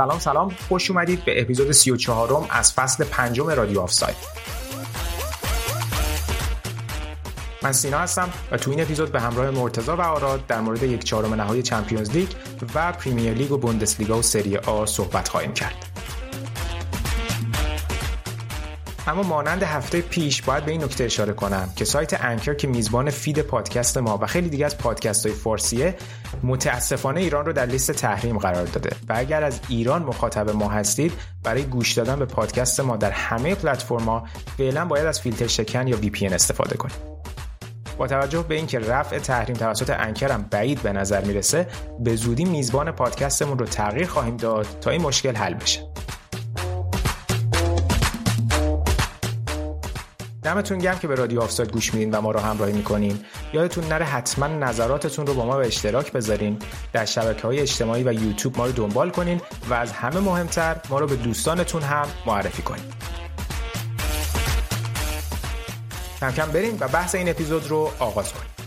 سلام سلام خوش اومدید به اپیزود 34 م از فصل پنجم رادیو آفساید. من سینا هستم و تو این اپیزود به همراه مرتضی و آراد در مورد یک چهارم نهایی چمپیونز لیگ و پریمیر لیگ و بوندسلیگا و سری آ صحبت خواهیم کرد. اما مانند هفته پیش باید به این نکته اشاره کنم که سایت Anchor که میزبان feed پادکست ما و خیلی دیگه از پادکست های فارسیه متاسفانه ایران رو در لیست تحریم قرار داده و اگر از ایران مخاطب ما هستید برای گوش دادن به پادکست ما در همه پلتفرما فعلا باید از فیلتر شکن یا وی استفاده کنید. با توجه به اینکه رفع تحریم توسط انکرم بعید به نظر می‌رسه به زودی میزبان پادکستمون رو تغییر خواهیم داد تا این مشکل حل بشه. دمتون گرم که به رادیو آفساید گوش میدین و ما رو همراهی می‌کنین. یادتون نره حتما نظراتتون رو با ما به اشتراک بذارین. در شبکه های اجتماعی و یوتیوب ما رو دنبال کنین و از همه مهمتر ما رو به دوستانتون هم معرفی کنین. کم کم بریم و بحث این اپیزود رو آغاز کنیم.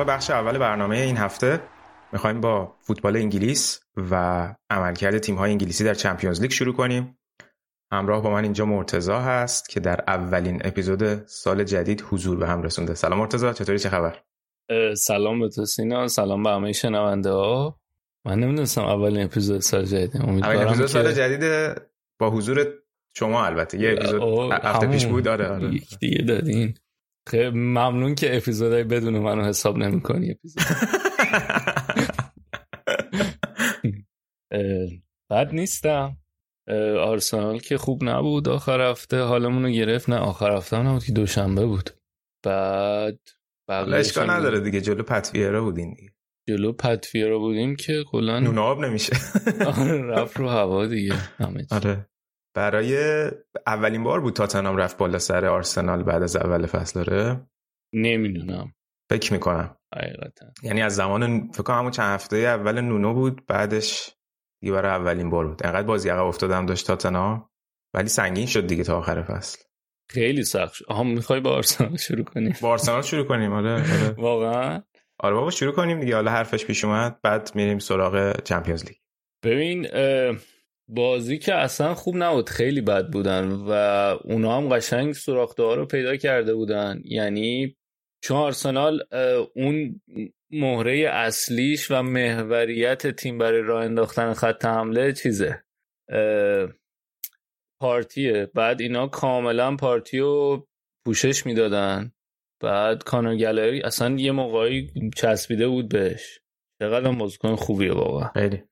سراغ بخش اول برنامه این هفته. می‌خوایم با فوتبال انگلیس و عملکرد تیم‌های انگلیسی در چمپیونز لیگ شروع کنیم. همراه با من اینجا مرتزا هست که در اولین اپیزود سال جدید حضور به هم رسونده. سلام مرتزا چطوری؟ چه خبر؟ سلام به تو سینا سلام به همه شنونده ها. من نمی‌دونستم اولین اپیزود سال جدید اولین اپیزود که سال جدید با حضور شما البته. یه اپیزود هفته پیش. بود. آره آره. یک دیگه دادین ممنون که اپیزودهای بدون منو حساب نمی‌کنی اپیزود. بد نیستم. آرسنال که خوب نبود آخر هفته حالمون رو گرفت. نه آخر هفته هم نبود که دوشنبه بود. بعد اشکال نداره دیگه جلو پتویرا بودین دیگه. جلو پتفیرا بودیم که کلا نون آب نمیشه. آره، رفت رو هوا دیگه همه. آره. برای اولین بار بود تاتنهام رفت بالا سر آرسنال بعد از اول فصل داره نمی‌دونم. فکر می‌کنم. حقیقتا. یعنی از زمان فکر کنم همون چند هفته اول نونو بود بعدش دیگه برای اولین بار بود. انقدر بازی عقب افتادم داشت تاتنهام ولی سنگین شد دیگه تا آخر فصل. خیلی سخت شد. آها می‌خوای با آرسنال شروع کنیم؟ با آرسنال شروع کنیم آره آره. واقعا؟ آره بابا شروع کنیم دیگه. حالا حرفش پیش اومد بعد میریم سراغ چمپیونز لیگ. ببین اه، بازی که اصلا خوب نبود خیلی بد بودن و اونا هم قشنگ سوراخته ها رو پیدا کرده بودن. یعنی چون آرسنال اون مهره اصلیش و محوریت تیم برای راه انداختن خط حمله چیزه پارتیه. بعد اینا کاملا پارتی رو پوشش می‌دادن. بعد کانر گالری اصلا یه موقعی چسبیده بود بهش. چقدر بازیکن خوبیه واقعا. خیلی.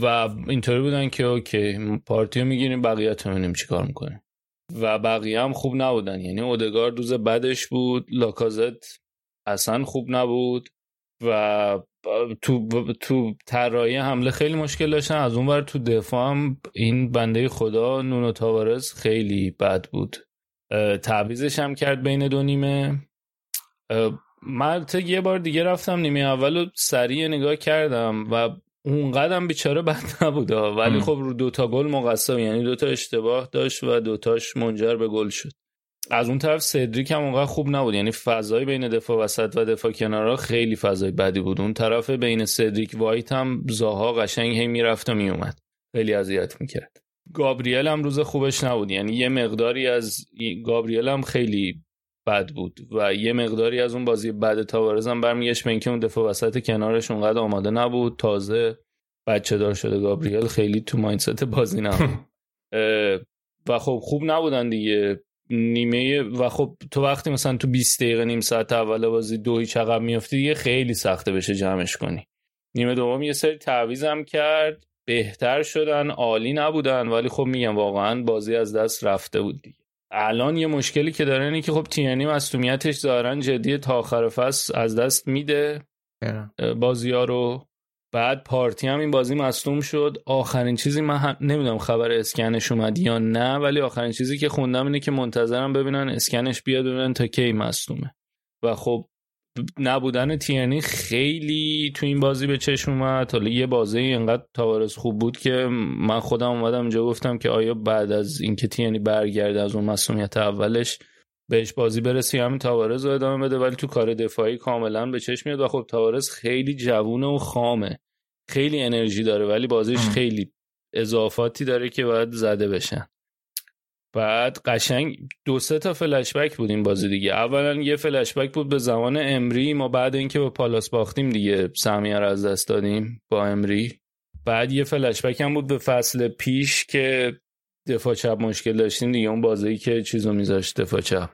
و اینطوری بودن که اوکی پارتی رو می‌گیریم بقیه می‌بینیم چی کار می‌کنیم و بقیه هم خوب نبودن. یعنی اودگار دوز بدش بود لاکازت اصلا خوب نبود و تو تو طراحی حمله خیلی مشکل داشتن. از اون ور تو دفاع هم این بنده خدا نونو تاوارز خیلی بد بود. اه، تعویضش هم کرد بین دو نیمه. من البته یه بار دیگه رفتم نیمه اول سریع نگاه کردم و اونقدر هم بیچاره بد نبوده ولی خب رو دوتا گل مقصر یعنی دوتا اشتباه داشت و دوتاش منجر به گل شد. از اون طرف سدریک هم اونقدر خوب نبود. یعنی فضای بین دفاع وسط و دفاع کنارا خیلی فضای بدی بود. اون طرف بین سدریک وایت هم زاها قشنگ هی می‌رفت و میومد. خیلی اذیت می‌کرد. گابریل هم روز خوبش نبود. یعنی یه مقداری از گابریل هم خیلی بد بود و یه مقداری از اون بازی بعد تاوارز هم برمیگشت به اینکه اون دفاع وسط کنارش اونقدر آماده نبود. تازه بچه دار شده گابریل خیلی تو مایندست بازی نبود. و خب خوب نبودن دیگه. نیمه و خب تو وقتی مثلا تو 20 دقیقه نیم ساعت اول بازی دو هیچ عقب میافتی دیگه خیلی سخته بشه جمعش کنی. نیمه دوم یه سری تعویض هم کرد. بهتر شدن عالی نبودن ولی خب میگم واقعا بازی از دست رفته بود دیگه. الان یه مشکلی که داره اینه که خب تیانی مصونیتش ظاهرا جدی تا آخر فصل از دست میده. بازی ها رو. بعد پارتی هم این بازی مصدوم شد. آخرین چیزی من هم نمی‌دونم خبر اسکنش اومد یا نه ولی آخرین چیزی که خوندم اینه که منتظرم ببینن اسکنش بیاد ببینن تا کی مصدومه. و خب نبودن تیرنی خیلی تو این بازی به چشم اومد. حالا یه بازی اینقدر تاوارز خوب بود که من خودم اومدم اینجا گفتم که آیا بعد از اینکه تیرنی برگرده از اون مسئولیت اولش بهش بازی برسی همین تاوارز رو ادامه بده ولی تو کار دفاعی کاملا به چشم میاد و خب تاوارز خیلی جوونه و خامه. خیلی انرژی داره ولی بازیش خیلی اضافاتی داره که باید زده بشن. بعد قشنگ دو سه تا فلشبک بود این بازی دیگه. اولا یه فلشبک بود به زمان امری. ما بعد اینکه با پالاس باختیم دیگه سهمیه رو از دست دادیم با امری. بعد یه فلشبک هم بود به فصل پیش که دفاع چپ مشکل داشتیم دیگه. اون بازی که چیزو میذاشت دفاع چپ.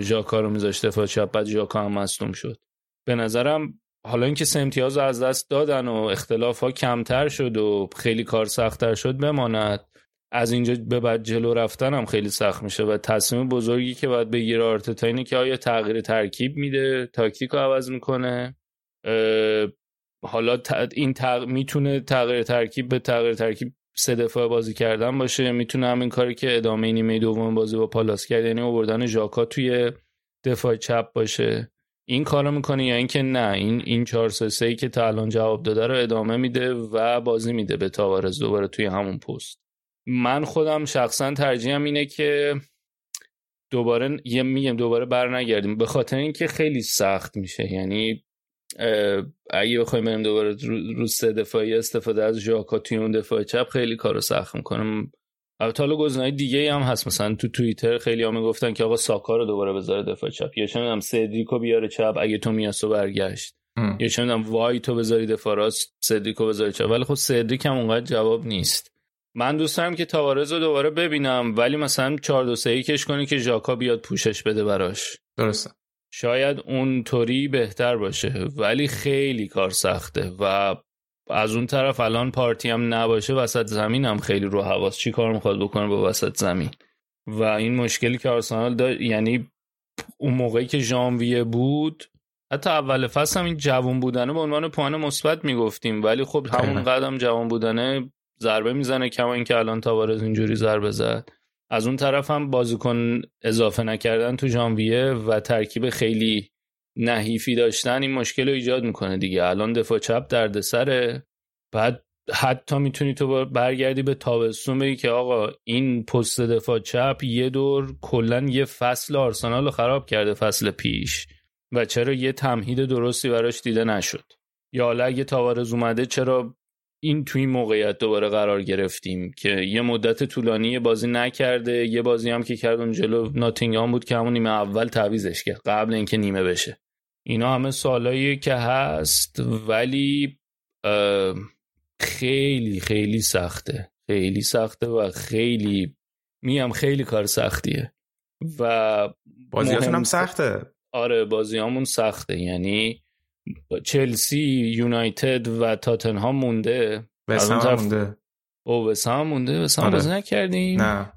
ژاکا رو میذاشت دفاع چپ. بعد ژاکا هم مصدوم شد. به نظرم حالا اینکه سه امتیاز از دست دادن و اختلاف ها کمتر شد و خیلی کار سختتر شد بماند. از اینجا به بعد جلو رفتن هم خیلی سخت میشه و تصمیم بزرگی که باید بگیره آرتتا اینه که آیا تغییر ترکیب میده تاکتیک رو عوض می‌کنه؟ حالا این تغ... می‌تونه تغییر ترکیب به تغییر ترکیب سه دفعه بازی کردن باشه؟ می‌تونه همین کاری که ادامه نیمه دوم بازی با پالاس کرد یعنی آوردن ژاکا توی دفاع چپ باشه؟ این کارو می‌کنه یا اینکه نه این این 4 3 که تا الان جواب داده رو ادامه میده و بازی میده به تاوارز دوباره توی همون پست. من خودم شخصا ترجیحم اینه که دوباره یه میگم دوباره بر نگردیم به خاطر اینکه خیلی سخت میشه. یعنی اگه بخوایم بریم دوباره رو سه دفاعی استفاده از ژاکا توی اون دفاع چپ خیلی کارو سخت می‌کنه. البته حالا گزینه‌های دیگه هم هست. مثلا تو توییتر خیلی هم می‌گفتن که آقا ساکا رو دوباره بذاره دفاع چپ. یا چه می‌دونم سدریکو بیاره چپ اگه تو میاسو برگشت یا چه می‌دونم وای تو بذاری دفاع راست سدریکو بذاری چپ. ولی خب سدریک هم اونقدر جواب نیست. من دوست دارم که تاوارز رو دوباره ببینم ولی مثلا 4 2 3 کش کنی که ژاکا بیاد پوشش بده براش. درسته. شاید اون طوری بهتر باشه ولی خیلی کار سخته و از اون طرف الان پارتی هم نباشه وسط زمین هم خیلی رو حواس چی کار می‌خواد بکنه با وسط زمین؟ و این مشکلی که آرسنال داشت یعنی اون موقعی که ژانویه بود حتی اول فصل هم این جوان بودنه به عنوان پوان مثبت می‌گفتیم ولی خب همون قدم جوان بودنه ضربه می‌زنه کما اینکه الان تاوارز اینجوری ضربه زد. از اون طرف هم بازیکن اضافه نکردن تو ژانویه و ترکیب خیلی نحیفی داشتن این مشکل رو ایجاد می‌کنه دیگه. الان دفاع چپ دردسره بعد حتی می‌تونی تو برگردی به تابستون بگی که آقا این پست دفاع چپ یه دور کلا یه فصل آرسنال رو خراب کرده فصل پیش و چرا یه تمهید درستی براش دیده نشد؟ یا حالا اگه تاوارز اومده چرا این توی این موقعیت دوباره قرار گرفتیم که یه مدت طولانی بازی نکرده یه بازی هم که کرد اون جلو ناتینگهام بود که همون نیمه اول تعویزش کرد قبل اینکه نیمه بشه. اینا همه سوالایی که هست ولی خیلی خیلی سخته. خیلی سخته و خیلی میم خیلی کار سختیه. و بازیاتون هم سخته. آره بازیامون سخته. یعنی چلسی یونایتد و تاتنهام مونده. وسام طرف... مونده. او وسام مونده. وسام آره. بازی نکردیم. نه.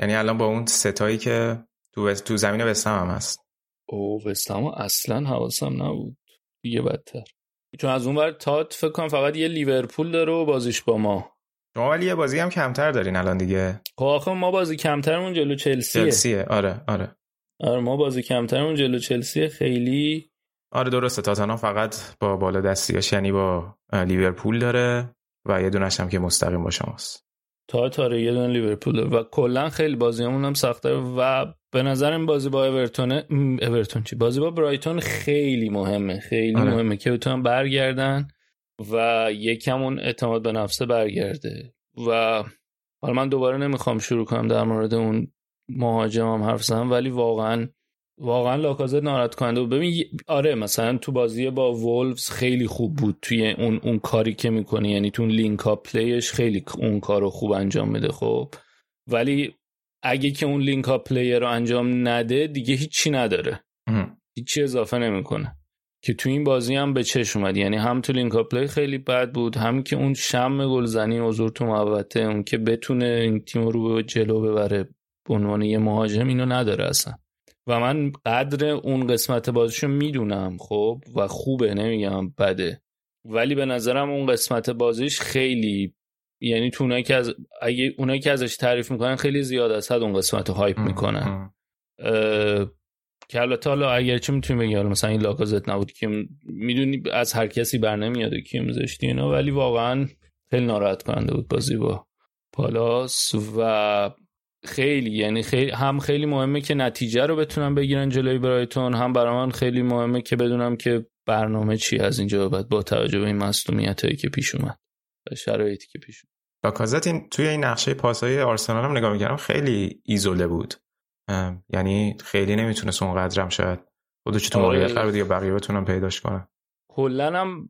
یعنی الان با اون ستایی که تو تو زمین وسام هم هست. او وستام اصلا حواسم نبود. دیگه بدتر. چون از اون ور تات فکر کنم فقط یه لیورپول داره و بازیش با ما. شما ولی یه بازی هم کمتر دارین الان دیگه. خب آخه ما بازی کمترمون جلو چلسیه. چلسیه. آره آره. آره ما بازی کمترمون جلو چلسیه. خیلی آره درسته. تاتانا فقط با بالا دستیاش یعنی با لیورپول داره و یه دونش هم که مستقیم با شماست. تا تاره یه دونه لیورپول و کلا خیلی بازیمون هم سخته و به نظر این بازی با اورتون اورتون چی؟ بازی با برایتون خیلی مهمه. خیلی آره. مهمه که بتونن برگردن و یکمون اعتماد به نفسه برگرده. و حالا من دوباره نمی‌خوام شروع کنم در مورد اون مهاجمم حرف زدم ولی واقعا واقعا لاکازت ناراحت کننده بود. ببین آره مثلا تو بازی با وولفز خیلی خوب بود. توی اون اون کاری که می‌کنه یعنی تو link-up play ش خیلی اون کارو خوب انجام میده خب. ولی اگه که اون link-up play رو انجام نده دیگه هیچی نداره. هیچی اضافه نمی‌کنه. که تو این بازی هم به چش اومد. یعنی هم تو link play خیلی بد بود هم که اون شم گلزنی حضور تو محوطه اون که بتونه این تیم رو به جلو ببره. به عنوان یه مهاجم اینو نداره اصلا. و من قدر اون قسمت بازیشو می‌دونم خب؟ و خوبه نمیگم بده. ولی به نظرم اون قسمت بازیش خیلی یعنی تو اونایی که از اگه اونایی که ازش تعریف می‌کنن خیلی زیاد از حد اون قسمت رو هایپ می‌کنن. که البته حالا اگر چه می‌تونیم بگیم مثلا این لاکازت نبود که می‌دونی از هر کسی بر نمیاد که میذاشتی اینا ولی واقعا خیلی ناراحت کننده بود بازی با پالاس و خیلی یعنی خیلی هم خیلی مهمه که نتیجه رو بتونم بگیرن جلوی برایتون هم برای من خیلی مهمه که بدونم که برنامه چی از اینجا بعد با توجه به این مصونیت هایی که پیش اومد و شرایطی که پیش اومد. لاکازت این توی این نقشه پاسهای آرسنال هم نگاه می‌کردم خیلی ایزوله بود. یعنی خیلی نمی‌تونست اونقدرم شاید خودش تو موقعیت آره. قرار دیگه بقیه بتونن پیداش کنن. کلا هم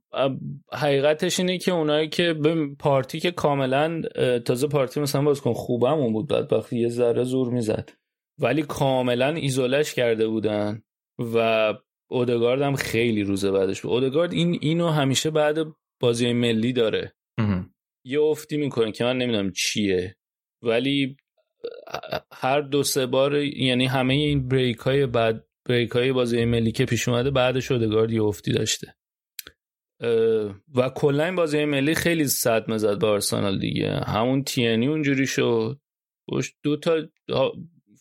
حقیقتش اینه که اونایی که به پارتی که کاملا تازه پارتی مثلا باز کن خوبمون بود بعد وقتی یه ذره زور می‌زد. ولی کاملا ایزولش کرده بودن و اودگارد هم خیلی روزه بعدش بود. اودگارد این اینو همیشه بعد بازی ملی داره. یه افتی می‌کنه که من نمی‌دونم چیه. ولی هر دو سه بار یعنی همه این بریک های بعد بریک های بازی ملی که پیش اومده بعدش اودگارد یه افتی داشته. و کلا این بازی ملی خیلی صدمه زد به آرسنال دیگه. همون تینی اونجوری شد. دو تا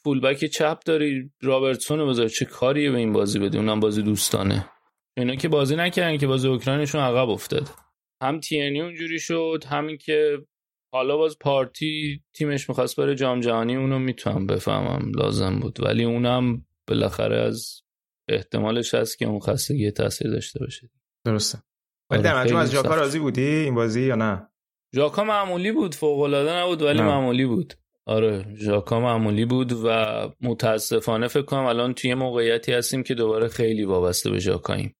فولبک چپ داری. رابرتسون بذار. چه کاریه به این بازی بدی؟ اونم بازی دوستانه. اینا که بازی نکردن که بازی اوکراینشون عقب افتاد. هم تینی اونجوری شد همین که حالا باز پارتی تیمش می‌خواست بره جام جهانی اونو می‌تونم بفهمم. لازم بود. ولی اونم بالاخره از احتمالش هست که اون خستگی تاثیر داشته باشه. درسته. ولی در مجموع از جاکا راضی بودی این بازی یا نه؟ ژاکا معمولی بود فوق العاده نبود ولی معمولی بود. آره ژاکا معمولی بود و متاسفانه فکر کنم الان توی موقعیتی هستیم که دوباره خیلی وابسته به ژاکاییم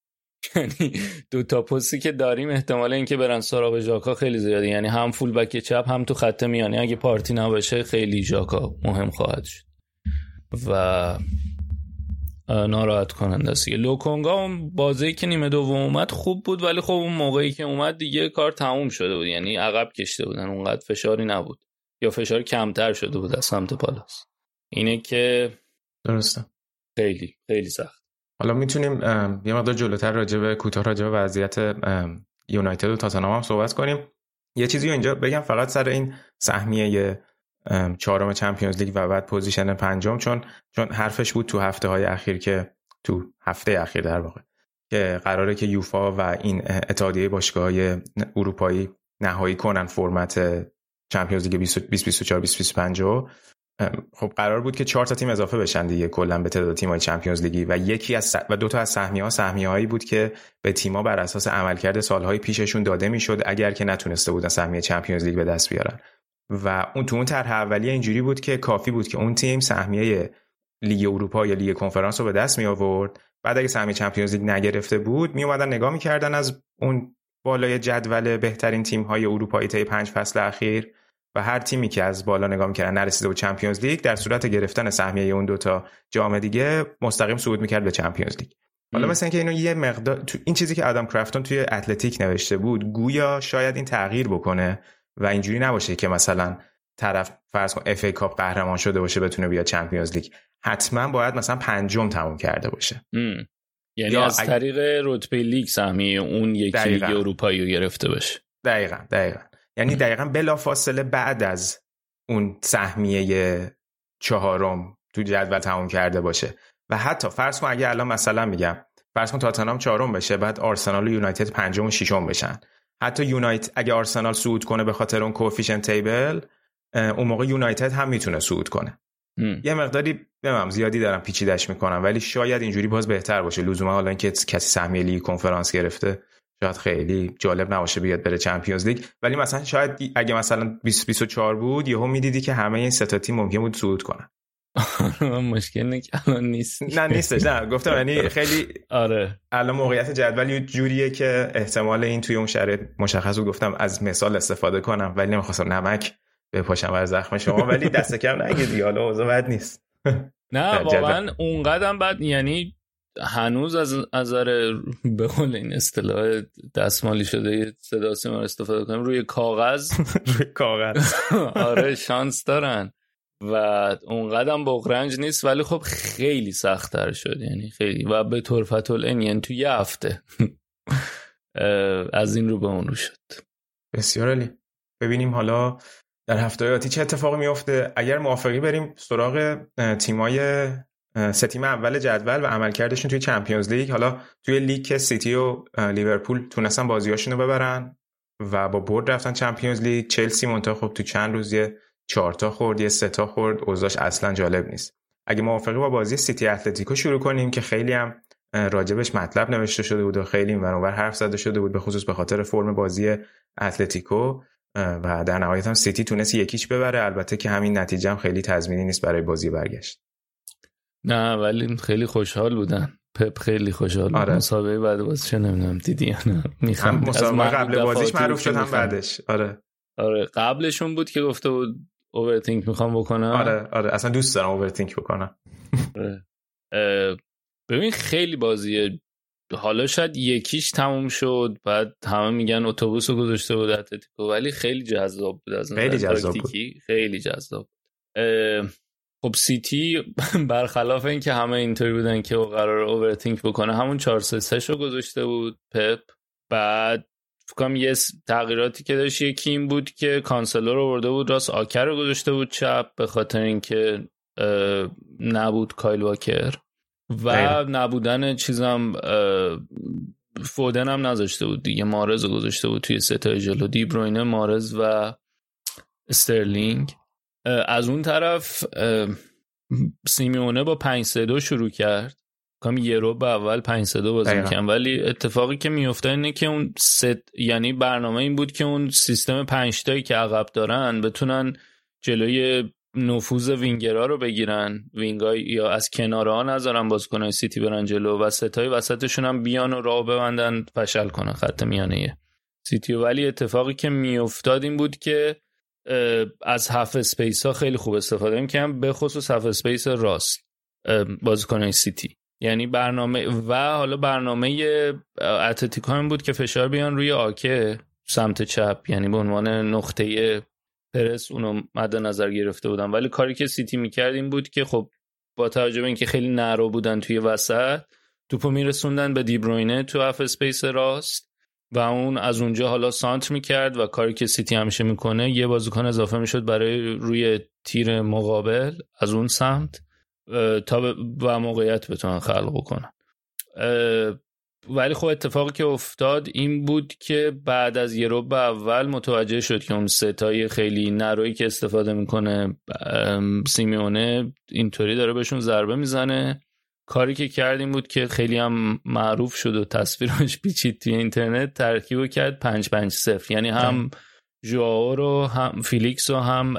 یعنی دو تا پستی که داریم احتمال اینکه برن سراغ ژاکا خیلی زیاده. یعنی هم فول بک چپ هم تو خط میانی. اگه پارتی نباشه خیلی ژاکا مهم خواهد شد. و ناراحت کننده است لوکونگا اون بازی که نیمه دوم اومد خوب بود ولی خب اون موقعی که اومد دیگه کار تموم شده بود. یعنی عقب کشته بودن اونقدر فشاری نبود. یا فشار کمتر شده بود از سمت پالاس. اینه که درسته. خیلی خیلی سخت. حالا می‌تونیم یه مقدار جلوتر راجع به کوتاه راجع به وضعیت یونایتد و تاتنهام هم صحبت کنیم. یه چیزی اینجا بگم فقط سر این سهمیه چهارم چمپیونز لیگ و بعد position پنجم چون چون حرفش بود تو هفته های اخیر که تو هفته اخیر در واقع که قراره که یوفا و این اتحادیه باشگاه اروپایی نهایی کنن فرمت چمپیونز لیگ 2024 2025 خب قرار بود که چهار تا تیم اضافه بشن دیگه کلا به تعداد تیم‌های چمپیونز لیگی و یکی از و دو تا از سهمیه‌ها سهمیه‌هایی بود که به تیم‌ها بر اساس عملکرد سالهای پیششون داده می‌شد اگر که نتونسته بودن سهمیه چمپیونز لیگ به دست بیارن. و اون تو اون طرح اولیه اینجوری بود که کافی بود که اون تیم سهمیه لیگ اروپا یا لیگ کنفرانس رو به دست می آورد بعد اگه سهمیه چمپیونز لیگ نگرفته بود می اومدن نگاه می‌کردن از اون بالای جدول بهترین تیم های اروپایی طی پنج فصل اخیر و هر تیمی که از بالا نگاه می‌کردن نرسیده بود چمپیونز لیگ در صورت گرفتن سهمیه اون دوتا جام دیگه مستقیم صعود می‌کرد به چمپیونز لیگ. حالا مثلا اینکه اینو یه مقدار تو این چیزی که آدام کرافتون توی اتلتیک نوشته بود گویا شاید این تغییر بکنه. و اینجوری نباشه که مثلا طرف فرض کن FA Cup قهرمان شده باشه بتونه بیاد چمپیونز لیگ. حتما باید مثلا پنجم تموم کرده باشه. یعنی از طریق رتبه لیگ سهمیه اون یکی لیگ اروپایی رو گرفته باشه. دقیقا دقیقا. یعنی دقیقا بلا فاصله بعد از اون سهمیه چهارم تو جدول تموم کرده باشه. و حتی فرض کن اگه الان مثلا میگم فرض کن تاتنهام چهارم بشه بعد آرسنال و یونایتد پنجم و ششم بشن. حتی یونایت اگه آرسنال صعود کنه به خاطر اون کوفیشن تیبل اون موقع یونایتد هم می‌تونه صعود کنه. یه مقداری بمم زیادی دارم پیچیدش می‌کنم ولی شاید اینجوری باز بهتر باشه. لزوما حالا اینکه کسی سهمیه لیگ کنفرانس گرفته شاید خیلی جالب نباشه بیاد بره چمپیونز لیگ. ولی مثلا شاید اگه مثلا 20 24 بود یهو می‌دیدی که همه این سه تیم ممکن بود صعود کنن. مشکل نه که الان نیست. نه نیستش نه گفتم یعنی خیلی آره. الان موقعیت جدول جوریه که احتمال این توی اون شرایط مشخص بود گفتم از مثال استفاده کنم ولی نمی‌خواستم نمک بپاشم بر زخم شما ولی دست کم نگیری حالا اوضاع بد نیست. نه واقعا اون قدم بعد یعنی هنوز از نظر به قول این اصطلاح دستمالی شده صدا سیما استفاده کنیم روی کاغذ. روی کاغذ. آره شانس دارن. و اون قدم بغرنج نیست ولی خب خیلی سختتر شد. یعنی خیلی. و به طور فتول یعنی تو یه هفته. از این رو به اون رو شد. بسیار علی ببینیم حالا در هفته آتی چه اتفاقی میفته اگر موافقی بریم سراغ تیمای سه تیم اول جدول و عملکردشون توی چمپیونز لیگ. حالا توی لیگ سیتی و لیورپول تونستن بازیاشونو ببرن و با برد رفتن چمپیونز لیگ چلسی منتها خب تو چند روز یه چهار تا خورد یه سه تا خورد اوضاعش اصلا جالب نیست. اگه موافقی با بازی سیتی اتلتیکو شروع کنیم که خیلی هم راجبش مطلب نوشته شده بود و خیلی این ور حرف زده شده بود به خصوص به خاطر فرم بازی اتلتیکو و در نهایت هم سیتی تونست یکیش ببره. البته که همین نتیجه هم خیلی تضمینی نیست برای بازی برگشت. نه ولی خیلی خوشحال بودن. پپ خیلی خوشحال آره. مسابقه بعد بازی چه نمی‌دونم دیدی یا نه؟ هم مسابقه قبل بازیش معروف شد هم بعدش. آره. آره قبلشون بود که گفته بود overthink می‌خوام بکنم؟ آره آره. اصلا دوست دارم overthink بکنم. آره. ببین خیلی بازیه. حالا شاید یکیش تموم شد بعد همه میگن اتوبوس رو گذاشته بود اتلتیکو ولی خیلی جذاب بود از خیلی جذاب بود. خیلی جذاب خب سیتی برخلاف اینکه همه اینطوری بودن که قرار overthink بکنه همون 4 3 رو گذاشته بود پپ. بعد فکرم یه تغییراتی که داشت یکی این بود که کانسلو رو برده بود راست آکه رو گذاشته بود چپ به خاطر اینکه نبود کایل واکر و نبودن چیزم فودن هم نذاشته بود دیگه محرز رو گذاشته بود توی ستای جلو دی بروینه محرز و استرلینگ. از اون طرف سیمیونه با 5 3 شروع کرد. کام یه رو به اول 5 3 بازی می‌کنم. ولی اتفاقی که میفته اینه که اون ست یعنی برنامه این بود که اون سیستم 5 تایی که عقب دارن بتونن جلوی نفوذ وینگرها رو بگیرن. وینگای یا از کنارها نذارن بازیکنای سیتی برن جلو و ستای وسطشون هم بیان و راه ببندن فشل کنن خط میانه سیتی. ولی اتفاقی که میافتاد این بود که از هاف اسپیس ها خیلی خوب استفاده می‌کنم به خصوص هاف اسپیس راست بازیکنای سیتی. یعنی برنامه و حالا برنامه اتلتیکو هم بود که فشار بیان روی آکه سمت چپ. یعنی به عنوان نقطه پرس اونو مد نظر گرفته بودن. ولی کاری که سیتی می‌کرد این بود که خب با توجه به اینکه خیلی narrow بودن توی وسط توپو میرسوندن به دیبروینه تو half-space راست و اون از اونجا حالا سانتر می‌کرد و کاری که سیتی همیشه می‌کنه یه بازیکن اضافه می‌شد برای روی تیر مقابل از اون سمت. تا و موقعیت بتونن خلق بکنن. ولی خب اتفاقی که افتاد این بود که بعد از یه به اول متوجه شد که اون ستای خیلی نروی که استفاده می‌کنه سیمیونه اینطوری داره بهشون ضربه می‌زنه. کاری که کردیم بود که خیلی هم معروف شد و تصویرش پیچید توی اینترنت ترکیب کرد 5 5 0 یعنی هم جواو رو هم فیلیکس و هم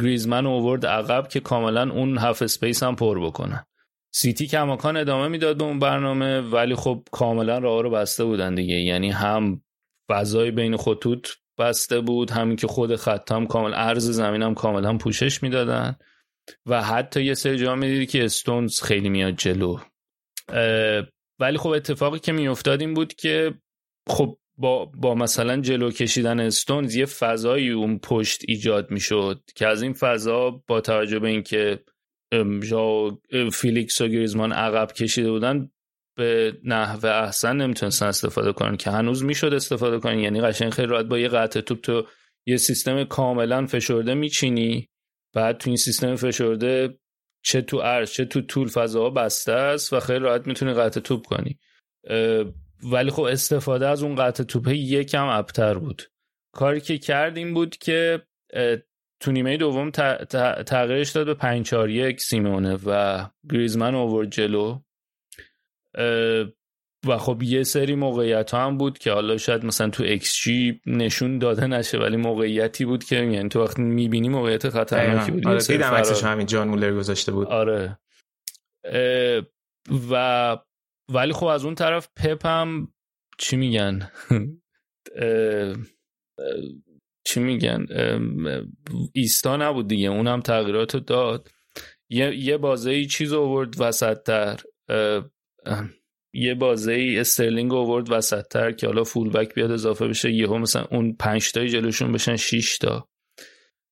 گریزمن اوورد عقب که کاملا اون half space هم پر بکنن سیتی کماکان ادامه می‌داد به اون برنامه ولی خب کاملا راه رو بسته بودن دیگه. یعنی هم فضای بین خطوط بسته بود همین که خود خط هم کامل زمین هم کاملا پوشش می‌دادن. و حتی یه سری جا می‌دیدی که استونز خیلی میاد جلو. ولی خب اتفاقی که میافتاد این بود که خب با, با مثلا جلو کشیدن استونز یه فضایی اون پشت ایجاد می‌شد که از این فضا با توجه به اینکه جا فیلیکس و گریزمان عقب کشیده بودن به نحو احسن نمی‌تونستن استفاده کنن که هنوز می‌شد استفاده کنن. یعنی قشنگ خیلی راحت با یه قطع توپ تو یه سیستم کاملا فشرده میچینی. بعد تو این سیستم فشرده چه تو عرض چه تو طول فضاها بسته است و خیلی راحت می‌تونی قطع توپ کنی. ولی خب استفاده از اون قطع توپه یکم ابتر بود. کاری که کرد این بود که تو نیمه دوم تغییرش داد به 5 4 1 سیمونه و گریزمن اوورد جلو. و خب یه سری موقعیت ها هم بود که حالا شاید مثلا تو ایکس جی نشون داده نشه ولی موقعیتی بود که یعنی تو وقتی می‌بینی موقعیت خطرناکی بود آره دیدم عکسش همین جان مولر گذاشته بود. آره. و ولی خب از اون طرف پپ هم چی میگن؟ چی میگن؟ ایستا نبود دیگه. اونم تغییرات داد. یه, یه بازه ای چیز آورد وسط تر یه بازه ای استرلینگ آورد وسط تر که حالا فول بک بیاد اضافه بشه یهو مثلا اون پنج تایی جلوشون بشن 6 تا.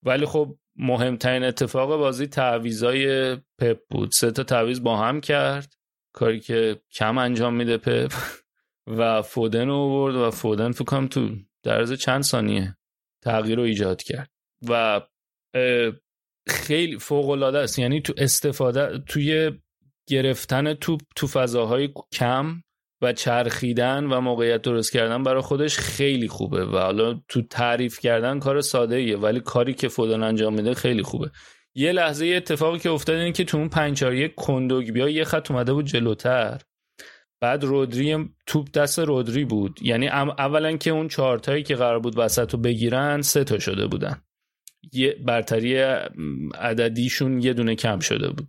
ولی خب مهمترین اتفاق بازی تعویزای پپ بود. سه تا تعویز با هم کرد. کاری که کم انجام میده پپ و فودن رو آورد و فودن فکر کنم تو در چند ثانیه تغییر رو ایجاد کرد. و خیلی فوق العاده است. یعنی تو استفاده توی گرفتن توپ تو فضاهای کم و چرخیدن و موقعیت درست کردن برای خودش خیلی خوبه. و حالا تو تعریف کردن کار ساده ایه ولی کاری که فودن انجام میده خیلی خوبه. یه لحظه یه اتفاقی که افتاد اینه که تو اون پنج تایی کندوگبیا یه خط اومده بود جلوتر. بعد رودری توپ دست رودری بود. یعنی اولا که اون چهارتایی که قرار بود وسط رو بگیرن سه تا شده بودن. یه برتری عددیشون یه دونه کم شده بود.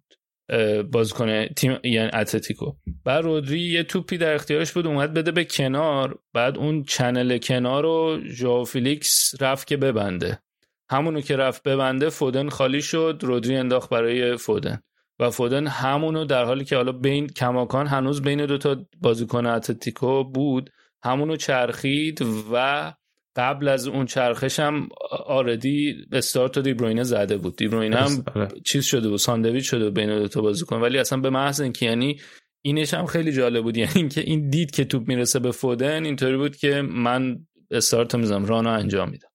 بازیکن تیم یعنی اتلتیکو. بعد رودری یه توپی در اختیارش بود اومد بده به کنار. بعد اون channel کنار رو ژو فیلیکس رفت که ببنده. همونو که رفت ببنده فودن خالی شد رودری انداخت برای فودن. و فودن همونو در حالی که حالا بین کماکان هنوز بین دوتا بازیکن اتلتیکو بود همونو چرخید و قبل از اون چرخش هم آردی استارت دیبروینه زده بود. دیبروینه هم آره. چیز شده بود ساندویچ شده بین دو تا بازیکن. ولی اصلا به محض اینکه یعنی اینش هم خیلی جالب بود. یعنی اینکه این دید که توپ می‌رسه به فودن اینطوری بود که من استارت میزم رانا انجام میدم.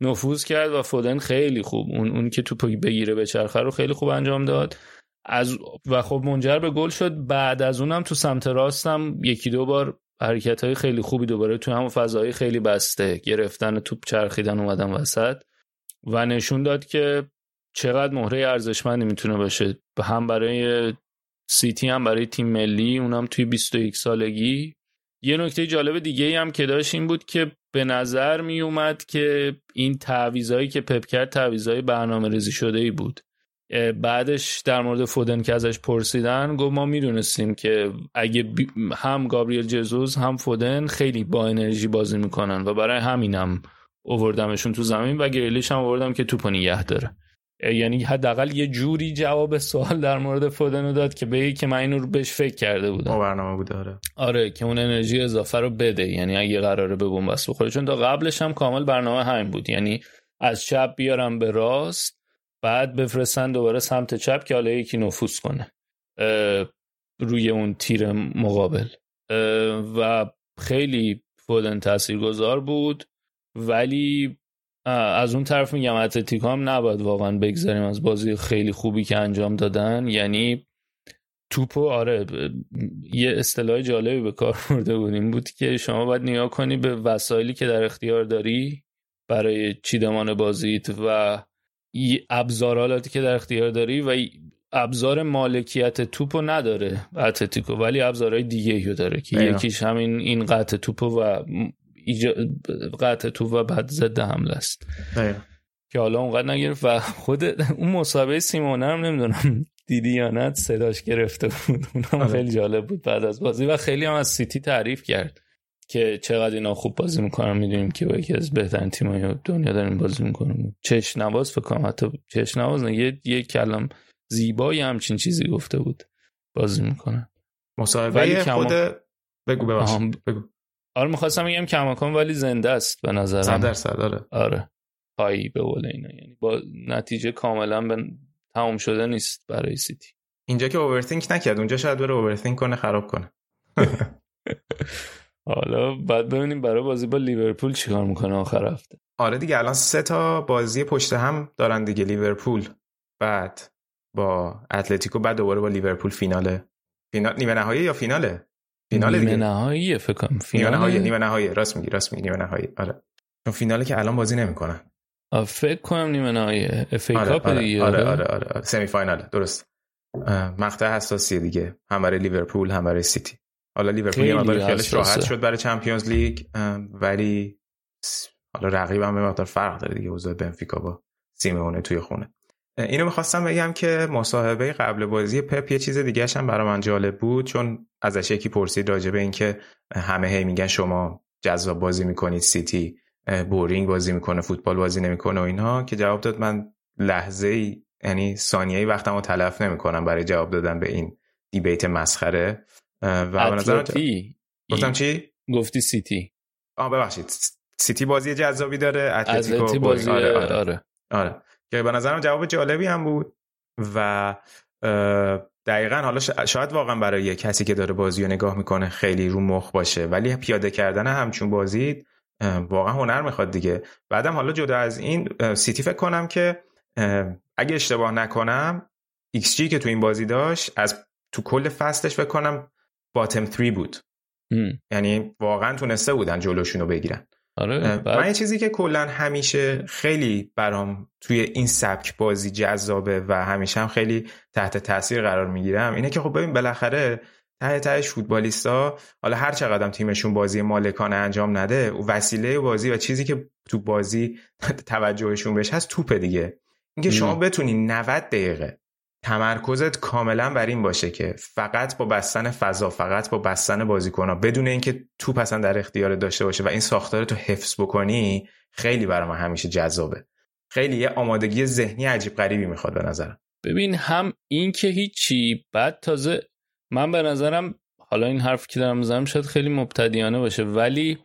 نفوذ کرد و فودن خیلی خوب. اون اون که توپ بگیره به چرخه رو خیلی خوب انجام داد. از و خب منجر به گل شد. بعد از اونم تو سمت راستم یکی دو بار حرکت های خیلی خوبی دوباره تو همون فضایی خیلی بسته گرفتن توپ چرخیدن اومدن وسط. و نشون داد که چقدر مهره ارزشمندی می‌تونه باشه. هم برای سیتی هم برای تیم ملی. اونم توی 21 سالگی یه نکته جالب دیگه هم که داشت این بود که به نظر می اومد که این تعویضایی که پپ کرد تعویضای برنامه ریزی شده ای بود بعدش در مورد فودن که ازش پرسیدن گفت ما می‌دونستیم که اگه هم گابریل جزوز هم فودن خیلی با انرژی بازی می‌کنن و برای همینم اووردمشون تو زمین و گریلیش هم اووردم که توپ نگه داره. یعنی حداقل یه جوری جواب سوال در مورد فودن رو داد که بگی که من اینو رو بهش فکر کرده بودم. برنامه بود آره. آره که اون انرژی اضافه رو بده. یعنی اگه قراره به بنبست بخوره. چون تا قبلش هم کامل برنامه همین بود. یعنی از چپ بیارم به راست بعد بفرستن دوباره سمت چپ که حالا یکی نفوذ کنه. روی اون تیر مقابل. و خیلی فودن تاثیرگذار بود. ولی از اون طرف میگم اتلتیکو هم نباید واقعا بگذاریم از بازی خیلی خوبی که انجام دادن. یعنی توپو آره یه اصطلاح جالبی به کار برده بودیم. بود که شما باید نگاه کنی به وسایلی که در اختیار داری برای چیدمان بازیت و ابزارالاتی که در اختیار داری و ابزار مالکیت توپو نداره اتلتیکو ولی ابزارهای دیگه رو داره که یکیش همین این قطع توپو و ایجا... قطع توپ و بعد ضد حمله است. که حالا اونقدر نگرفت و خود اون مسابقه سیمونه هم نمی‌دونم دیدی یا نه صداش گرفته بود. اونم آره. خیلی جالب بود بعد از بازی و خیلی هم از سیتی تعریف کرد که چقدر اینا خوب بازی می‌کنن. می‌دونیم که با یکی از بهترین تیم‌های دنیا داریم بازی می‌کنیم چش نواز فکر کنم حتی چش نواز نه یه یه کلم زیبایی همچین چیزی گفته بود. بازی می‌کنن. مصاحبه خود بگو بگو. آره می‌خواستم بگم کماکان ولی زنده است به نظرم. صد درصد آره. آره. پایی به قول اینا. یعنی با نتیجه کاملا به تمام شده نیست برای سیتی. اینجا که اوورثینک نکرد اونجا شاید بره اوورثینک کنه خراب کنه. حالا بعد ببینیم برای بازی با لیورپول چیکار می‌کنه آخر هفته. آره دیگه الان سه تا بازی پشت هم دارن دیگه لیورپول بعد با اتلتیکو بعد دوباره با لیورپول فیناله. فینال نیمه نهایی یا فیناله؟ فینال دیگه. نیمه نهایی فکر کنم. فینال نهایی نیمه نهایی. راست میگی راست میگی نیمه نهایی. آره. چون فیناله که الان بازی نمی‌کنن. فکر کنم نیمه نهایی. FA آره کاپ آره دیگه آره آره. آره, آره. semi final ه درست. مقطع حساسیه دیگه. هم برای لیورپول هم برای سیتی. حالا لیورپول یه مقدار خیالش. راحت شد برای Champions League ولی حالا رقیب هم یه مقدار فرق داره دیگه اوضاع بنفیکا با سیمونه توی خونه. اینو می‌خواستم بگم که مصاحبه قبل بازی پپ یه چیز دیگه هم برای من جالب بود چون ازش یکی پرسید راجع به اینکه همه هی میگن شما جذاب بازی می‌کنید سیتی boring بازی می‌کنه فوتبال بازی نمی‌کنه و اینها که جواب داد من لحظه ای یعنی ثانیه‌ای وقتم رو تلف نمی‌کنم برای جواب دادن به این دیبیت مسخره. و به اتلتی؟ گفتم چی؟ گفتی سیتی. آه ببخشید. سیتی بازی جذابی داره اتلتیکو اتلتی بازی بازی آره, آره, آره. آره. که به نظرم جواب جالبی هم بود و دقیقا حالا شاید واقعا برای یه کسی که داره بازی رو نگاه می‌کنه خیلی رو مخ باشه ولی پیاده کردن همچون بازی واقعا هنر می‌خواد دیگه. بعدم حالا جدا از این سیتی فکر کنم که اگه اشتباه نکنم ایکس جی که تو این بازی داشت از تو کل فصلش فکر کنم bottom 3 بود. یعنی واقعا تونسته بودن جلوشون رو بگیرن. آره من یه چیزی که کلا همیشه خیلی برام توی این سبک بازی جذابه و همیشه هم خیلی تحت تاثیر قرار می‌گیرم اینه که خب ببین بالاخره ته تهش فوتبالیستا حالا هر چقدر تیمشون بازی مالکانه انجام نده وسیله بازی و چیزی که تو بازی توجهشون بهش هست توپه دیگه اینکه شما. بتونی 90 دقیقه تمرکزت کاملا بر این باشه که فقط با بستن فضا فقط با بستن بازیکن‌ها بدون اینکه توپ اصلا در اختیار داشته باشه و این ساختار تو حفظ بکنی خیلی برای من همیشه جذابه. خیلی یه آمادگی ذهنی عجیب غریبی می‌خواد به نظرم. ببین هم این که هیچی بعد تازه من به نظرم حالا این حرف که دارم می‌زنم شاید خیلی مبتدیانه باشه ولی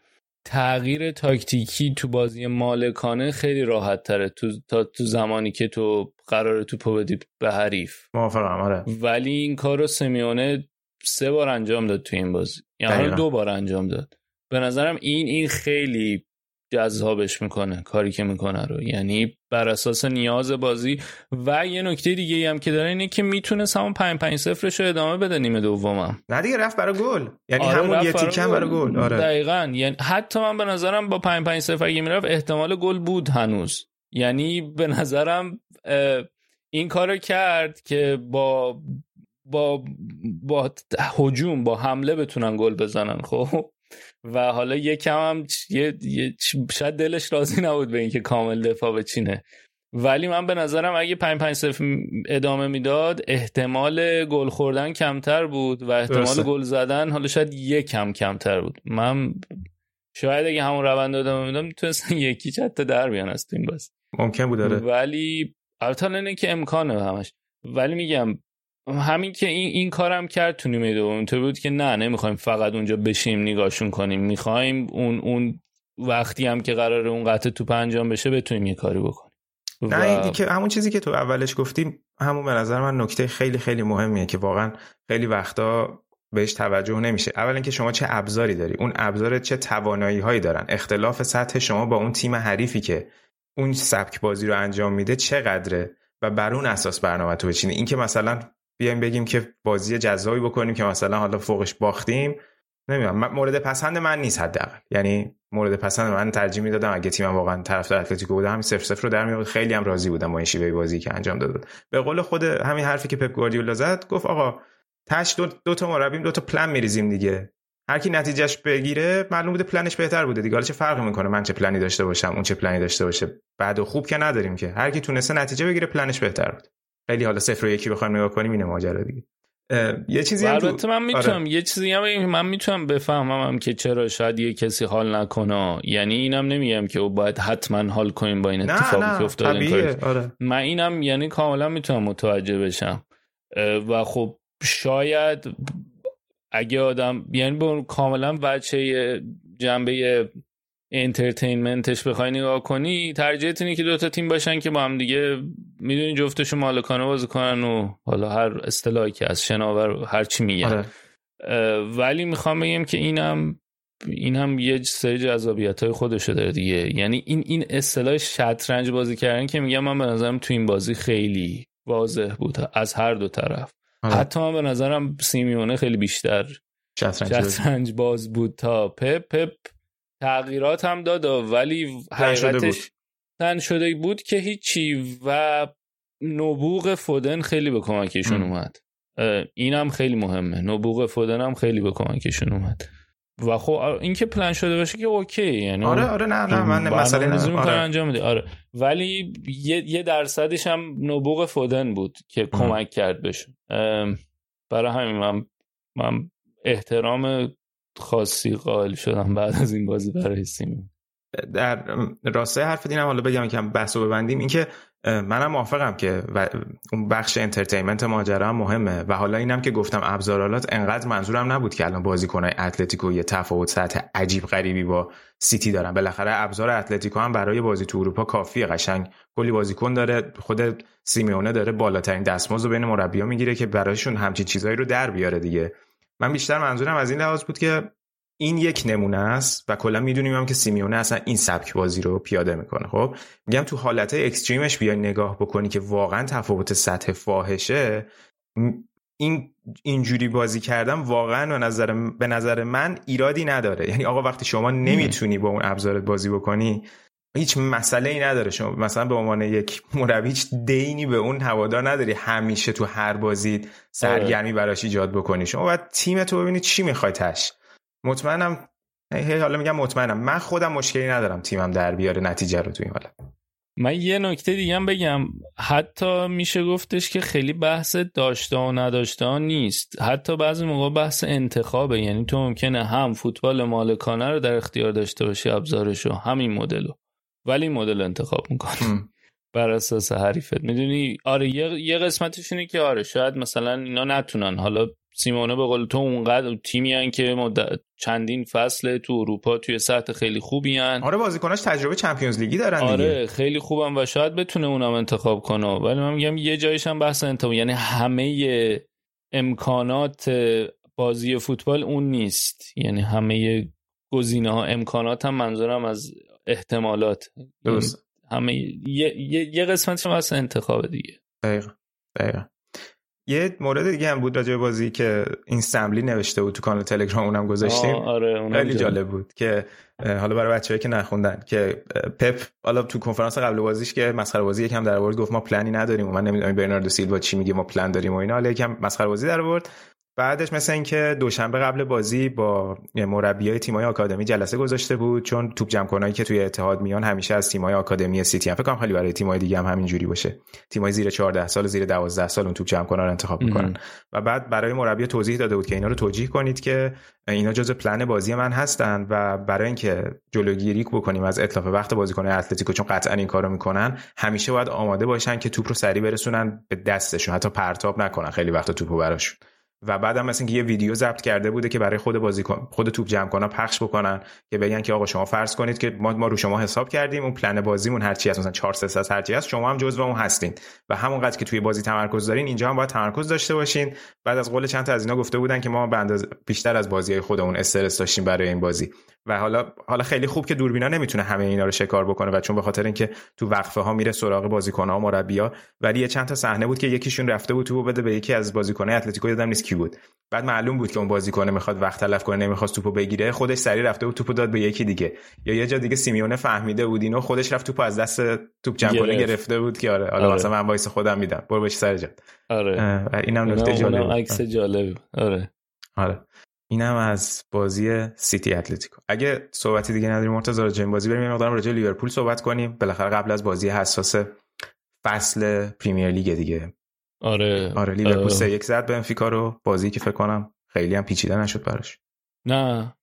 تغییر تاکتیکی تو بازی مالکانه خیلی راحت تره تو تا تو زمانی که تو قرار تو بدی به حریف. موافقم آره. ولی این کار رو سمیونه سه بار انجام داد تو این بازی. یعنی دقیقاً. دو بار انجام داد. به نظرم این این خیلی جذابش می‌کنه کاری که می‌کنه رو. یعنی بر اساس نیاز بازی. و یه نکته دیگه هم که داره اینه که می‌تونه همون 5 5 0 رو ادامه بده نیمه دومم. نه دیگه رفت برای گل. یعنی آره، همون یه تیکم برای گل. آره. دقیقا. یعنی حتی من به نظرم با 5 5 0 اگه می‌رفت احتمال گل بود هنوز. یعنی به نظرم این کارو کرد که با با با هجوم با حمله بتونن گل بزنن خب؟ و حالا یکم هم یه, یه شاید دلش راضی نبود به اینکه کامل دفاع بچینه ولی من به نظرم اگه 5 5 0 ادامه می‌داد احتمال گل خوردن کمتر بود و احتمال. گل زدن حالا شاید یک کم کمتر بود. من شاید اگه همون روند رو ادامه میدم می‌تونستن یکی حتی در بیان از تو این بازی ممکن بود آره. ولی البته اینه که امکانه همش. ولی میگم همین که این این کارم کرد تو نیمه دوم. اینطور بود که نه نمی‌خوایم فقط اونجا بشیم نگاهشون کنیم. می‌خوایم اون اون وقتی هم که قراره اون قطع توپ انجام بشه بتونیم یه کاری بکنیم. نه این که همون چیزی که تو اولش گفتیم همون به نظر من نکته خیلی خیلی مهمیه که واقعا خیلی وقتا بهش توجه نمیشه. اول اینکه شما چه ابزاری داری؟ اون ابزار چه توانایی هایی دارن؟ اختلاف سطح شما با اون تیم حریفی که اون سبک بازی رو انجام میده چقدره و بر اون اساس برنامه تو بچینی. اینکه مثلا بیایم بگیم که بازی جذابی بکنیم که مثلا حالا فوقش باختیم نمی‌دونم. مورد پسند من نیست حداقل. یعنی مورد پسند من ترجیح می‌دادم. اگه تیمم واقعا طرفدار اتلتیکو بودم همین 0 0 رو در میآورد. خیلی هم راضی بودم با این شیوه بازی که انجام بود. به قول خود همین حرفی که پپ گواردیولا زد گفت آقا تهش دو, دو تا مربیم دو تا پلن میریزیم دیگه. هر کی نتیجهش بگیره معلوم بوده پلنش بهتر بوده دیگه. حالا چه فرقی می‌کنه من چه پلنی داشته باشم اون چه پلنی داشته باشه؟ بد و خوب که نداریم که. هر کی تونسته نتیجه بگیره پلنش بهتر بود. خیلی حالا صفر و یکی بخوایم نگاه کنیم اینه ماجرا دیگه. یه چیزی هم تو- البته من می‌تونم یه چیزی هم من می‌تونم بفهمم هم که چرا شاید یه کسی حال نکنه. یعنی اینم نمیگم که او باید حتما حال کنیم با این اتفاقی که افتاد این آره. من اینم یعنی کاملا می‌تونم متوجه بشم. و خب شاید اگه آدم یعنی به کاملا بچه جنبه انترتینمنتش بخوای نگاه کنی ترجیحت اینه که دوتا تیم باشن که با هم دیگه می‌دونی جفتشون مالکانه بازی کنن و حالا هر اصطلاحی که از شناور هر چی میگن. آره. ولی می‌خوام بگم که اینم این هم یه سری جذابیت های خودشو داره دیگه. یعنی این این اصطلاح شطرنج بازی کردن که میگم من به نظرم تو این بازی خیلی واضح بود از هر دو طرف. آره. حتی من به نظرم سیمیونه خیلی بیشتر. شطرنج باز بود تا پپ پپ تغییرات هم داد ولی حقیقتش تن شده بود که هیچی و نبوغ فودن خیلی به کمکشون اومد. اینم خیلی مهمه. نبوغ فودن هم خیلی به کمکشون اومد. و خب اینکه پلن شده باشه که اوکی یعنی آره آره نه نه من مسئله نه آره. انجام میده. آره. ولی یه, یه درصدش هم نبوغ فودن بود که کمک کرد بهشون. برای همین من من احترام خاصی قائل شدم بعد از این بازی برای سیمون. در راستای حرف دینم حالا بگم که بحث رو ببندیم. اینکه منم موافقم که اون بخش entertainment ماجرا هم مهمه. و حالا اینم که گفتم ابزارالات انقدر منظورم نبود که الان بازیکنای اتلتیکو یه تفاوت سطح عجیب غریبی با سیتی دارن. بالاخره ابزار اتلتیکو هم برای بازی تو اروپا کافیه قشنگ. کلی بازیکن داره خود سیمیونه داره بالاترین دستمزد بین مربیا می‌گیره که برایشون همچین چیزایی رو در بیاره دیگه. من بیشتر منظورم از این لحاظ بود که این یک نمونه است و کلا می‌دونیم هم که سیمیونه اصلا این سبک بازی رو پیاده می‌کنه. خب میگم تو حالت اکستریمش بیای نگاه بکنی که واقعا تفاوت سطح فاحشه این اینجوری بازی کردم واقعا به نظر به نظر من ایرادی نداره. یعنی آقا وقتی شما نمی‌تونی با اون ابزارت بازی بکنی هیچ مسئله ای نداره. شما مثلا به عنوان یک مربی هیچ دینی به اون هوادار نداری. همیشه تو هر بازی سرگرمی براش ایجاد بکنی. شما باید تیم تو ببینید چی می‌خوای تش. مطمئنم. حالا میگم مطمئنم. من خودم مشکلی ندارم تیمم در بیاره نتیجه رو تو این حالت من یه نکته دیگه هم بگم. حتی میشه گفتش که خیلی بحث داشته و نداشته نیست. حتی بعضی موقع بحث انتخابه. یعنی تو ممکنه هم فوتبال مالکانه رو در اختیار داشته باشی ابزارشو همین مدلو ولی مدل انتخاب می‌کنی. بر اساس حریفت. می‌دونی؟ آره یه, یه قسمتش اینه که آره شاید مثلا اینا نتونن. حالا سیمونه به قول تو اونقدر تیمی که مدت چندین فصل تو اروپا توی سطح خیلی خوبی هن. آره بازیکناش تجربه چمپیونز لیگی دارن آره دیگه. خیلی خوبن و شاید بتونه اونم انتخاب کنه. ولی من میگم یه جایش هم بحث انتخاب یعنی همه امکانات بازی فوتبال اون نیست. یعنی همه گزینه ها امکانات هم منظورم از احتمالات. درست همه یه, یه،, یه قسمتش هم انتخاب دیگه. دقیقا دقیقا. یه مورد دیگه هم بود راجع بازی که این سمبلی نوشته بود تو کانال تلگرام اونم گذاشتیم. آره خیلی جالب. بود که حالا برای بچه‌ای که نخوندن که پپ حالا تو کنفرانس قبل بازیش که مسخره بازی یکم در آورد گفت ما پلنی نداریم و من نمی‌دونم برناردو سیلوا چی میگه ما پلن داریم و اینا. حالا یکم مسخره بازی در آورد. بعدش مثل اینکه دوشنبه قبل بازی با مربیای تیمای آکادمی جلسه گذاشته بود چون توپ جمع کنایی که توی اتحاد میان همیشه از تیمای آکادمی سیتی هم فکر کنم خیلی برای تیمای دیگه هم همینجوری باشه. تیمای زیر 14 سال زیر 12 سال اون توپ جمع کنار رو انتخاب می‌کنن. و بعد برای مربی توضیح داده بود که اینا رو توجیه کنید که اینا جزء پلن بازی من هستن و برای اینکه جلوگیری بکنیم از اتلاف وقت بازیکن اتلتیکو چون قطعا این کارو می‌کنن همیشه باید آماده باشن که توپ رو سریع برسونن به دستشون حتی پرتاب نکنن خیلی وقت توپو براشون و بعدم مثلا که یه ویدیو ضبط کرده بوده که برای خود بازیکن خود توپ جمع کنا پخش بکنن که بگن که آقا شما فرض کنید که ما ما رو شما حساب کردیم اون پلن بازیمون هر چی هست مثلا 4 3 هر چی هست شما هم جزو اون هستین. و همونقدر که توی بازی تمرکز دارین اینجا هم باید تمرکز داشته باشین. بعد از قول چند تا از اینا گفته بودن که ما به بیشتر از بازی های خودمون استرس داشتیم برای این بازی. و حالا حالا خیلی خوب که دوربینا نمی‌تونه همه اینا رو شکار بکنه و چون به خاطر اینکه تو وقفه ها میره سراغ بازیکن ها مربیا ولی یه چند تا صحنه بود که یکیشون رفته بود تو بده به یکی از بازیکن‌های اتلتیکو یادم نیست کی بود. بعد معلوم بود که اون بازیکن می‌خواد وقت تلف کنه نمی‌خواست توپو بگیره خودش سری رفته بود توپو داد به یکی دیگه. یا یه جا دیگه سیمیونه فهمیده بود اینو خودش رفت توپو از دست توپ جمع کنه گرفته بود که آره حالا آره. مثلا من وایسا خودم میدم. برو بهش سر جات. آره. اینم نکته جالب عکس جالب آره. آره. اینم از بازی سیتی اتلتیکو. اگه صحبتی دیگه نداریم مرتضی راجع بازی بریم یه مقدار راجع لیورپول صحبت کنیم. بالاخره قبل از بازی حساس فصل Premier League دیگه. آره. آره لیورپول سه یک زد بنفیکا رو. بازی که فکر کنم خیلی هم پیچیده نشد براش. نه.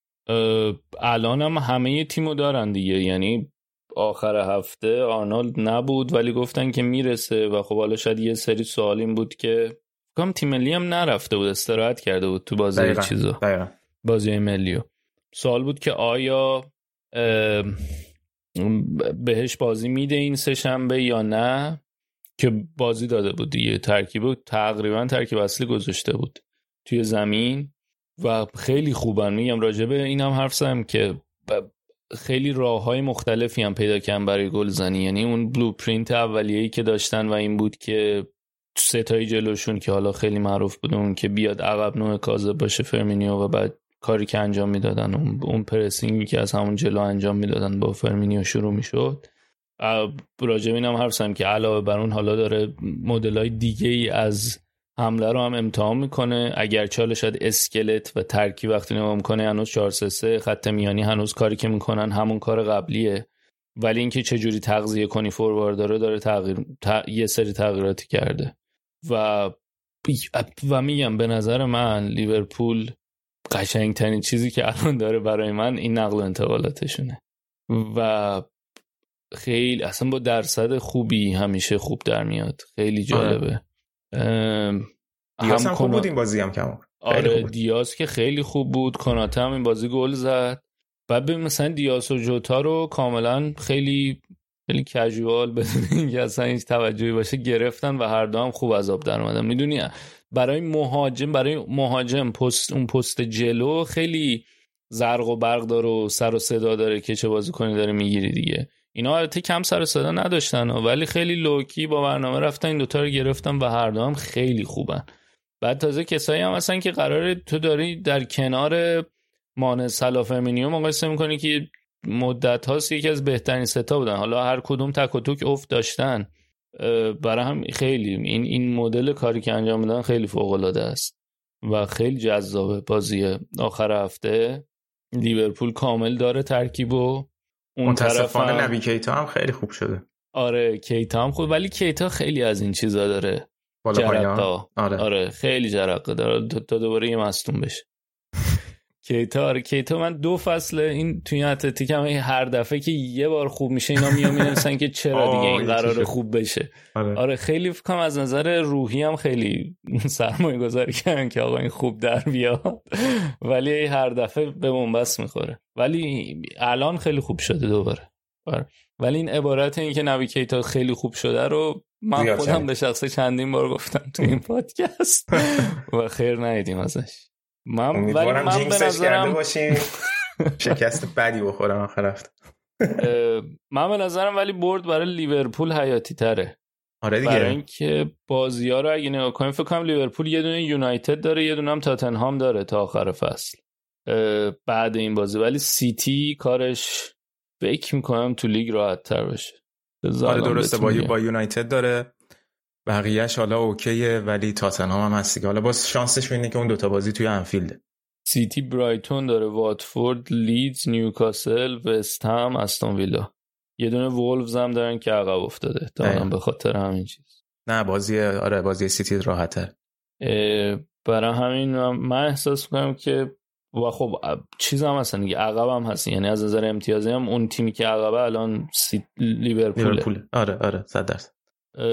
الان هم همه تیمو دارن دیگه. یعنی آخر هفته آرنولد نبود ولی گفتن که می‌رسه و خب حالا شاید یه سری سوال این بود که کام تیم ملی هم نرفته بود استراحت کرده بود تو بازی دقیقا. چیزا. دقیقا. بازی ملیو. سوال بود که آیا بهش بازی میده این سه شنبه یا نه؟ که بازی داده بود دیگه. ترکیب تقریبا ترکیب اصلی گذاشته بود توی زمین و خیلی خوبن. میگم راجبه این هم حرف زدم که خیلی راه های مختلفی هم پیدا کردن برای گل زنی یعنی اون blueprint اولیه‌ای که داشتن و این بود که سه تای جلوشون که حالا خیلی معروف بود اون که بیاد عقب نوک کاذب باشه فرمینیو و بعد کاری که انجام می‌دادن اون اون pressing ی که از همون جلو انجام می‌دادن با فرمینیو شروع می‌شد. راجع اینم حرف که علاوه بر اون حالا داره مدل های دیگه ای از حمله رو هم امتحان می‌کنه. اگر چاله شاید اسکلت و ترکی وقتی نگاه می‌کنه هنوز 4 3 خط میانی هنوز کاری که می‌کنن همون کار قبلیه. ولی اینکه چه جوری تغذیه کنی فوروارد داره تغییر یه سری تغییراتی کرده. و و میگم به نظر من لیورپول قشنگترین چیزی که الان داره برای من این نقل و انتقالاتشونه. و خیلی اصلا با درصد خوبی همیشه خوب در میاد. خیلی آره. جالبه. دیاز هم خوب بود این بازی هم کم آره دیاز که خیلی خوب بود. کناته هم این بازی گل زد. بعد ببین مثلا دیاز و جوتا رو کاملا خیلی خیلی کژوال بدون اینکه اصلا هیچ توجهی باشه گرفتن و هر دو هم خوب از آب در اومدن. می‌دونی برای مهاجم برای مهاجم پست اون پست جلو خیلی زرق و برق داره و سر و صدا داره که چه بازی کنی داره می‌گیری دیگه. اینا البته کم سر صدا نداشتن ولی خیلی لوکی با برنامه رفتن این دوتا رو گرفتن و هر دو هم خیلی خوبن. بعد تازه کسایی هم هستن که قراره تو داری در کنار مان سلافرمینیو مقایسه می‌کنی که مدت هاست یکی از بهترین ستا بودن. حالا هر کدوم تک و توک افت داشتن. برای هم خیلی این این مدل کاری که انجام میدن خیلی فوق العاده است. و خیلی جذابه بازی آخر هفته. لیورپول کامل داره ترکیب و اون متاسفانه هم... نبی کیتا هم خیلی خوب شده. آره کیتا هم خوب ولی کیتا خیلی از این چیزا داره. بالا آره. آره خیلی جرقه داره. تا دوباره یه مستون بشه. کیتا آره کیتا من دو فصل این توی اتلتیک هم هر دفعه که یه بار خوب میشه اینا میان می‌نویسن که چرا دیگه این قرار خوب بشه. آره, آره خیلی فکرم از نظر روحی هم خیلی سرمایه گذاری کردن که آقا این خوب در بیاد. ولی هر دفعه به بنبست می‌خوره. ولی الان خیلی خوب شده دوباره. آره. ولی این عبارت این که نوی کیتا خیلی خوب شده رو من خودم به شخصه چندین بار گفتم تو این پادکست و خیر ندیدیم ازش. من ولی من به نظرم باشیم. شکست بدی بخورم آخر هفته من به نظرم ولی برد برای لیورپول حیاتی تره. آره دیگه. برای اینکه بازی ها رو اگه نگاه کنیم فکر کنم لیورپول یه دونه یونایتد داره یه دونه هم تاتنهام داره تا آخر فصل. بعد این بازی. ولی سیتی کارش فکر می‌کنم تو لیگ راحت تر بشه آره درسته با, با یونایتد داره. بقیهش حالا OK ه ولی تاتنهام هم هست دیگه حالا باز شانسش اینه که اون دوتا بازی توی انفیلده. سیتی برایتون داره واتفورد لیدز نیوکاسل وست هم استون ویلا. یه دونه وولفز هم دارن که عقب افتاده. تا به خاطر همین چیز. نه بازی آره بازی سیتی راحته برای همین من احساس می‌کنم که و خب چیز هم هستن دیگه عقب هم هست یعنی از نظر امتیازی هم اون تیمی که عقبه الان سی... لیورپول آره آره صد درصد.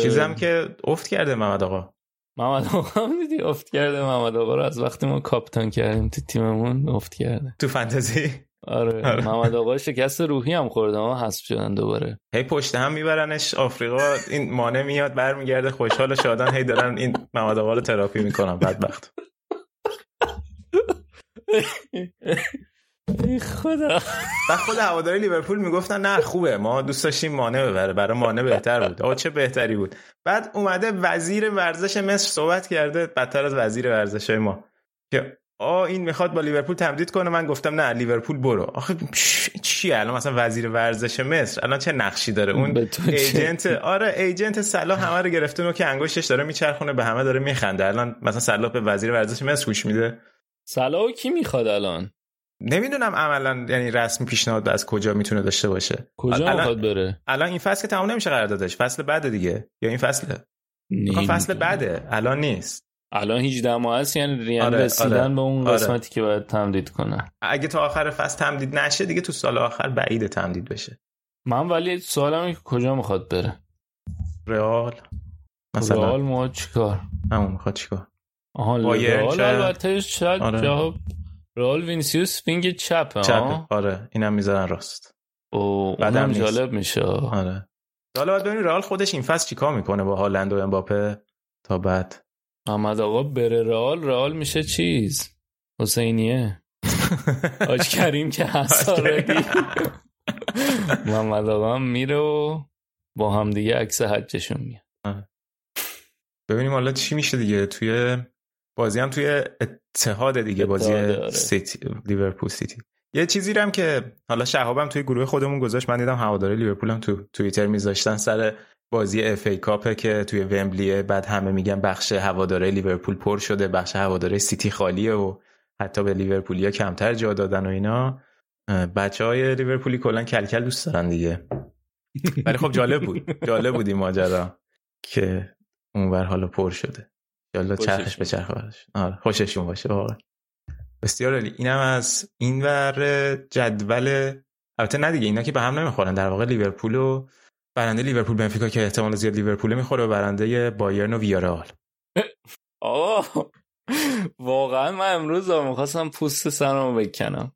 چیزی هم که افت کرده محمد آقا. محمد آقا هم دیدی؟ افت کرده محمد آقا رو. از وقتی ما کاپیتان کردیم تو تیممون افت کرده. تو فانتزی. آره, آره. محمد آقا شکست روحی هم خورده. ما حذف شدن دوباره. هی پشت هم میبرنش. آفریقا این مانع میاد برمیگرده. خوشحال و شادان. هی دارن این محمد آقا رو تراپی می‌کنن. بدبخت. خدا. و خود هواداری لیورپول می‌گفتن نه خوبه ما دوست داشتیم مانع ببره برای مانع بهتر بود. آقا چه بهتری بود. بعد اومده وزیر ورزش مصر صحبت کرده بدتر از وزیر ورزش ما که آ این می‌خواد با لیورپول تمدید کنه. من گفتم نه لیورپول برو. آخه چی الان مثلا وزیر ورزش مصر الان چه نقشی داره؟ اون ایجنت آره ایجنت صلاح همه رو گرفته نو که انگشتش داره میچرخونه به همه داره میخنده. الان مثلا صلاح به وزیر ورزش مصر گوش میده. صلاح کی می‌خواد الان؟ نمی‌دونم عملا یعنی رسمی پیشنهاد از کجا می‌تونه داشته باشه. کجا می‌خواد بره؟ الان این فصل که تمام نمیشه قراردادش. فصل بعد دیگه. یا این فصله؟ فصل بعده. الان نیست. الان 18 ماه هست یعنی ریان آره، رسیدن آره، به اون آره. قسمتی که باید تمدید کنه اگه تا آخر فصل تمدید نشه دیگه تو سال آخر بعید تمدید بشه. من ولی سوالم که کجا می‌خواد بره؟ رئال. مثلا رئال ما چیکار؟ همون می‌خواد چیکار؟ آها رئال البته شاید آره. جواب رئال وینسیوس wing چپ چپ آره اینم می‌ذارن راست. او اونم جالب میشه. آره. حالا باید ببینیم رئال خودش این فصل چیکار می‌کنه با هالند و امباپه تا بعد. محمد آقا بره رئال. رئال میشه چیز؟ حسینیه. آج کریم که هست محمد آقا میره و با هم دیگه عکس حجشون میاد. ببینیم حالا چی میشه دیگه. توی بازی هم توی اتحاد دیگه بازی آره. سیتی لیورپول سیتی. یه چیزی هم که حالا شهابم توی گروه خودمون گذاشت من دیدم هواداره لیورپول هم تو توییتر میذاشتن سر بازی FA Cup ه که توی ومبلیه بعد همه میگن بخش هواداره لیورپول پر شده بخش هواداره سیتی خالیه و حتی به لیورپولیا کمتر جا دادن و اینا. بچه های لیورپولی کلا کلکل دوست دارن دیگه. ولی خب جالب بود. جالب بود این ماجرا که اونور حالا پر شده. یالا چرخش به چرخ آره خوششون باشه واقعا. بسیار عالی. اینم از این ور جدول البته نه دیگه اینا که به هم نمی‌خورن. در واقع لیورپول و برنده لیورپول بنفیکا که احتمال زیاد لیورپول می‌خوره و برنده بایرن و ویارال آه واقعا من امروز می‌خواستم پوست سرمو بکنم.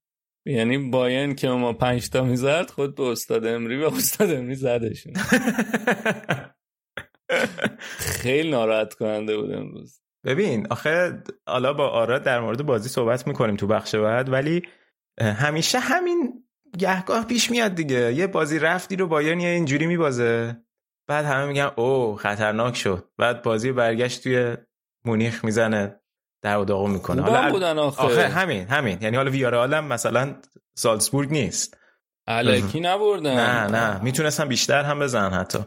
یعنی بایرن که ما پنج تا می‌زد خود به استاد امری و استاد امری زدشون. خیلی ناراحت کننده بود امروز. ببین آخه حالا با آرا در مورد بازی صحبت می‌کنیم تو بخش بعد ولی همیشه همین گهگاه پیش میاد دیگه. یه بازی رفتی رو بایرن یه اینجوری میبازه. بعد همه میگن او خطرناک شد. بعد بازی برگشت توی مونیخ می‌زنه در و می‌کنه. حالا بودن آخه. آخه همین همین. یعنی حالا ویارال هم مثلا سالزبورگ نیست. الکی نبردن. نه نه. می‌تونستم بیشتر هم بزنن حتی.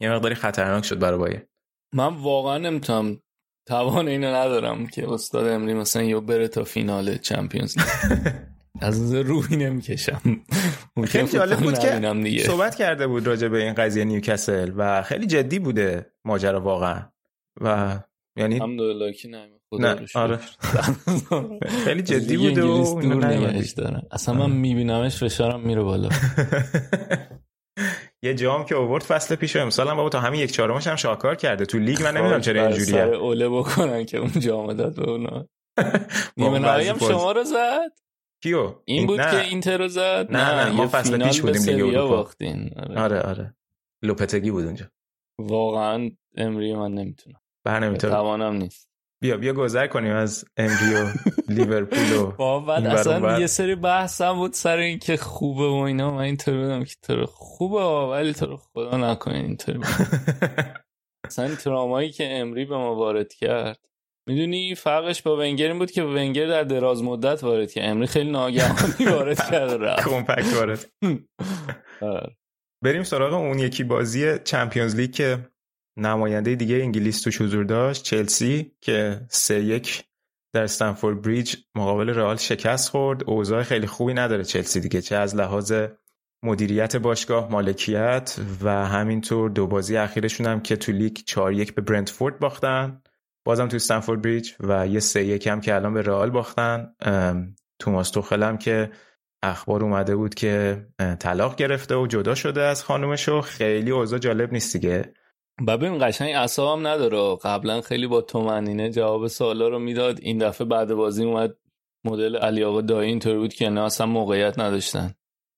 یه مقداری خطرناک شد برای بایر من واقعا نمی‌تونم توان اینو ندارم که استاد امری مثلا یو بره تا فینال چمپیونز از روحی نمی‌کشم. خیلی جالب بود که صحبت کرده بود راجع به این قضیه نیوکسل و خیلی جدی بوده ماجرا واقعا. و یعنی الحمدلله که نه آره. خیلی جدی بوده و داره. اصلا من میبینمش فشارم میره بالا. یه جام که اوورد فصل پیش امسال هم بابا تا همین یک چهارمش هم شاکار کرده تو لیگ من نمی‌دونم چرا اینجوریه. سر اوله بکنن که اون جام داد به اونا. نیمه نهایی هم شما رو زد؟ کیو؟ این بود که اینتر رو زد؟ نه نه ما فصل پیش بودیم دیگه اروپا. آره. آره آره. لوپتگی بود اونجا. واقعا امری من نمی‌تونم. بر نمی‌تونم توانم نیست. بیا بیا گذر کنیم از امری و لیورپول و بعد اصلا یه سری بحث هم بود سر اینکه خوبه و اینا. من اینطور بودم که تو خوبه ولی تو خدا نکنین اینطور اصلا ترامایی که امری به ما وارد کرد. می‌دونی فرقش با ونگر این بود که ونگر در دراز مدت وارد کرد. امری خیلی ناگهانی وارد کرد رفت. کمپکت وارد. آره. بریم سراغ اون یکی بازی چمپیونز لیگ که نماینده دیگه انگلیس توش حضور داشت چلسی که سه یک در استنفورد بریج مقابل رئال شکست خورد. اوضاع خیلی خوبی نداره چلسی دیگه چه از لحاظ مدیریت باشگاه مالکیت و همینطور دو بازی اخیرشون هم که تو لیگ 4 یک به برنتفورد باختن. بازم تو استنفورد بریج و یه سه یک هم که الان به رئال باختن. توماس توخل هم که اخبار اومده بود که طلاق گرفته و جدا شده از خانومش و خیلی اوضاع جالب نیست دیگه. ببین قشنگ اصابم نداره. قبلا خیلی با تومنینه جواب سوالا رو می‌داد. این دفعه بعد بازی اومد مدل علی آقا دایی اینطور بود که نه اصلا موقعیت نداشتن.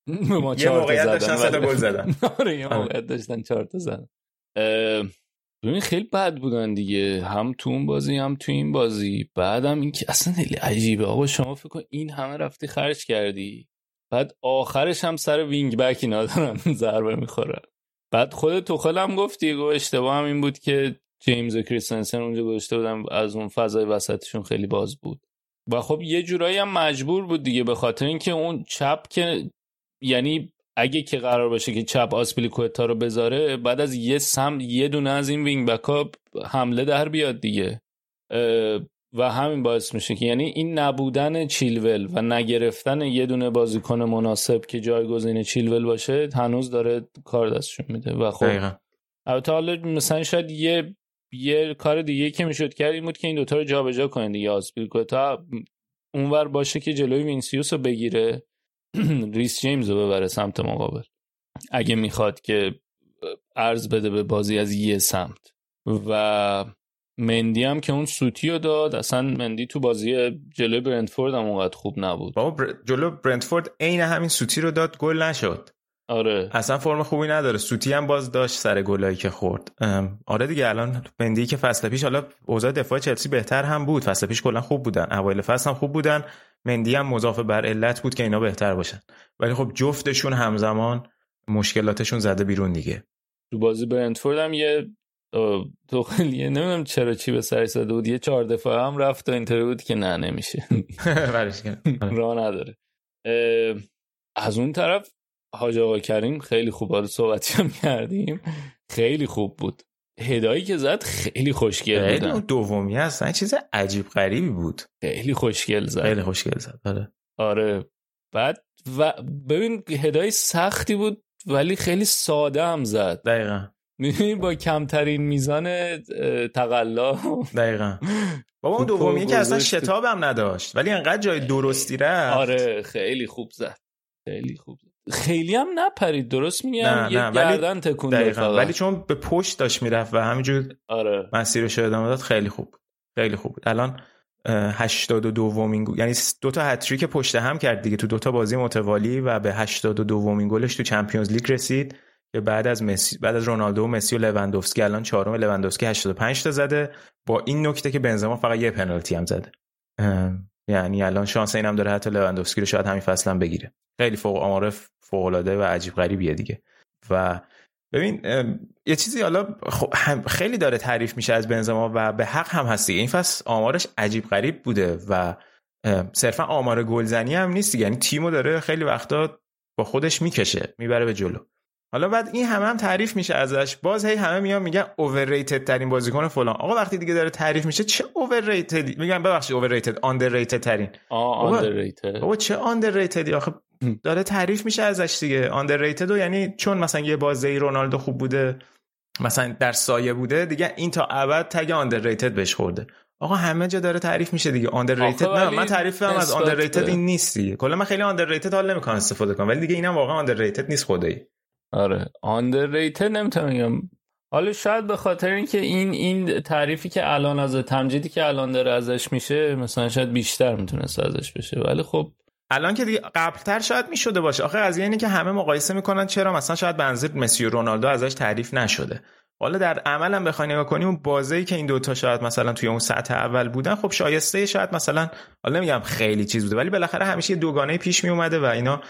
ما یه موقعیت داشتن سه گل زدن. آره یه موقعیت داشتن چهار تا زدن. ببین خیلی بد بودن دیگه. هم تو اون بازی هم تو این بازی. بعدم این که اصلا خیلی عجیبه. آقا شما فکر کن این همه رفتی خرج کردی. بعد آخرش هم سر wing back اینا دارن ضربه می‌خورن. بعد خود توخل هم گفتی گو اشتباه هم این بود که جیمز و کریستنسن اونجا گذاشته بودن از اون فضای وسطشون خیلی باز بود. و خب یه جورایی هم مجبور بود دیگه به خاطر اینکه اون چپ که یعنی اگه که قرار باشه که چپ آسپلیکوتا رو بذاره بعد از یه سم یه دونه از این wing back ها حمله در بیاد دیگه. و همین باعث میشه که یعنی این نبودن چیلول و نگرفتن یه دونه بازیکن مناسب که جایگزین چیلول باشه هنوز داره کار دستشون میده. و خب البته حالا مثلا شاید یه یه کار دیگه که می‌شد کرد این بود که این دوتا رو جابجا کنید دیگه. آسپلیکوتا اونور باشه که جلوی وینسیوس رو بگیره ریس جیمز رو ببره سمت مقابل. اگه می‌خواد که ارز بده به بازی از یه سمت. و مندی هم که اون سوتی رو داد. اصلا مندی تو بازی جلوی برنتفورد هم اونقدر خوب نبود. بابا بر... جلو برنتفورد عین همین سوتی رو داد گل نشد. آره. اصلا فرم خوبی نداره. سوتی هم باز داشت سر گلایی که خورد. آره دیگه الان مندی که فصل پیش حالا اوضاع دفاع چلسی بهتر هم بود. فصل پیش کلا خوب بودن. اوایل فصل هم خوب بودن. مندی هم مضاف بر علت بود که اینا بهتر باشن. ولی خب جفتشون همزمان مشکلاتشون زده بیرون دیگه. تو بازی برنتفورد هم یه تو خیلی نمی‌دونم چرا چی به سر زده بود. یه چهار دفعه هم رفت و اینطوری بود که نه نمیشه. راه نداره. از اون طرف حاج آقا کریم خیلی خوب حالا صحبتی هم کردیم. خیلی خوب بود. هدایی که زد خیلی خوشگل بود اون دومی هستن چیز عجیب غریبی بود. خیلی خوشگل زد. خیلی خوشگل زد. آره. آره. بعد و ببین هدای سختی بود ولی خیلی ساده هم زد. دقیقا. می‌دونی با کمترین میزان تقلا دقیقا. بابا اون دومی که اصلا شتاب هم نداشت. ولی انقدر جای درستی رفت. آره خیلی خوب زد. خیلی خوب زد. خیلی هم نپرید. درست میگم؟ نه یه نه. گردن تکون ولی چون به پشت داشت می‌رفت و همینجور آره. مسیرش ادامه داد خیلی خوب. خیلی خوب. الان 82 دومین یعنی دو تا هتریک پشت هم کرد دیگه. تو دو تا بازی متوالی و به 82 دومین گلش تو چمپیونز لیگ رسید. که بعد از مسی بعد از رونالدو و مسی و لوندوفسکی الان چهارم لوندوفسکی 85 تا زده. با این نکته که بنزما فقط یه پنالتی هم زده. یعنی الان شانس اینم داره حتی لوندوفسکی رو شاید همین فصل هم بگیره. خیلی فوق آمار فوق العاده و عجیب غریبیه دیگه. و ببین یه چیزی حالا خیلی داره تعریف میشه از بنزما و به حق هم هستی. این فصل آمارش عجیب غریب بوده و صرفا آمار گلزنی هم نیست یعنی تیمو داره خیلی وقتا با خودش می‌کشه می‌بره به جلو. حالا بعد این همه هم تعریف میشه ازش. باز هی همه میان میگن اوورریتد ترین بازیکن فلان. آقا وقتی دیگه داره تعریف میشه چه اوورریتدی میگن ببخشید اوورریتد آندرریتد ترین. آه بابا چه آندرریتدی آخه داره تعریف میشه ازش دیگه. آندرریتد و یعنی چون مثلا یه بازی رونالدو خوب بوده مثلا در سایه بوده دیگه این تا ابد تگ آندرریتد بهش خورده. آقا همه جا داره تعریف میشه دیگه. آندرریتد نه من تعریفم از آندرریتد این نیستی کلا من خیلی آندرریتد حال نمی‌کنم استفاده کنم. ولی دیگه اینم واقعا آندرریتد نیست خدایی. آره. آندرریتد نمی‌تونم بگم. حالا شاید به خاطر اینکه این این تعریفی که الان از تمجیدی که الان داره ازش میشه مثلا شاید بیشتر می‌تونست ازش بشه. ولی خب الان که دیگه قبلتر شاید می‌شده باشه. آخه قضیه اینه که همه مقایسه می‌کنن چرا مثلا شاید بنظیر مسی و رونالدو ازش تعریف نشده. حالا در عمل هم بخوای نگاه کنی اون بازی که این دوتا شاید مثلا توی اون سطح اول بودن خب شایسته شاید مثلا حالا نمیگم خیلی چیز بوده ولی بالاخره همیشه دوگانه پیش می اومده و اینا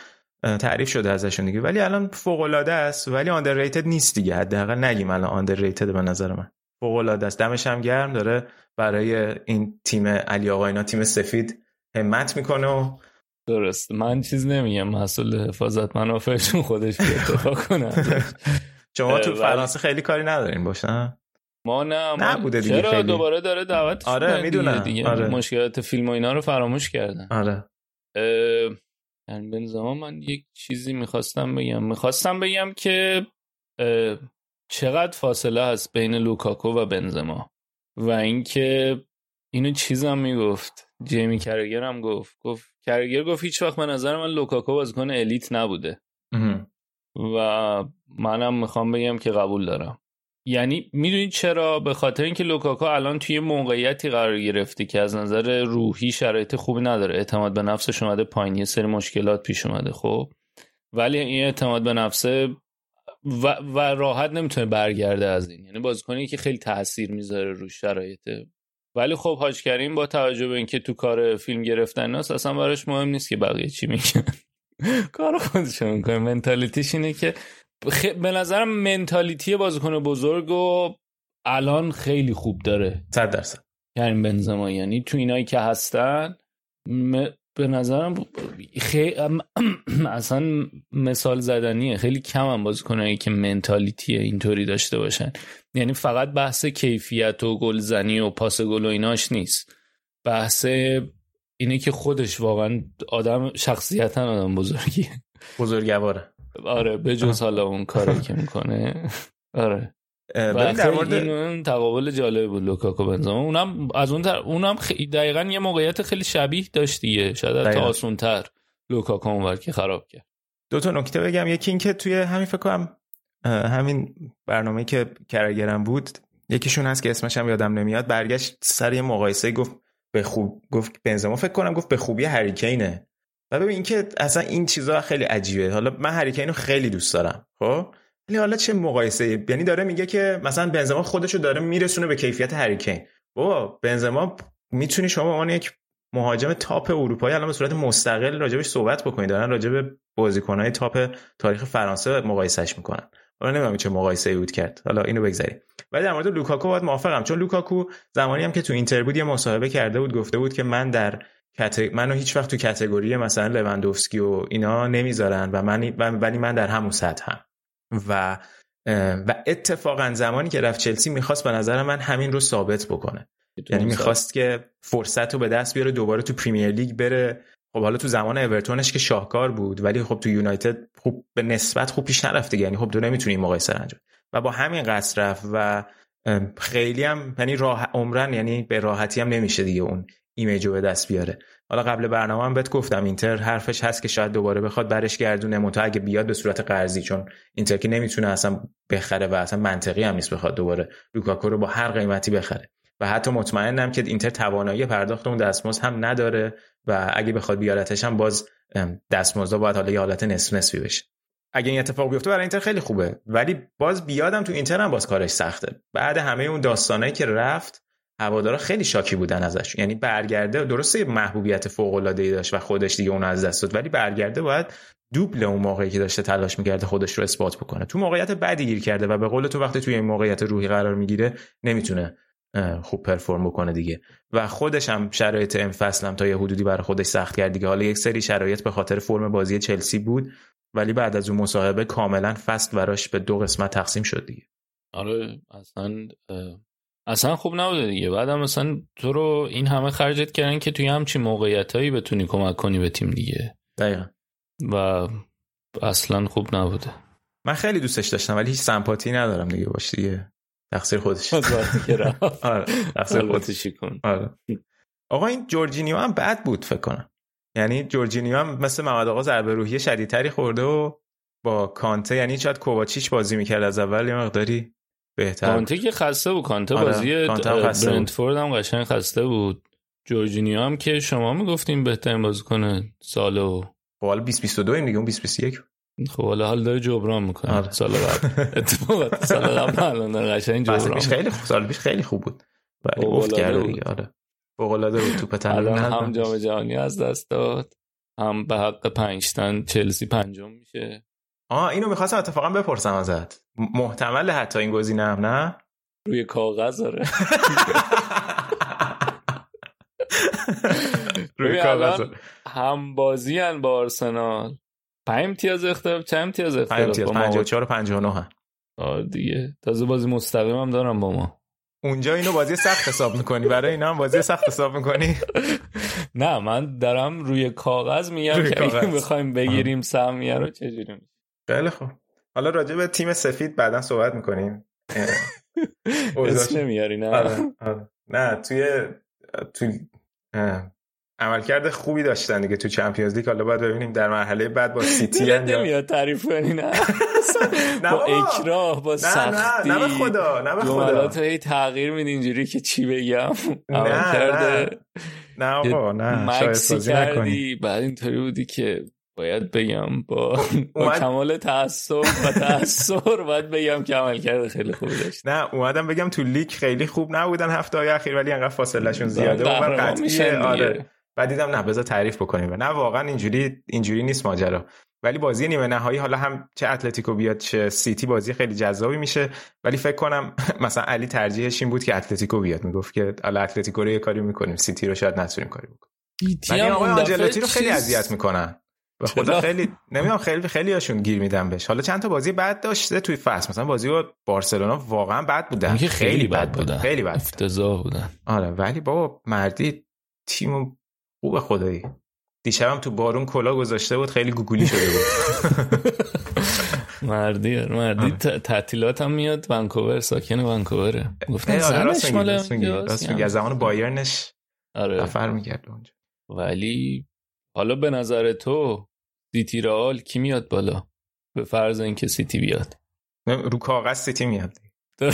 تعریف شده ازشون دیگه. ولی الان فوق العاده است ولی آندرریتد نیست دیگه. حداقل نگیم الان آندرریتد به نظر من. فوق العاده است. دمش هم گرم. داره برای این تیم علی آقا اینا تیم سفید همت می‌کنه و درست. من چیز نمیگم. مسئول حفاظت منافعشون خودش اتفاق کنه شما تو فرانسه خیلی کاری ندارین باشن ما نه ما بوده دیگه چرا خیلی. دوباره داره دعوت آره می‌دونم دیگه؟ آره. مشکلات فیلم و اینا رو فراموش کردن. آره. یعنی به زمان من یک چیزی می‌خواستم بگم. می‌خواستم بگم که چقدر فاصله هست بین لوکاکو و بنزما. و اینکه اینو چیزم می‌گفت. جیمی کرگر هم گفت. گفت کرگر گفت هیچ وقت به نظر من لوکاکو بازیکن elite نبوده. و منم می‌خوام بگم که قبول دارم. یعنی می‌دونید چرا؟ به خاطر اینکه لوکاکو الان توی موقعیتی قرار گرفته که از نظر روحی شرایط خوبی نداره. اعتماد به نفسش اومده پایین. یه سری مشکلات پیش اومده خب. ولی این اعتماد به نفسه و, و راحت نمی‌تونه برگرده از این. یعنی بازیکنی که خیلی تاثیر می‌ذاره رو شرایط. ولی خب حاج کریم با توجه به اینکه تو کار فیلم گرفتن ناس اصلا براش مهم نیست که بقیه چی میگن. کار خودشون می‌کنه. منتالیتیش اینه که خ... به نظرم منتالیتی بازیکن بزرگ و الان خیلی خوب داره. صد درصد. کریم بنزما یعنی تو اینایی که هستن م... به نظرم خی... اصلا مثال زدنیه. خیلی کم هم بازیکنایی که منتالیتی اینطوری داشته باشن. یعنی فقط بحث کیفیت و گلزنی و پاس گل و ایناش نیست. بحث اینه که خودش واقعا آدم شخصیتا آدم بزرگیه. بزرگواره. آره به جز حالا اون کاری که می‌کنه. آره. و در مورد این تقابل جالب بود لوکاکو بنزما اونم از اون تر اونم خ... دقیقا یه موقعیت خیلی شبیه داشت دیگه. شاید تا آسون تر لوکاکو اونور که خراب کرد. دو تا نکته بگم. یکی این که توی همین فکر کنم همین برنامه که کرگرم بود یکیشون هست که اسمش هم یادم نمیاد. برگشت سر یه مقایسه گفت به خوب گفت بنزما فکر کنم گفت به خوبی هریکینه. و ببین اینکه اصلا این چیزا خیلی عجیبه. حالا من هریکین رو خیلی دوست دارم خب؟ ولی حالا چه مقایسه؟ یعنی داره میگه که مثلا بنزما خودشو داره میرسونه به کیفیت هریکین. بابا بنزما می‌تونی شما عنوان یک مهاجم top اروپایی الان به صورت مستقل راجبش صحبت بکنید دارن راجب بازیکنهای top تاریخ فرانسه مقایسهش می‌کنن. حالا نمی‌دونم چه مقایسه بود کرد. حالا اینو بگذاریم. ولی در مورد لوکاکو باید موافقم. چون لوکاکو زمانی هم که تو اینتر بود یه مصاحبه کرده بود گفته بود که من در منو هیچ وقت تو category مثلا لوندوفسکی و اینا نمی‌ذارن و من ولی من در همون سطحم و و اتفاقا زمانی که رفت چلسی می‌خواست به نظر من همین رو ثابت بکنه. یعنی می‌خواست که فرصت رو به دست بیاره دوباره تو پریمیر لیگ بره. خب حالا تو زمان اورتونش که شاهکار بود ولی خب تو یونایتد خوب به نسبت خوب پیش نرفته. یعنی خب تو نمی‌تونی مقایسه انجام و با همین قصد رفت و خیلی هم یعنی راه عمرن یعنی به راحتی هم نمیشه دیگه اون image رو به دست بیاره. حالا قبل برنامه هم بهت گفتم اینتر حرفش هست که شاید دوباره بخواد برش گردونه. منتها اگه بیاد به صورت قرضی چون اینتر که نمی‌تونه اصلا بخره و اصلا منطقی هم نیست بخواد دوباره لوکاکو رو با هر قیمتی بخره. و حتی مطمئنم که اینتر توانایی پرداخت اون دستمزد هم نداره و اگه بخواد بیارتش هم باز دستمزد باید حالا یه حالت نصف نصفی بشه. اگه این اتفاق بیفته برای اینتر خیلی خوبه. ولی باز بیادم تو اینتر هم باز کارش سخته. بعد همه اون داستانایی که رفت هوادارا خیلی شاکی بودن ازش. یعنی برگرده درسته محبوبیت فوق العاده ای داشت و خودش دیگه اون از دست داد ولی برگرده باید دوبل اون موقعی که داشته تلاش می‌کرده خودش رو اثبات بکنه. تو موقعیت بدی گیر کرده و به قول تو وقتی توی این موقعیت روحی قرار می‌گیره نمی‌تونه خوب پرفورم بکنه دیگه. و خودش هم شرایط این فصل هم تا یه حدودی برای خودش سخت کرد دیگه. حالا یک سری شرایط به خاطر فرم بازی چلسی بود ولی بعد از اون مصاحبه کاملا فصل براش به دو قسمت تقسیم شد دیگه. آره اصلا اصلا خوب نبوده دیگه. بعدم مثلا تو رو این همه خرجت کردن که توی همچین موقعیت هایی بتونی کمک کنی به تیم دیگه. دقیقا. و اصلا خوب نبوده. من خیلی دوستش داشتم ولی هیچ سمپاتی ندارم دیگه. باش دیگه. تقصیر خودش. آره تقصیر خودش. کن. آره. آقا این جورجینیو هم بد بود فکر کنم. یعنی جورجینیو هم مثل محمد آقا ضربه روحی شدیدتری خورده و با کانته یعنی شاید کوواچیچ بازی می‌کرد از اول یه مقداری بهتر کانته که خسته بود کانته آره. بازی برنتفورد هم قشنگ خسته بود. جورجینیو هم که شما می‌گفتیم بهترین بازیکن سال و خب حالا 2022 این دیگه اون 2021 خب حالا حال داره جبران می‌کنه. آره. سال بعد. اتفاقات سال قبل الان قشنگ جبران خیلی خوب سال پیش خیلی خوب بود. ولی افت کرده دیگه آره. فوق العاده بود توپ الان هم جام جهانی از دست داد. هم به حق پنجتن چلسی پنجم میشه. آه اینو می‌خواستم اتفاقا بپرسم ازت. محتمل حتی این گزینه هم نه؟ روی کاغذ داره روی کاغذ. هم بازی هن با آرسنال. پنج امتیاز اختلاف چند امتیاز اختلاف امتیاز 54 و 59 هم آه دیگه. تازه بازی مستقیم هم دارم با ما. اونجا اینو بازی سخت حساب می‌کنی. برای اینا هم بازی سخت حساب می‌کنی؟ نه من دارم روی کاغذ میگم که بخوایم بگیریم سهمیه رو چجوری خیلی خوب. حالا راجع به تیم سفید بعدا صحبت می‌کنیم. اسم نمیاری نه؟ آره، آره. نه توی تو عملکرد خوبی داشتن دیگه تو چمپیونز لیگ. حالا باید ببینیم در مرحله بعد با سیتی نمیاد تعریف کنی نه. با اکراه با سختی نه نه خدا نه جملات هی تغییر میدی اینجوری که چی بگم. عملکرد نه آقا نه شاید کردی بعد اینطوری بودی که باید بگم با, با کمال تأثر و تأثر باید بگم که عملکرد خیلی خوبی داشت. نه اومدم بگم تو لیک خیلی خوب نبودن هفته های اخیر ولی انقدر فاصله شون زیاده و قطعیه آره. بعد دیدم نه بذار تعریف بکنیم. نه واقعا اینجوری اینجوری نیست ماجرا. ولی بازی نیمه نهایی حالا هم چه اتلتیکو بیاد چه سیتی بازی خیلی جذابی میشه. ولی فکر کنم مثلا علی ترجیحش این بود که اتلتیکو بیاد. می‌گفت که حالا اتلتیکو رو یه کاری می‌کنیم سیتی رو شاید نتونیم کاری بکنیم. ولی آقای آنجلوتی رو خیلی اذیت می‌کنن. به خدا خیلی نمی‌دونم خیلی خیلی هاشون گیر میدم بهش. حالا چند تا بازی بد داشته توی فصل. مثلا بازی با بارسلونا واقعا بد بودن خیلی, خیلی بد بودن خیلی بد افتضاح بودن. آره ولی بابا مردی تیم خوب خدایی. دیشبم تو بارون کلا گذاشته بود خیلی گوگولی شده بود. مردی مردی تعطیلات هم میاد. ونکوور ساکن ونکووره. گفتن زنش مال راست میگه زمان بایرنش آره. سفر می‌کرد اونجا. ولی حالا به نظر تو سیتی رئال کی میاد بالا؟ به فرض اینکه سیتی بیاد. رو کاغذ سیتی میاد.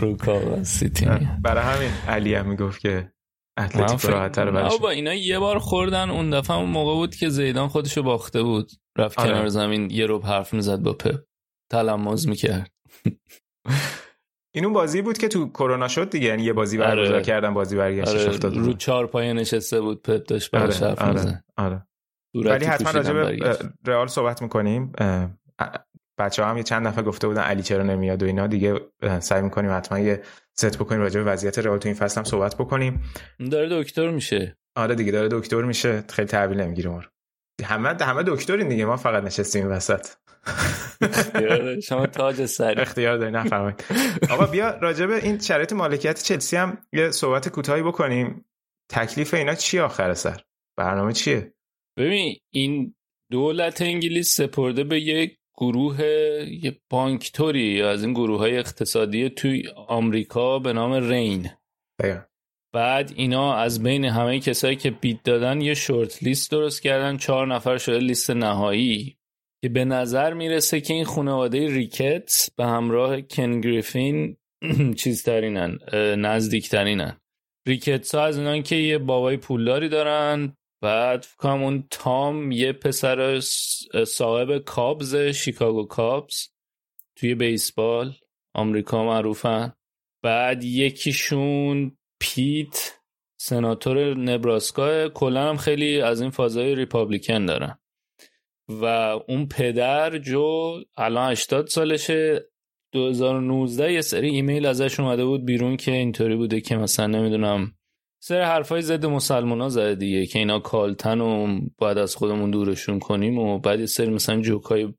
رو کاغذ سیتی میاد. برای همین علی هم می‌گفت که اتلتیکو راحت‌تر برش با اینا یه بار خوردن اون دفعه اون موقع بود که زیدان خودشو باخته بود. رفت آره. کنار زمین یه رو حرف می‌زد با پپ. تلمذ می‌کرد. این اون بازی بود که تو کرونا شد دیگه یعنی یه بازی برگزار آره. کردن بازی برگشتش آره. افتاد رو چهار پای نشسته بود پپ داشت براش آره. آره. آره. ولی حتما راجع به رئال صحبت می‌کنیم بچه ها هم یه چند دفعه گفته بودن علی چرا نمیاد و اینا دیگه سعی می‌کنیم حتما یه ست بکنیم راجع به وضعیت رئال تو این فصل هم صحبت بکنیم داره دکتر میشه آره دیگه داره دکتر میشه خیلی تحویل نمی‌گیره ما همه همه دکترین دیگه ما فقط نشستیم وسط شما تاج سر اختیار داری نفرمایید آقا بیا راجع به این شرایط مالکیت چلسی هم یه صحبت کوتاهی بکنیم. تکلیف اینا چی آخر سر؟ برنامه چیه؟ ببین این دولت انگلیس سپرده به یک گروه یه بانکتوری از این گروه های اقتصادی توی آمریکا به نام رین. بیا. بعد اینا از بین همه کسایی که بیت دادن یه شورت لیست درست کردن چهار نفر شده لیست نهایی. که به نظر می‌رسه که این خانواده ریکت به همراه کن گریفین چیز ترینن نزدیک ترینن ریکتس ها از اینان که یه بابای پولداری دارن بعد فکرم اون تام یه پسر صاحب کابز شیکاگو کابز توی بیسبال آمریکا معروفن. بعد یکیشون پیت سناتور نبراسکا کلا هم خیلی از این فازای ریپابلیکن دارن. و اون پدر جو الان 80 سالشه. 2019 یه سری ایمیل ازش اومده بود بیرون که اینطوری بوده که مثلا نمی‌دونم سر حرفای ضد مسلمان ها زده دیگه که اینا کالتن و باید از خودمون دورشون کنیم و بعد یه سری مثلا جوکای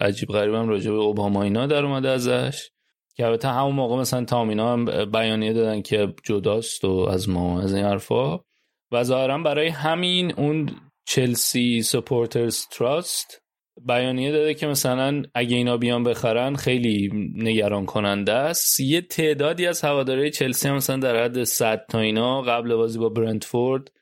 عجیب غریب هم راجع به اوباما اینا در اومده ازش. که البته همون موقع مثلا تامینا هم بیانیه دادن که جداست و از ما از این حرفا. و ظاهرا برای همین اون Chelsea Supporters' Trust. بیانیه داده که مثلا اگه اینا بیان بخرن خیلی نگران کننده است. یه تعدادی از هواداره چلسی هم مثلا در حد 100 تا اینا قبل بازی با برنتفورد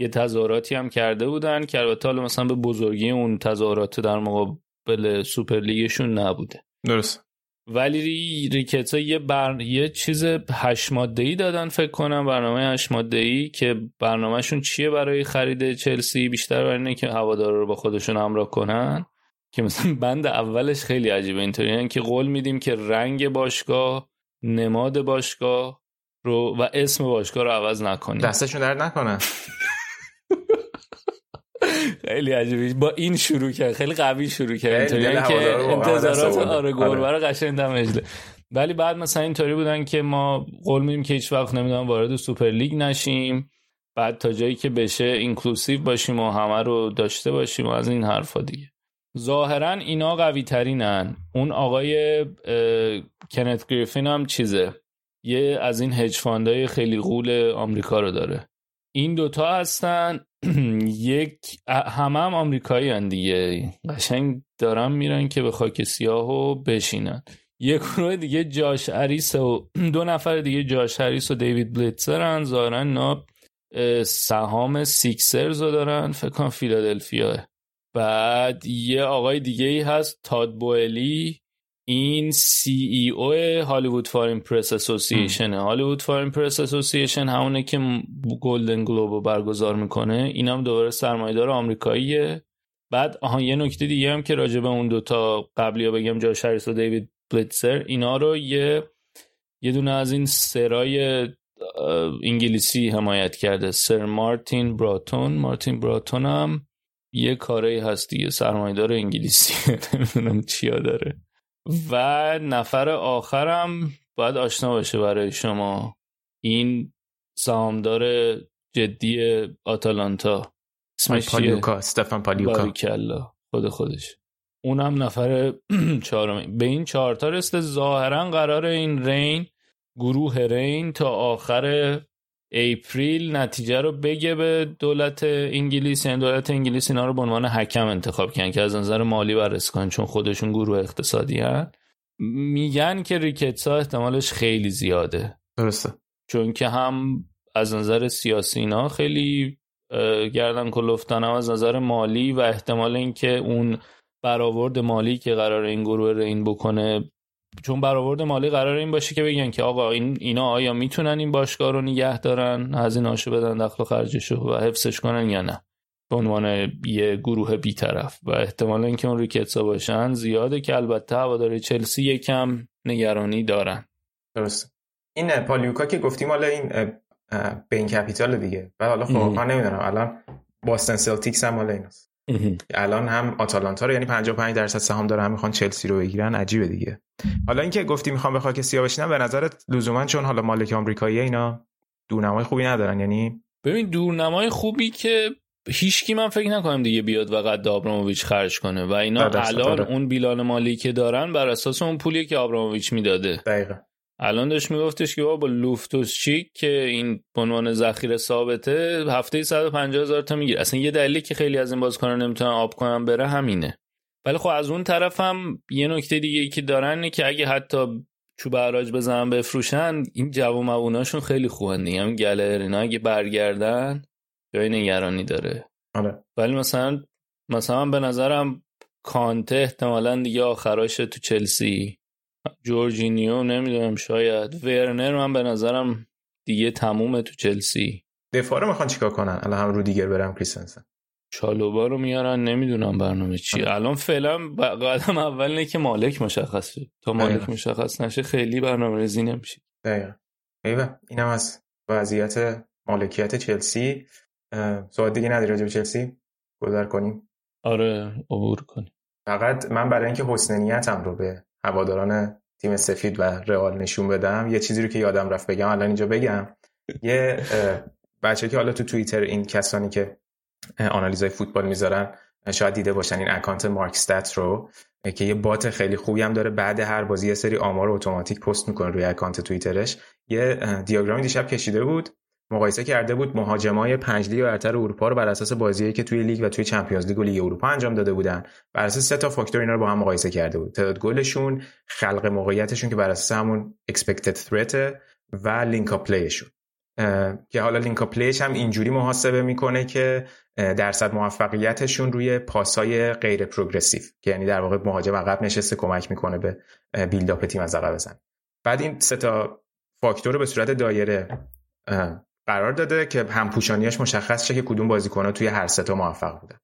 یه تظاهراتی هم کرده بودن که البته حالا مثلا به بزرگی اون تظاهرات در مقابل سوپرلیگشون نبوده. درست. ولی ریکتس یه بر... یه چیز هشت ای دادن فکر کنم برنامه هشت ای که برنامهشون چیه برای خرید چلسی؟ بیشتر برای اینه که هوادارا رو با خودشون همراه کنن که مثلا بند اولش خیلی عجیبه اینطوری که قول میدیم که رنگ باشگاه نماد باشگاه رو و اسم باشگاه رو عوض نکنیم. دستشون درد نکنن خیلی عجیبه. با این شروع کرد. خیلی قوی شروع کرد. اینطوری که انتظارات آره گربه رو قشنگ دمجله ولی بعد مثلا اینطوری بودن که ما قول میدیم که هیچ وقت نمی‌دونم وارد سوپر لیگ نشیم. بعد تا جایی که بشه inclusive باشیم و همه رو داشته باشیم و از این حرفا دیگه. ظاهرا اینا قوی ترینن اون آقای کنت گریفین هم چیزه. یه از این hedge fund ای خیلی غول آمریکا رو داره. این دوتا هستن. یک همه هم آمریکایی هن دیگه. قشنگ دارن میرن که به خاک سیاه بشینن. یک گروه دیگه جاش هریس و دو نفر دیگه جاش هریس و دیوید بلیتزر ظاهرا نا سهام سیکسرز رو دارن. فکر کنم فیلادلفیاه. بعد یه آقای دیگه ای هست تاد بوئلی. این CEO Hollywood Foreign Press Association Hollywood Foreign Press Association همونه که Golden Globe رو برگزار می‌کنه. این هم دوباره سرمایه‌دار آمریکاییه. بعد آها یه نکته دیگه هم که راجع به اون دوتا قبلی ها بگم جاش هریس و دیوید بلیتزر اینا رو یه یه دونه از این سرای انگلیسی حمایت کرده. سر مارتین براتون. مارتین براتون هم یه کاری هست دیگه سرمایدار انگلیسی. نمی‌دونم چیا داره. و نفر آخرم باید آشنا باشه برای شما. این سهامدار جدی آتالانتا. اسمش پالیوکا استفان پالیوکا. خود خودش. اونم نفر چهارم به این چهارتا رسته ظاهرا قرار این رین گروه رین تا آخر اپریل نتیجه رو بگه به دولت انگلیس یعنی دولت انگلیس اینا رو به عنوان حکم انتخاب کردن که از نظر مالی بررسی کنن چون خودشون گروه اقتصادی هن. میگن که ریکتسا احتمالش خیلی زیاده. درسته. چون که هم از نظر سیاسی اینا خیلی گردن کلفتن هم از نظر مالی و احتمال اینکه اون برآورد مالی که قرار این گروه رین بکنه چون برآورد مالی قرار این باشه که بگن که آقا این اینا آیا می‌تونن این باشگاه رو نگه دارن؟ هزینه‌اشو بدن دخل و خرجشو و حفظش کنن یا نه؟ به عنوان یه گروه بیطرف. و احتمال اینکه اون ریکتسا باشن زیاده که البته هواداری چلسی یکم نگرانی دارن. درست این پالیوکا که گفتیم حالا این Bain Capital دیگه. و حالا خب نمی‌دونم الان بوستون سلتیکس هم حالا ایناست. الان هم آتالانتا رو یعنی 55 درصد سهام داره هم می‌خوان چلسی رو بگیرن عجیبه دیگه. حالا اینکه گفتی می‌خوام به خاک سیاه بشینم به نظرت لزوما چون حالا مالک آمریکایی اینا دورنمای خوبی ندارن یعنی؟ ببین دورنمای خوبی که هیچکی من فکر نکنم دیگه بیاد و قد آبراموویچ خرج کنه. و اینا الان اون بیلان مالی که دارن بر اساس اون پولی که آبراموویچ می‌داده. دقیقا. الان داشت میگفتش که با لوفتوس چیک که این به عنوان ذخیره ثابته هفته 150 هزار تا می‌گیره. اصلا یه دلیلی که خیلی از این بازیکنان نمی‌تونن آب کنن بره همینه. ولی خب از اون طرف هم یه نکته دیگه ای که دارن اینه که اگه حتی چوب عراج بزنن بفروشن این جواب مووناشون خیلی خوبن دیگه. هم گلرینا اگه برگردن جای نگرانی داره. آره. ولی مثلا مثلا به نظرم کانته احتمالا دیگه آخراش تو چلسی. جورجینیو نمی‌دونم شاید. ورنر من به نظرم دیگه تمومه تو چلسی. دفاع رو می‌خوان چیکار کنن؟ الان هم رو دیگر برم کریستنسن. چالوبا رو میارن نمی‌دونم برنامه چی. الان فعلا قدم اول نه که مالک مشخص شد تا مالک مشخص نشه خیلی برنامه ریزی نمیشه. دقیقا. ایوه اینم از وضعیت مالکیت چلسی. سوال دیگه نداری راجع به چلسی؟ گذر کنیم. آره عبور کنیم. فقط من برای اینکه حسن نیتم رو به هواداران تیم سفید و رئال نشون بدم. یه چیزی رو که یادم رفت بگم الان اینجا بگم. یه بچه که حالا تو توییتر این کسانی که آنالیزای فوتبال می‌ذارن شاید دیده باشن این account مارک‌ستتس رو که یه bot خیلی خوبی هم داره. بعد هر بازی یه سری آمار اتوماتیک پست می‌کنه روی account توییترش. یه دیاگرامی دیشب کشیده بود. مقایسه کرده بود مهاجمای پنج لیگ برتر اروپا رو بر اساس بازیایی که توی لیگ و توی Champions League و لیگ اروپا انجام داده بودن. بر اساس سه تا فاکتور اینا رو با هم مقایسه کرده بود. تعداد گلشون خلق موقعیتشون که بر اساس همون expected threat و link-up play شون که حالا link-up play ش هم اینجوری محاسبه می‌کنه که درصد موفقیتشون روی پاسای غیر progressive که یعنی در واقع مهاجم عقب نشسته کمک می‌کنه به build-up تیم از عقب بزن بعد این سه تا فاکتور رو به صورت دایره قرار داده که همپوشانیاش مشخص شه که کدوم بازیکن‌ها توی هر سه تا موفق بودن.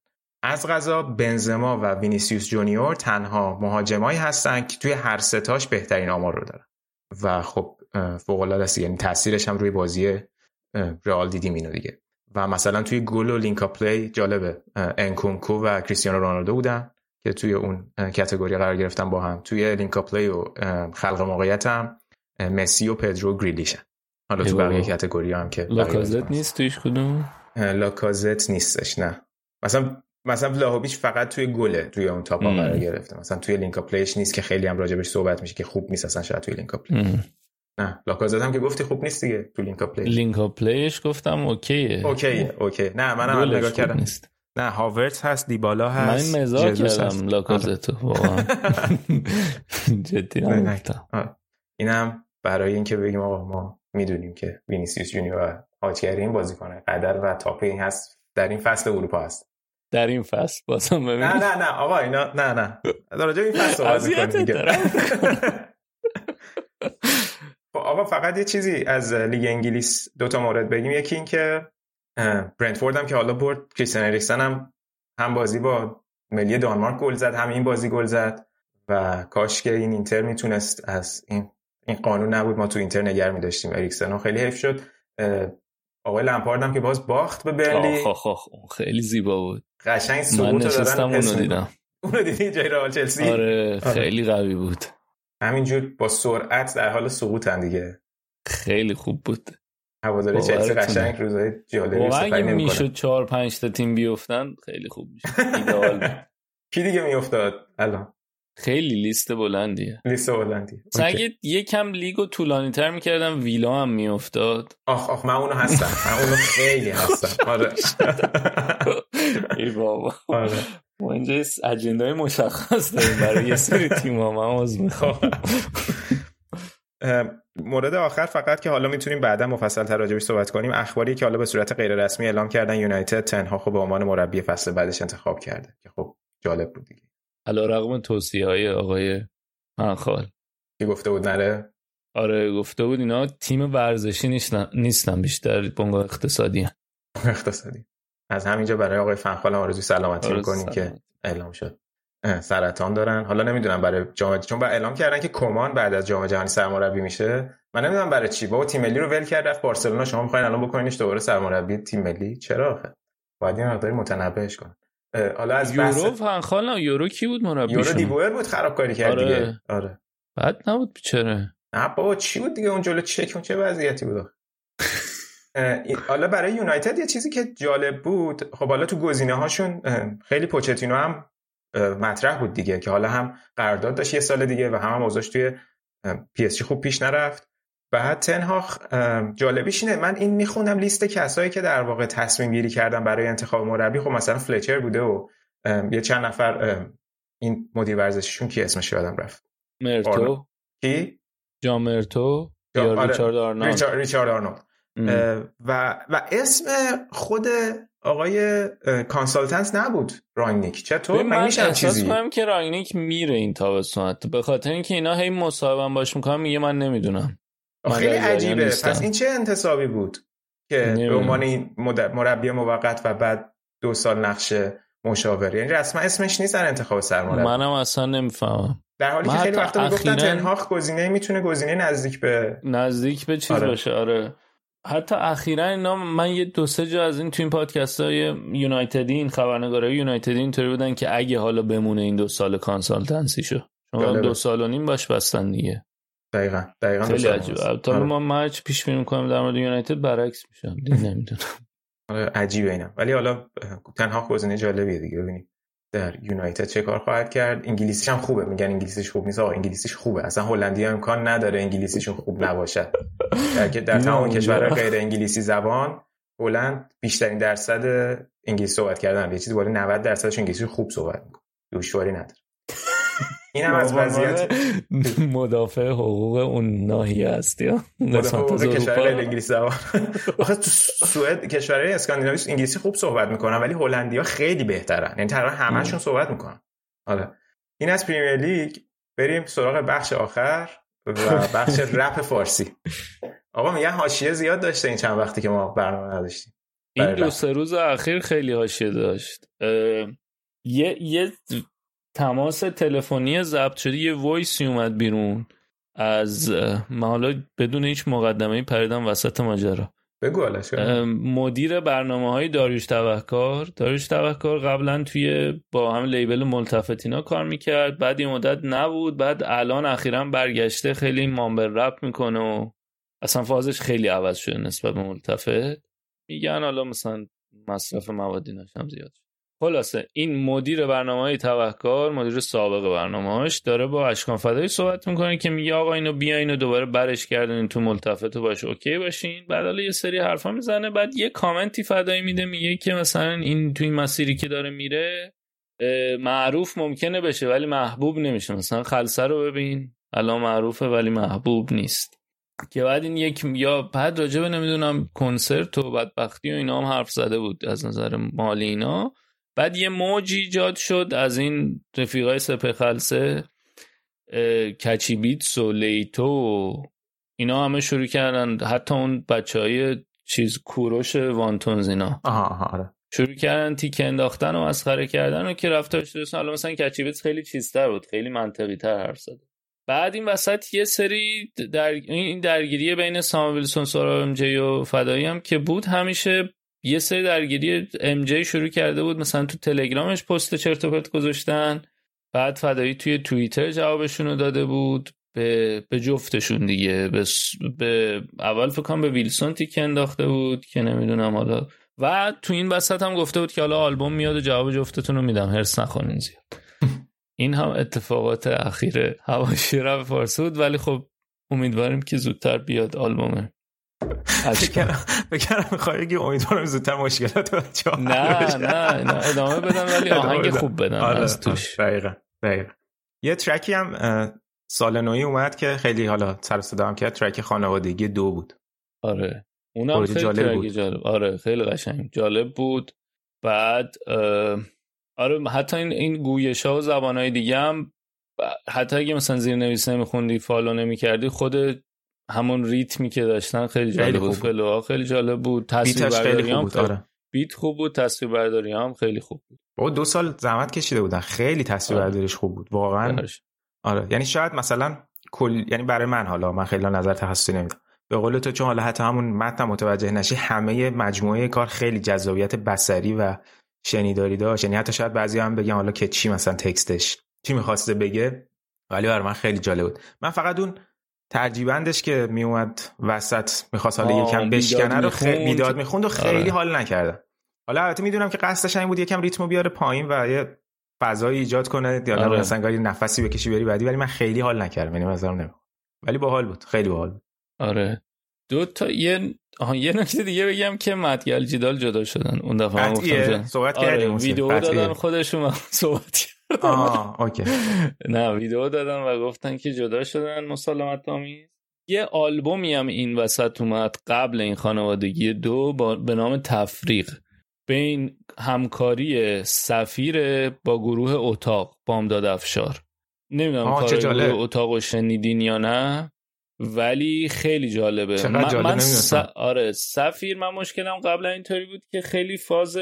از قضا بنزما و وینیسیوس جونیور تنها مهاجمایی هستن که توی هر ستاش بهترین آمار رو دارن. و خب فوق العاده است یعنی تاثیرش هم روی بازی رئال دیدیم اینو دیگه. و مثلا توی گل و link-up play جالبه. انکونکو و کریستیانو رونالدو بودن که توی اون category قرار گرفتن با هم. توی link-up play و خلق موقعیت هم مسی و پدرو گریلیشن. حالا تو بقیه category هم که لاکازت نیست تویش کدوم؟ لاکازت نیستش نه. مثلا مثلا ولاهوویچ فقط توی گله توی اون top قرار گرفته. مثلا توی link-up play ش نیست که خیلی هم راجبش صحبت میشه که خوب نیست اصلا شاید توی link-up play نه لاکازت هم که گفتی خوب نیست دیگه تو link-up play link-up play ش گفتم okay ه. okay ه okay نه منم هم نگاه کردم. نیست. نه هاورتس هست دیبالا هست من مزاح کردم لاکازت واقعا. جدی اینم برای اینکه بگیم آقا ما می‌دونیم که وینیسیوس جونیور حاجگری بازی کنه قدر و top این هست در این فصل اروپا هست. در این فصل؟ بازم ببین نه نه نه آقا اینا نه نه. در این فصل صحبت خب آقا فقط یه چیزی از لیگ انگلیس دو تا مورد بگیم. یکی این که برنتفورد هم که حالا برد کریستین اریکسن هم هم بازی با ملی دانمارک گل زد هم این بازی گل زد و کاش که این اینتر می‌تونست از این این قانون نبود ما تو اینتر نگر می داشتیم اریکسن خیلی حیف شد. آقای لمپارد هم که باز باخت به برلی. آخ آخ خیلی زیبا بود. قشنگ سقوط دادن اونو دیدم. اونو دیدی جای رئال چلسی؟ آره خیلی قوی بود. همینجور با سرعت در حال سقوطن دیگه. خیلی خوب بود. هواداری چلسی قشنگ روزای جالبی واقعا اگه می‌شد 4 5 تا تیم بیافتن خیلی خوب می‌شد. ایدئال کی دیگه میافتاد؟ الان. خیلی لیست بلندیه. لیست بلندی اگه یکم لیگو طولانی تر می‌کردم ویلا هم میافتاد. آخ آخ من اونو هستم. من اونو خیلی هستم. آره. ای بابا. آره. ما اینجا اجندای مشخص داریم برای یه سری تیم ها من عوض می‌خوام. مورد آخر فقط که حالا می‌تونیم بعدا مفصل تر راجبش صحبت کنیم. اخباری که حالا به صورت غیر رسمی اعلام کردن یونایتد تنها خب به عنوان مربی فصل بعدش انتخاب کرده. که خب جالب بود دیگه. علا رقم توصیه های آقای منخال. که گفته بود نره؟ آره گفته بود اینا تیم ورزشی نیستن, نیستن بیشتر بنگاه اقتصادی هم. اقتصادی. از همینجا برای آقای فنخال هم آرزوی سلامتی آره می‌کنیم که اعلام شد. سرطان دارن. حالا نمی‌دونم برای جام چون بعد اعلام کردن که کمان بعد از جام جهانی سرمربی میشه. من نمی‌دونم برای چی. بابا تیم ملی رو ول کرد رفت بارسلونا. شما می‌خواین الان بکنینش دوباره سرمربی تیم ملی؟ چرا آخه؟ باید یه مقداری متنبهش کن حالا از یورو فنخال نه یورو کی بود مربی یورو دیبوئر بود خرابکاری کرد آره. دیگه. آره. بعد نبود بیچاره. نه بابا چی بود دیگه؟ اون جلو چک اون چه وضعیتی بود؟ حالا برای یونایتد یه چیزی که جالب بود خب حالا تو گزینه هاشون خیلی پوچتینو هم مطرح بود دیگه که حالا هم قرارداد داشت یه سال دیگه و هم, هم اوضاعش توی پی‌اس‌جی خوب پیش نرفت. بعد تن‌هاخ جالبیش اینه من این می‌خونم لیست کسایی که در واقع تصمیم گیری کردن برای انتخاب مربی. خب مثلا فلچر بوده و یه چند نفر این مدیر ورزشیشون کی اسمش یادم رفت؟ مرتو. کی؟ جان مرتو. یا آره. ریچارد آرنولد. ریچارد, ریچارد آرنولد. و و اسم خود آقای consultant نبود رانگنیک. چطور؟ من احساس کنم که رانگنیک میره این تابستون به خاطر اینکه اینا هی مصاحبه باش می‌کنن میگه من نمی‌دونم. خیلی عجیبه. پس این چه انتصابی بود که به عنوان این مربی موقت و بعد دو سال نقش مشاور یعنی رسما اسمش نیست در انتخاب سرمربی. منم اصلا نمی‌فهمم. در حالی که خیلی وقتا می‌گفتن تنهاخ گزینه می‌تونه گزینه نزدیک به نزدیک به چیز آره. باشه آره. حتی اخیرا اینا من یه دو سه جا از این تو این پادکست های یونایتدی این خبرنگارای یونایتدی اینطوری بودن که اگه حالا بمونه این دو سال کانسالتنسی شو شما دو سال و نیم باش بستن دیگه. دقیقا دقیقا خیلی عجیبه. تا آره. ما مچ پیش بینی کنم در مورد یونایتد برعکس میشم نمی‌دونم. آره، عجیبه اینم. ولی حالا تنها گزینه جالبیه دیگه. ببینیم در یونایتد چه کار خواهد کرد. انگلیسیش هم خوبه. میگن انگلیسیش خوب نیست. آقا انگلیسیش خوبه. اصلا هلندی هم امکان نداره انگلیسیشون خوب نباشد در که در تمام کشور غیر انگلیسی زبان هلند بیشترین درصد انگلیسی صحبت کردن. یه چیزی بالای 90 درصدش انگلیسی خوب صحبت می‌کنه. دشواری نداره. این هم از وضعیت مدافع حقوق اون ناحیه است یا؟ مدافع حقوق کشور انگلیسی زبان. آخه تو سوئد کشورهای اسکاندیناوی انگلیسی خوب صحبت می‌کنن ولی هلندیا خیلی بهترن. یعنی تقریبا همشون صحبت می‌کنن. حالا این از Premier League. بریم سراغ بخش آخر و بخش رپ فارسی. آقا میگن حاشیه زیاد داشته این چند وقتی که ما برنامه نداشتیم. این دو سه روز اخیر خیلی حاشیه داشت. یه یه تماس تلفنی ضبط شده یه voice ی اومد بیرون از حالا بدون هیچ مقدمه پریدم وسط ماجرا. بگو مدیر برنامه های داریوش توهکار داریوش توهکار قبلا توی با هم لیبل ملتفتینا کار می‌کرد. بعد یه مدت نبود. بعد الان اخیرا برگشته خیلی مامبر رپ می‌کنه و اصلا فازش خیلی عوض شده نسبت به ملتفت. میگن حالا مثلا مصرف موادی نشم زیاد خلاصه این مدیر برنامه های توهکار مدیر سابق برنامه‌هاش داره با اشکان فدایی صحبت می‌کنه که میگه آقا اینو بیاین و دوباره برش کردن تو ملتفت و باش اوکی باشین. بعد حالا یه سری حرفا می‌زنه بعد یه کامنتی فدایی میده میگه که مثلا این تو این مسیری که داره میره معروف ممکنه بشه ولی محبوب نمیشه. مثلا خلصه رو ببین الان معروفه ولی محبوب نیست. که بعد این یک یا بعد راجبه نمی‌دونم کنسرت و بدبختی و اینا هم حرف زده بود از نظر مالی اینا. بعد یه موج ایجاد شد از این رفیقای سپه خلصه کچی بیتس و لیتو و اینا همه شروع کردن. حتی اون بچه های چیز کوروش وانتونز اینا. آها آره. شروع کردن تیک انداختن و مسخره کردن و که رفته شده حالا مثلا کچی بیتس خیلی چیزتر بود خیلی منطقی تر حرف زده بعد این وسط یه سری در... این درگیری بین سام ویلسون سورا ام جی و فدایی هم که بود همیشه یه سری درگیری ام جی شروع کرده بود مثلا تو تلگرامش پست چرت و پرت گذاشتن. بعد فدایی توی توییتر جوابشون رو داده بود. به, به جفتشون دیگه. به, به اول فکر کنم به ویلسون تیک انداخته بود که نمی‌دونم حالا. و تو این وسط هم گفته بود که حالا آلبوم میاد و جواب جفتتون رو میدم. هرس نخونین زیاد. این هم اتفاقات اخیر هواشی رو فارسی بود. ولی خب امیدواریم که زودتر بیاد آلبومه. بکنم میخوایی که امیدوارم زودتر مشکلات بچه نه نه نه ادامه بدم ولی آهنگ خوب بدم آره از توش. دقیقا دقیقا. یه ترکی هم سال نوی اومد که خیلی حالا سر صدا هم کرد. ترک خانوادگی دو بود. آره. اونم خیلی جالب بود. جالب. آره خیلی قشنگ. جالب بود. بعد آره حتی این این گویش ها و زبان های دیگه هم حتی اگه مثلا زیر نویس نمیخوندی فالو نمی‌کردی خود همون ریتمی که داشتن خیلی جالب بود. فلوها خیلی جالب بود. تصویر برداری هم بود. آره. بیت خوب بود تصویر برداری هم خیلی خوب بود. با دو سال زحمت کشیده بودن. خیلی تصویر آره. برداریش خوب بود. واقعا آره. یعنی شاید مثلا کل یعنی برای من حالا من خیلی نظر تخصصی نمیدم. به قول تو چون حالا حتی همون متن متوجه نشی همه مجموعه کار خیلی جذابیت بصری و شنیداری داشت. یعنی حتی شاید بعضی هم بگن حالا که چی مثلا تکستش چی می‌خواسته بگه ولی برای من خیلی جالب بود. من فقط اون ترجیبندش که میومد وسط می‌خواست حالا یکم بشکنه رو خیلی می‌داد می‌خوند و خیلی آره. حال نکردم حالا البته می‌دونم که قصدش این بود یکم ریتمو بیاره پایین و یه فضایی ایجاد کنه. یا آره. مثلا نفسی بکشی بری بعدی ولی من خیلی حال نکردم. یعنی نظرم ولی باحال بود. خیلی باحال بود. آره. دو تا یه آها یه نکته دیگه بگم که مدگل جدال جدا شدن. اون دفعه هم گفتم صحبت آره کردیم ویدیو دادن خودشون صحبت آه اوکی. نه ویدیو دادن و گفتن که جدا شدن مسالمت آمیز. یه آلبومی هم این وسط اومد قبل این خانوادگی دو با به نام تفریق. بین همکاری سفیر با گروه اتاق بامداد افشار. نمی‌دونم کار اتاق و شنیدین یا نه ولی خیلی جالبه. من, من س... آره سفیر من مشکلم قبل اینطوری بود که خیلی فاز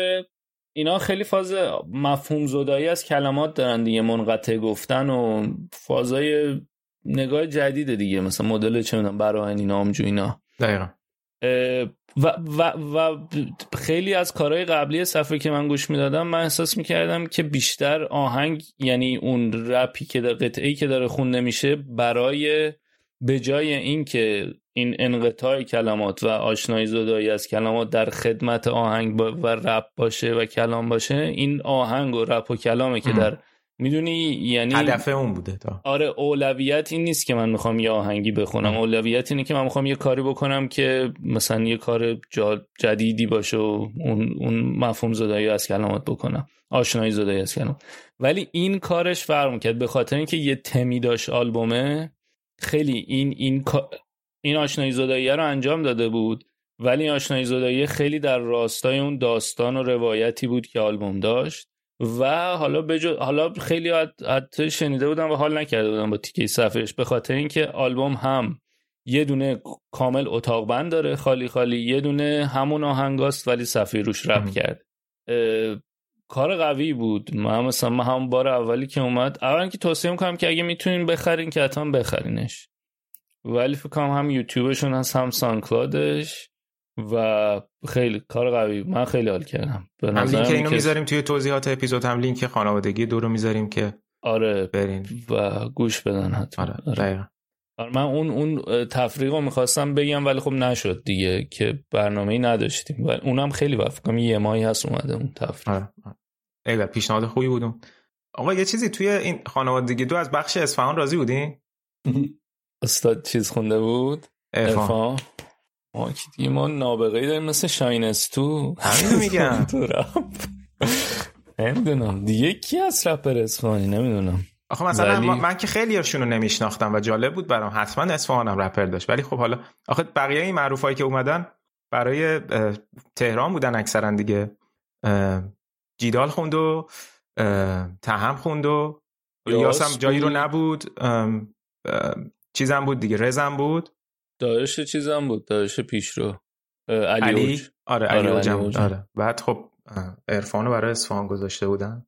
اینا خیلی فاز مفهوم زدایی از کلمات دارن دیگه منقطع گفتن و فازای نگاه جدید دیگه مثلا مدل چه می‌دونم براهنی نامجو اینا. دقیقا. و, و, و خیلی از کارهای قبلی صفحه که من گوش می‌دادم من احساس می‌کردم که بیشتر آهنگ یعنی اون رپی که قطعی که داره خونده میشه برای به جای اینکه این انقطاع کلمات و آشنایی زدایی از کلمات در خدمت آهنگ و رپ باشه و کلام باشه این آهنگ و رپ و کلامه که در می‌دونی؟ یعنی هدف اون بوده تا. آره اولویت این نیست که من می‌خوام یه آهنگی بخونم. اولویت اینه که من می‌خوام یه کاری بکنم که مثلا یه کار جدیدی باشه و اون, اون مفهوم زدایی از کلمات بکنم. آشنایی زدایی از کلمات. ولی این کارش فرق کرد به خاطر اینکه یه تمی داشت آلبومه خیلی این این این آشنایی زدایی رو انجام داده بود ولی آشنایی زدایی خیلی در راستای اون داستان و روایتی بود که آلبوم داشت و حالا بجو... حالا خیلی حتی شنیده بودم و حال نکرده بودم با تیکه صفحش به خاطر اینکه آلبوم هم یه دونه کامل اتاق بند داره خالی خالی یه دونه همون آهنگاست ولی صفحه روش رپ کرد. کار قوی بود. من مثلا من هم بار اولی که اومد اولا که توصیه می‌کنم که اگه می‌تونین بخرین که حتما بخرینش. ولی فکر کنم هم یوتیوبشون هست هم سانکلادش و خیلی کار قوی. من خیلی حال کردم. هم لینک اینو می‌ذاریم توی توضیحات اپیزود هم لینک خانوادگی دو رو می‌ذاریم که آره. برین. و گوش بدن حتما. آره, آره. آره من اون اون تفریق رو می‌خواستم بگم ولی خب نشد دیگه که برنامه ای نداشتیم. و اونم خیلی وقت یه ماهی هست اومده اون تفریق. آره. آره. پیشنهاد خوبی بودم آقا یه چیزی توی این خانوادگی دو از بخش اصفهان راضی بودین استاد چیز خونده بود؟ ارفان ما که دیگه ما نابغه داریم مثل شاینستو همین میگم. نمی‌دونم. دیگه کی از رپر اصفهانی؟ نمی‌دونم. آخه مثلا ولی... من که خیلی هاشون رو نمیشناختم و جالب بود برام. حتما اصفهانم رپر داشت. ولی خب حالا آخه بقیه این معروف هایی که اومدن برای تهران بودن اکثرا دیگه. جیدال خوند و تهم خوند و یاسم جایی رو نبود. چیزم بود دیگه. رزم بود. داعش چیزم بود. داعش پیش رو علی, علی؟ آره علی, آره, علی آره. بعد خب عرفانو برای اصفهان گذاشته بودن.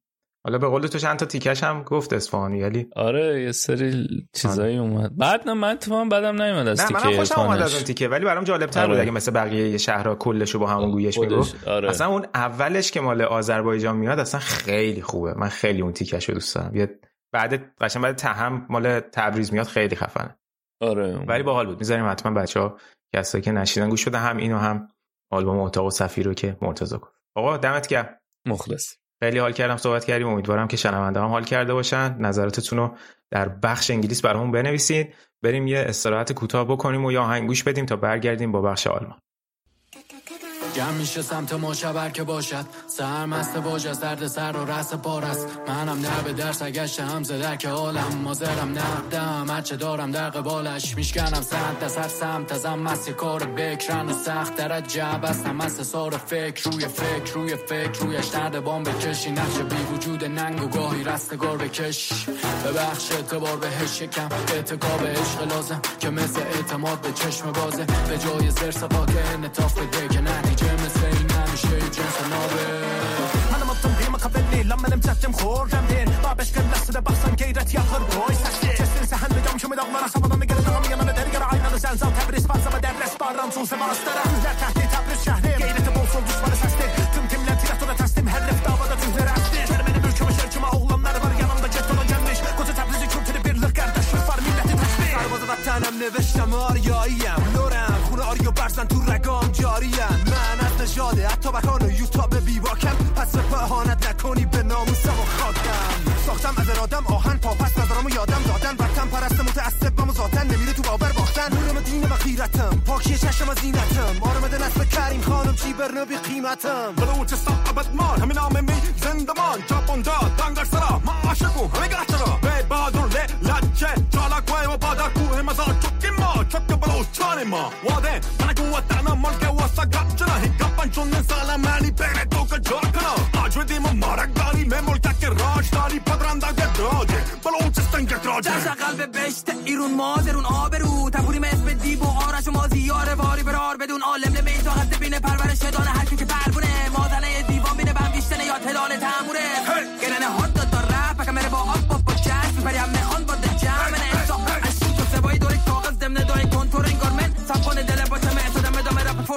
حالا به قول تو چند تا تیکش هم گفت اصفهانی ولی آره یه سری چیزایی آره. اومد. بعد نه من تو من بعدم نمیاد از تیکه نه من خوشم اومد از اون تیکه ولی برام جالب تر آره. بود اگه مثل بقیه شهرها کلشو با همون گویش می‌گفت آره. اصلا اون اولش که مال آذربایجان میاد اصلا خیلی خوبه. من خیلی اون تیکشو دوست دارم. بعد قشنگ بعد تهم مال تبریز میاد خیلی خفنه. آره. ولی باحال بود. می‌ذاریم حتما بچه ها کسایی که نشیدن گوش بدن هم اینو هم آلبوم اتاق و سفیر رو که مرتضی گفت. آقا دمت گرم. مخلص. خیلی حال کردم صحبت کردیم. امیدوارم که شنونده هم حال کرده باشن. نظراتتون رو در بخش انگلیس برامون بنویسید. بریم یه استراحت کوتاه بکنیم و یا آهنگ گوش بدیم تا برگردیم با بخش آلمان. گم میشه سمت ما شبر که باشد. سر مست باج از درد سر و رس بار است. منم نه به درس اگشت هم زدر که حالم مازرم نه دم هرچه دارم در قبالش. میشکنم سمت از سمت ازم مست کار بکرن و سخت در جب هستم مست سار فکر. روی فکر روی فکر. رویش نرد بام بکشی. نقش بی وجود ننگ و گاهی رستگار بکش. ببخش اعتبار بهش شکم اعتقاب عشق لازم که مثل اعتماد به چشم بازه. به جای زرس قاطع نتاف بده که نتیجه نابه انا مطم قيمة قبلني لما المترجم خور جنبين طابش قبل لحظة بحصن كيرت ياخر بوي سحشي جسن سحن بجوم شو مدام مرة صبضا نقل نغم يما ندهر قرع عين انا زنزل تبريس فانسا بدرس بارم صوصي باسترا لا تحتي تبريس شهري غيرت bolsun düşmanı sesli Tüm timler tiyatroda teslim her ref davada tüzleri açtı Çermenim ülkeme şerçime oğlanlar var yanımda getona gelmiş. Koca Təbrizi kültürü birlik kardeşlik var milleti təşbih Sarvada vətənəmli vəştəmar yayəm آریو برزن تو رگام جاریم من از نژاده حتی بکان و یوتا به بیواکم. پس به پهانت نکنی به ناموسم و خاکم. ساختم از ارادم آهن پاپس ندارم و یادم دادن. وطن پرست متعصب و ذاتن. نمیره تو باور باختن. نورم دین و غیرتم پاکی چشم از زینتم آرام دل به کریم خانم چی برنه بی قیمتم بلوچستان ابد همین نام می زندمان. جاپون داد دنگر سرا. ما عاشقو همه گرچرا به بهادر له لچه چالاک و بادر کوه مزار چکی ما چک بلوچان ما واده من قوتنا ملک واسا گچنا هیکاپن چون سالم معنی بین تو که جا کنا آج بدیم مارک داری من ملکک راش داری پدرنده راجه بلوچستان یک راجه در قلب بشت ایرون مازرون آبرو تپوری مثل دیب و آرش و مازیار واری برار بدون عالم نمی طاقت بینه پرورش دانه هر که پربونه مازنه دیوان بینه بم بیشتنه یا تلال تموره گلنه هات داد رپ اکا مره با آب با با میپری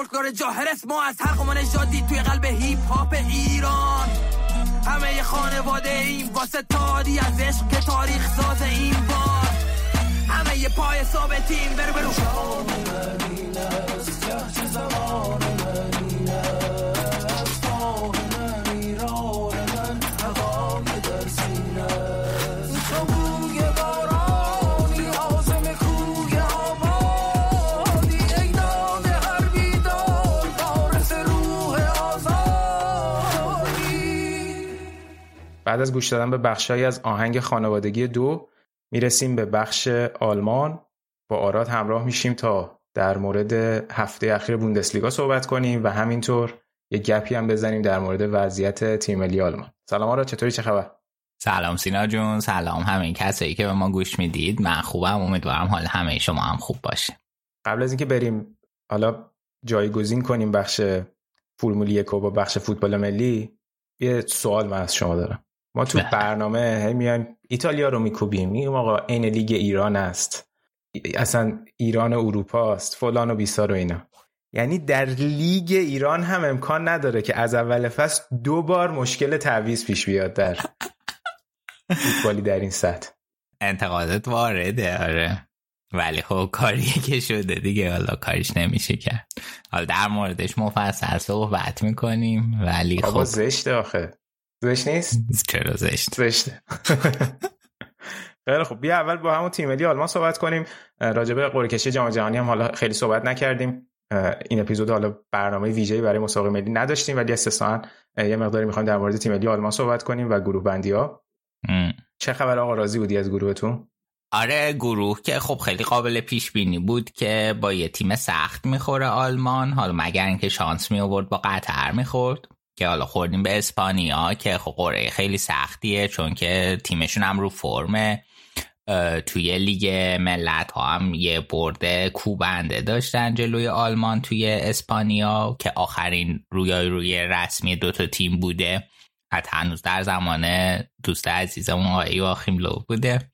فولکلور جاهرس ما از هر خمان جادی توی قلب هیپ هاپ ایران. همه خانواده این واسه تادی از عشق که تاریخ ساز این بار. همه ی پای ثابتیم برو برو. بعد از گوش دادن به بخشهایی از آهنگ خانوادگی دو می‌رسیم به بخش آلمان. با آراد همراه میشیم تا در مورد هفته اخیر بوندسلیگا صحبت کنیم و همینطور یه گپی هم بزنیم در مورد وضعیت تیم ملی آلمان. سلام آراد چطوری؟ چه خبر؟ سلام سینا جون سلام همه کسایی که به ما گوش می‌دید. من خوبم امیدوارم حال همه شما هم خوب باشه. قبل از اینکه بریم حالا جایگزین کنیم بخش فرمول یک با بخش فوتبال ملی یه سوال من از شما دارم. ما تو برنامه هی میایم ایتالیا رو میکوبیم. میگیم آقا عین لیگ ایران است. اصلا ایران اروپا است. فلان و بیسار و اینا. یعنی در لیگ ایران هم امکان نداره که از اول فصل دو بار مشکل تعویض پیش بیاد در فوتبالی در این سطح. انتقادات وارده آره. ولی خب کاری که شده دیگه. حالا کاریش نمیشه کرد. حالا در موردش مفصل صحبت می‌کنیم. ولی خب زشته آخه. زشت نیست؟ چرا زشت؟ زشته خیلی خب بیا اول با همون تیم ملی آلمان صحبت کنیم. راجع به قرعه کشی جام جهانی هم حالا خیلی صحبت نکردیم. این اپیزود حالا برنامه ویژه‌ای برای مسابقه ملی نداشتیم ولی استثنا یه مقداری می‌خوایم در مورد تیم ملی آلمان صحبت کنیم و گروه بندی ها چه خبر آقا؟ راضی بودی از گروهتون؟ آره گروه که خب خیلی قابل پیش بینی بود که با یه تیم سخت می‌خوره آلمان. حالا مگر اینکه شانس می آورد با قطر می‌خورد؟ که حالا خوردیم به اسپانیا که خب قرعه خیلی سختیه چون که تیمشون هم رو فرمه توی لیگ ملت ها هم یه برده کوبنده داشتن جلوی آلمان توی اسپانیا که آخرین رویای روی رسمی دوتا تیم بوده. حتی هنوز در زمان دوست عزیزمون آقای یواخیم لو بوده.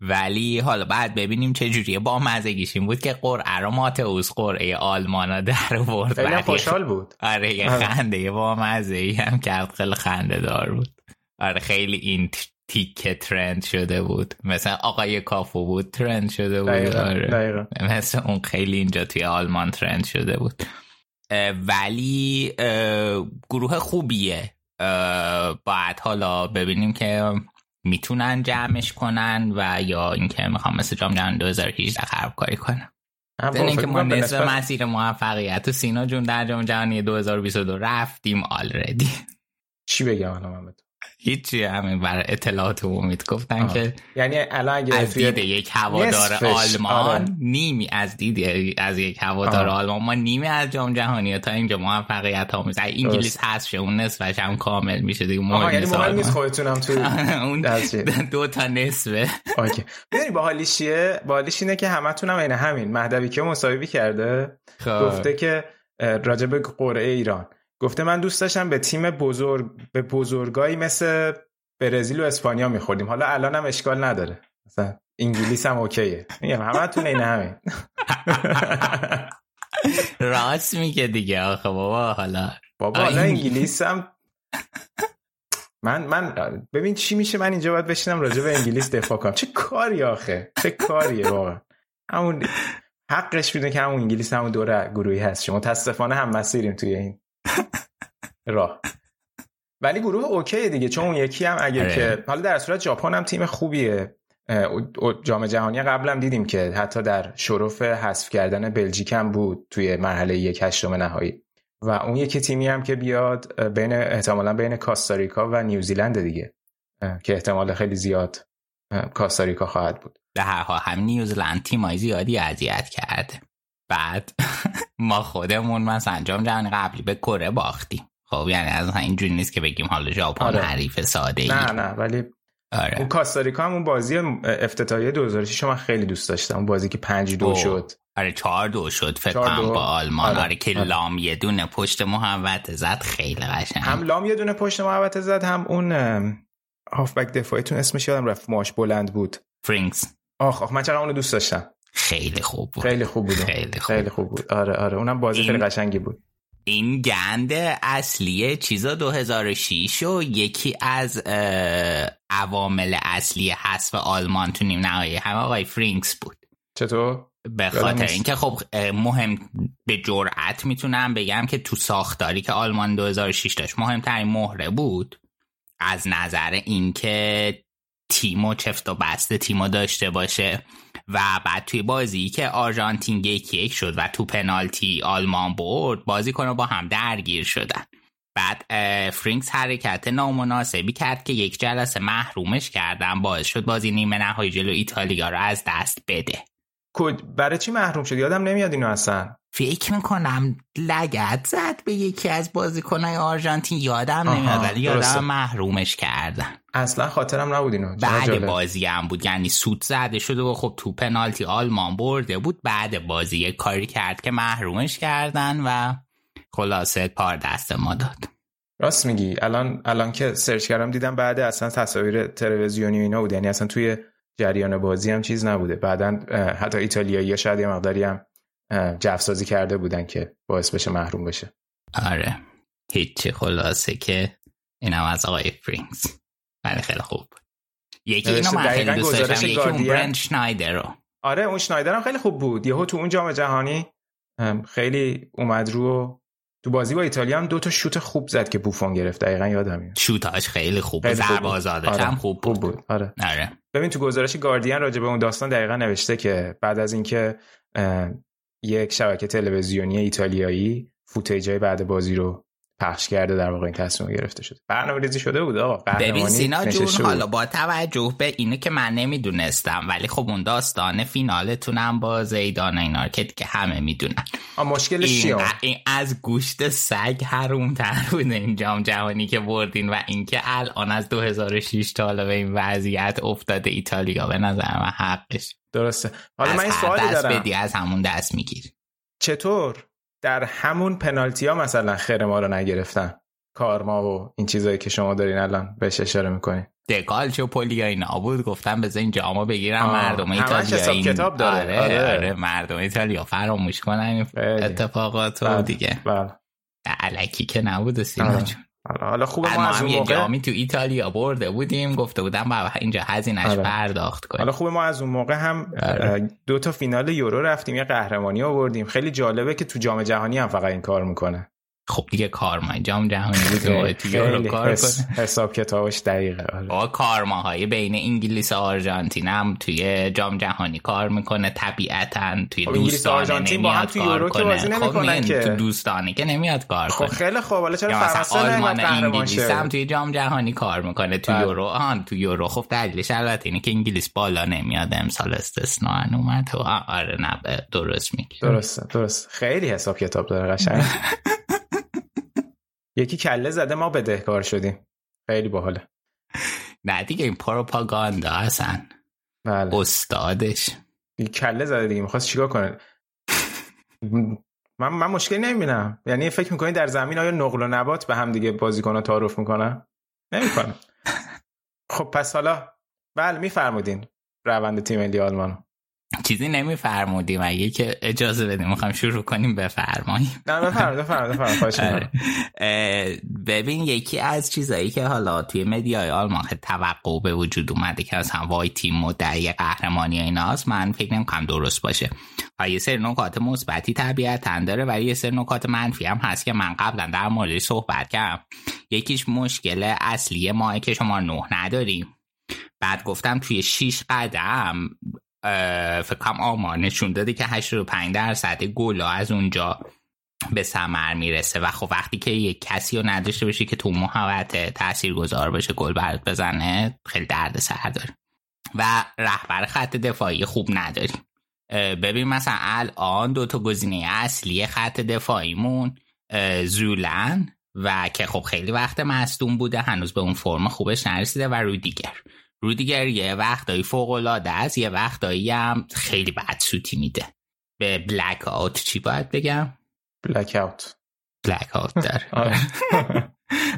ولی حالا بعد ببینیم چه جوریه. با مزگیش این بود که قرعه رو ماتئوس قرعه آلمانا در ورد خیلی خوشحال بود. آره یه خنده با مزه هم کرد خیلی خنده دار بود. آره خیلی این تیکه ترند شده بود. مثلا آقای کافو بود ترند شده بود. دقیقا. آره. دقیقا. مثل اون خیلی اینجا توی آلمان ترند شده بود. ولی گروه خوبیه. باید حالا ببینیم که می‌تونن جمعش کنن و یا اینکه می‌خوام مثل جام جهانی 2018 خرابکاری کنن زن اینکه ما نصف مسیر موفقیت و سینا جون در جام جهانی 2022 رفتیم آلردی چی بگم الان من هیچی همین برای اطلاعات امید گفتن آه. که یعنی الان اگه از دید یک هوادار آلمان آره. نیمی از دید از یک هوادار آه. آلمان ما نیمی از جام جهانی تا اینجا موفقیت ها میشه انگلیس هست شه اون نصفش هم کامل میشه دیگه مهم یعنی نیست مهم. نیست خودتونم تو اون؟ دو تا نصفه اوکی می‌دونی باحالیش چیه باحالیش اینه که همتون هم عین همین مهدوی که مصاحبه کرده خب. گفته که به قرعه ایران گفته من دوست داشتم به تیم بزرگ به بزرگایی مثل برزیل و اسپانیا میخوردیم. حالا الان هم اشکال نداره. مثلا انگلیس هم اوکیه. میگم همتون این همین. راست میگه دیگه آخه بابا حالا. بابا حالا انگلیس هم من من ببین چی میشه؟ من اینجا باید بشینم راجع به انگلیس دفاع کنم. چه کاری آخه؟ چه کاریه واقعا؟ همون حقش میده که همون انگلیس همون دور گروهی هست. شما متاسفانه هم مسیریم توی این راه. ولی گروه اوکی دیگه چون اون یکی هم اگر آره. که حالا در صورت ژاپن هم تیم خوبیه. جام جهانی قبلم دیدیم که حتی در شرف حذف کردن بلژیک هم بود توی مرحله یک هشتم نهایی. و اون یکی تیمی هم که بیاد بین احتمالا بین کاستاریکا و نیوزیلند دیگه. که احتمال خیلی زیاد کاستاریکا خواهد بود. به هر حال هم نیوزلند تیمای زیادی اذیت کرده. بعد ما خودمون مثلا جام جهانی قبلی به کره باختیم خب یعنی از اینجوری نیست که بگیم حالا ژاپن آره. حریف ساده ای نه نه ولی آره. اون کاستاریکا هم اون بازی افتتاحیه 2006 من خیلی دوست داشتم اون بازی که 5 دو. شد آره چهار دو شد فکر کنم. با آلمان آره. آره, که آره. لام یه دونه پشت محوت زد خیلی قشنگ هم لام یه دونه پشت محوطه زد هم اون هافبک دفاعیتون اسمش یادم رفت موهاش بلند بود فرینکس آخ آخ من چقدر اونو دوست داشتم خیلی خوب بود. خیلی خوب بود. خیلی خوب. خیلی خوب بود. آره آره. اونم بازی خیلی قشنگی بود. این گند اصلی چیزا 2006 و یکی از عوامل اصلی حذف آلمان تو نیم نهایی. هم آقای فرینکس بود. چطور؟ به خاطر. اینکه خب مهم به جرأت می‌تونم بگم که تو ساختاری که آلمان 2006 داشت مهمترین مهره بود از نظر اینکه تیمو چفت و بسته تیمو داشته باشه. و بعد توی بازی که آرژانتین یک یک شد و تو پنالتی آلمان برد بازیکنا با هم درگیر شدن. بعد فرینکس حرکت نامناسبی کرد که یک جلسه محرومش کردن باعث شد بازی نیمه نهایی جلو ایتالیا رو از دست بده. کد برای چی محروم شد؟ یادم نمیاد اینو اصلا. فکر می‌کنم لگت زد به یکی از بازیکنهای آرژانتین. یادم نمیاد ولی. یادم محرومش کردن. اصلا خاطرم نبود اینو. بعد. بازی هم بود یعنی سوت زده شده و خب تو پنالتی آلمان برده بود. بعد بازی یه کاری کرد که محرومش کردن و خلاصه پار دست ما داد. راست میگی. الان الان که سرچ کردم دیدم بعد اصلا تصاویر تلویزیونی اینا بود. یعنی اصلا توی جریان بازی هم چیز نبوده. بعدا حتی ایتالیایی شاید یه مقداری هم جوسازی کرده بودن که باعث بشه محروم بشه. آره. هیچی خلاصه که اینم از آقای فرینکس. ولی خیلی خوب. یکی اینو من خیلی دوست داشتم یکی اون. برند شنایدر رو. آره اون شنایدر هم خیلی خوب بود. یهو تو اون جام جهانی خیلی اومد رو تو بازی با ایتالیا هم دو تا شوت خوب زد که بوفون گرفت. دقیقا یادم میاد شوتاش خیلی خوب بود. ضربه. آزادش آره، هم خوب بود, بود. آره. آره. ببین تو گزارش گاردین راجع به اون داستان دقیقا نوشته که بعد از اینکه یک شبکه تلویزیونی ایتالیایی فوتیجای بعد بازی رو پخش کرده در واقع این تصمیم گرفته شده. برنامه ریزی شده بود آقا. ببین سینا جون بود. حالا با توجه به اینه که من نمی‌دونستم ولی خب اون داستان فینالتونم با زیدان اینا رو که دیگه همه می‌دونن. مشکلش این, چیه این از گوشت سگ حرومتر بوده این جام جهانی که بردین و اینکه الان از 2006 تا حالا به این وضعیت افتاده ایتالیا به نظر من حقش. درسته حالا من این سوالی دست دارم بدی از همون دست می‌گیری چطور در همون پنالتی ها مثلا خیر ما رو نگرفتن کارما و این چیزایی که شما دارین الان بهش اشاره می‌کنین دکالچو پولیا اینا بود گفتم بذار این جامو بگیرم مردم ایتالیا این- کتاب داره. آره, آره. آره. مردم ایتالیا فراموش کنن. اتفاقات رو بله، دیگه بله علکی که نبود سینا آره. جون حالا خوبه بعد ما ما از اون موقع جامی تو ایتالیا برده بودیم گفته بودم بابا اینجا هزینهش آره. پرداخت کنیم حالا خوبه ما از اون موقع هم آره. دو تا فینال یورو رفتیم یه قهرمانی آوردیم خیلی جالبه که تو جام جهانی هم فقط این کار می‌کنه خب دیگه کارمای جام جهانی بود و تو یورو خیلی. کار کنه. حساب کتابش دقیقه آره. با کارماهای بین انگلیس و آرژانتین هم توی جام جهانی کار می‌کنه. طبیعتا توی خب دوستانه آرژانتین با هم نمیاد تو کار کنه. خب که. تو دوستانه که نمیاد کار خب کنه. خیلی خوب. حالا چرا فرانسه نمیاد انگلیس هم توی جام جهانی کار می‌کنه. تو بله. یورو آن تو یورو. خب دلیلش البته اینه که انگلیس بالا نمیاد امسال استثنا اومد. و آره نه درست میگی. درسته درست خیلی حساب کتاب داره قشنگ. یکی کله زده ما بدهکار شدیم. خیلی باحاله. نه دیگه این پروپاگاندا هستن بله. استادش. کله زده دیگه می‌خواست چیکار کنه؟ من من مشکلی نمی‌بینم. یعنی فکر می‌کنی در زمین آیا نقل و نبات به هم دیگه بازیکن تعارف می‌کنن؟ نمی‌کنه خب پس حالا بله میفرمودین روند تیم ملی آلمان. چیزی نمیفرمودیم اگه که اجازه بدیم می‌خوام شروع کنیم. بفرماییم نه بفرمایید بفرمایید آره. ببین یکی از چیزایی که حالا توی مدیای آلمان توقع به وجود اومده که مثلا وای تیم مدعی قهرمانی ایناست من فکر نمی‌کنم درست باشه. یه سری نکات مثبتی طبیعتا داره ولی یه سری نکات منفی هم هست که من قبلا در مورد صحبت کردم. یکیش مشکل اصلی ما که شما نه نداریم. بعد گفتم توی 6 قدم فکر کنم آمار نشون داده که 85 درصد گلا از اونجا به ثمر می‌رسه. و خب وقتی که یک کسی رو نداشته باشی که تو محوت تأثیر گذار بشه گل برات بزنه خیلی درد سر داره. و رهبر خط دفاعی خوب نداریم ببین مثلا الان دو تا گزینه اصلی خط دفاعیمون زولن و که خب خیلی وقت مصدوم بوده هنوز به اون فرم خوبش نرسیده و رودیگر رودیگر یه وقتایی فوق العاده است یه وقتایی هم خیلی بد سوتی میده. به بلک آوت چی باید بگم؟ بلک آوت بلک آوت داره.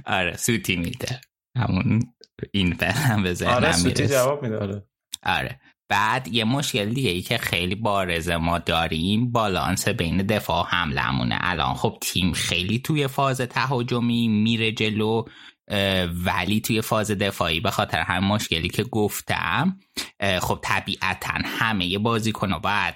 آره. سوتی میده. همون این فعلا به آره سوتی جواب میده. آره. آره. بعد یه مشکل دیگه ای که خیلی بارز ما داریم بالانس بین دفاع و حملمونه الان خب تیم خیلی توی فاز تهاجمی میره جلو. ولی توی فاز دفاعی به خاطر هم مشکلی که گفتم خب طبیعتا همه بازیکنها باید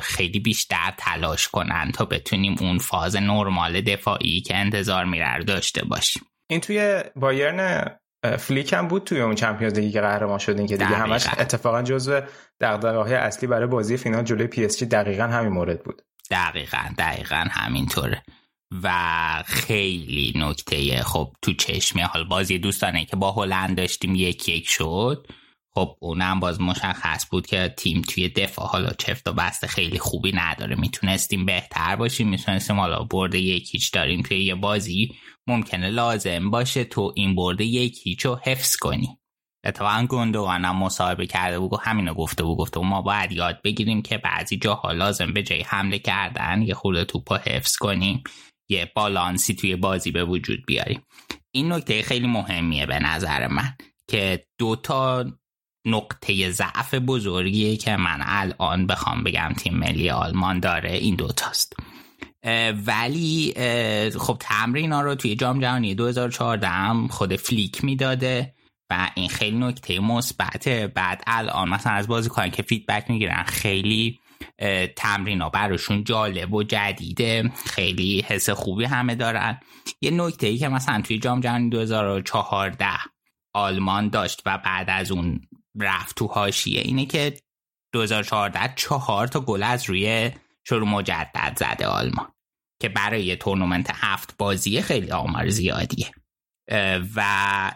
خیلی بیشتر تلاش کنن تا بتونیم اون فاز نرمال دفاعی که انتظار میره داشته باشیم. این توی بایرن فلیک هم بود توی اون چمپیونز لیگی که قهرمان شدین که دیگه همش اتفاقا جزو دغدغه‌های اصلی برای بازی فینال جلوی پی اس جی دقیقا همین مورد بود. دقیقا دقیقا همینطوره. و خیلی نکته. خب تو چیز حالا بازی دوستانه که با هلند داشتیم یک یک شد. خب اونم باز مشخص بود که تیم توی دفاع حالا چفت و بسته خیلی خوبی نداره. می‌تونستیم بهتر باشیم می‌تونستیم حالا برد یک هیچ داریم توی یه بازی. ممکنه لازم باشه تو این برده یک هیچ رو حفظ کنی. اتفاقا گندوان هم مصاحبه کرده بود و همینو گفته بود گفته ما باید یاد بگیریم که بعضی جاها لازم به جای حمله کردن یه خورده توپا حفظ کنیم. یه بالانسی توی بازی به وجود بیاریم این نکته خیلی مهمیه به نظر من که دوتا نقطه ضعف بزرگیه که من الان بخوام بگم تیم ملی آلمان داره این دوتاست ولی خب تمرین ها رو توی جام جهانی 2014 هم خود فلیک می‌داده و این خیلی نکته مثبته. بعد الان مثلا از بازیکن که فیدبک می‌گیرن خیلی تمرین ها براشون جالب و جدیده. خیلی حس خوبی همه دارن. یه نکته ای که مثلا توی جام جهانی 2014 آلمان داشت و بعد از اون رفت تو هاشیه اینه که 2014 چهار تا گل از روی شروع مجدد زده آلمان که برای تورنمنت هفت بازیه خیلی آمار زیادیه. و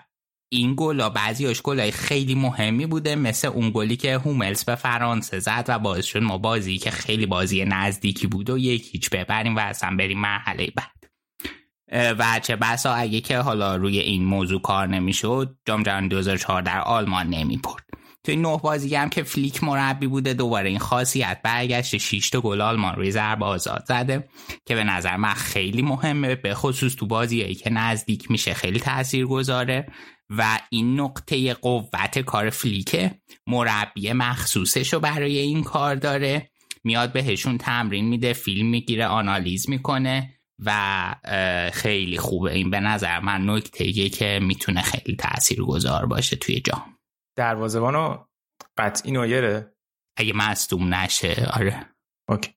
این گلا بعضیاش گلای خیلی مهمی بوده مثل اون گلی که هوملز به فرانسه زد و باعث شد ما بازی که خیلی بازی نزدیکی بود و یک هیچ ببریم و اصلا بریم مرحله بعد. و چه بسا اگه که حالا روی این موضوع کار نمی‌شد جام جهانی 2004 در آلمان نمیپرد. توی نه بازی هم که فلیک مربی بوده دوباره این خاصیت برگشت 6 تا گل آلمان روی ضربه آزاد زده که به نظر من خیلی مهمه به خصوص تو بازیایی که نزدیک میشه خیلی تاثیر گذاره و این نقطه قوت کار فلیکه مربی مخصوصش رو برای این کار داره. میاد بهشون تمرین میده فیلم می‌گیره آنالیز می‌کنه و خیلی خوبه. این به نظر من نکته که می‌تونه خیلی تأثیر گذار باشه توی جام. دروازه‌بانو قطعی نویره؟ اگه مصدوم نشه آره. اوکی.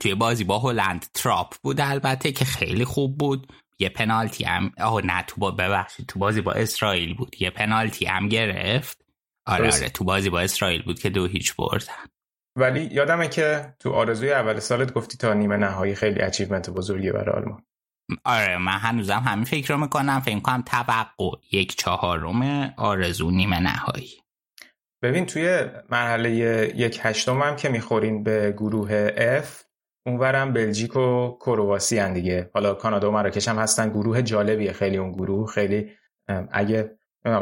توی بازی با هلند تراپ بود البته که خیلی خوب بود. یه پنالتی هم آه نه تو با ببخشید تو بازی با اسرائیل بود. یه پنالتی هم گرفت. آره آره تو بازی با اسرائیل بود که دو هیچ بردن. ولی یادمه که تو آرزوی اول سالت گفتی تا نیمه نهایی خیلی achievement بزرگی برای آلمان. آره من هنوزم همین فکر رو می‌کنم. فکر کنم توقع یک چهارم آرزو نیمه نهایی. ببین توی مرحله یک هشتم هم که می‌خورین به گروه F اونورم بلژیک و کرواسی هن دیگه. حالا کانادا و مراکش هم هستن. گروه جالبیه خیلی اون گروه. خیلی اگه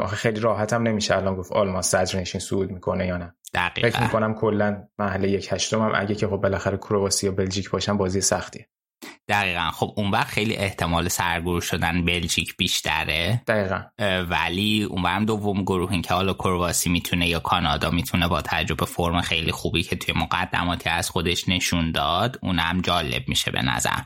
خیلی راحت هم نمیشه الان گفت آلمان صدرنشین صعود می‌کنه یا نه. دقیقا. فکر می‌کنم کلا محله یک هشتم هم اگه که خب بالاخره کرواسی و بلژیک باشن بازی سختیه. دقیقا. خب اون وقت خیلی احتمال سرگروه شدن بلژیک بیشتره. دقیقا. ولی اون هم دوم گروه این که حالا کرواسی می‌تونه یا کانادا می‌تونه با تجربه فرم خیلی خوبی که توی مقدماتی از خودش نشون داد اونم جالب میشه به نظر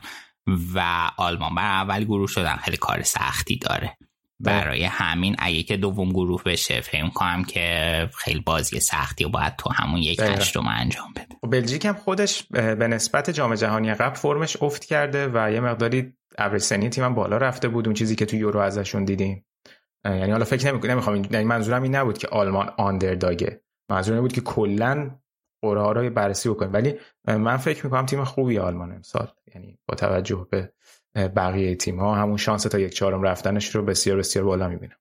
و آلمان بر اول گروه شدن. خیلی کار سختی داره. برای همین اگه که دوم گروه بشه فکر کنم که خیلی بازی سختی و باید تو همون یک هشتم انجام بده خب بلژیک هم خودش به نسبت جام جهانی قبل فرمش افت کرده و یه مقداری ابرج سنی تیم بالا رفته بود اون چیزی که تو یورو ازشون دیدیم. یعنی حالا فکر نمی نمی‌خوام یعنی منظورم این نبود که آلمان آندرداگه منظورم بود که کلا قرعه رو بررسی بکنیم. ولی من فکر می‌کنم تیم خوبی آلمان امسال. یعنی با توجه به بقیه تیم ها همون شانس تا یک چهارم رفتنش رو بسیار بسیار بالا می‌بینم.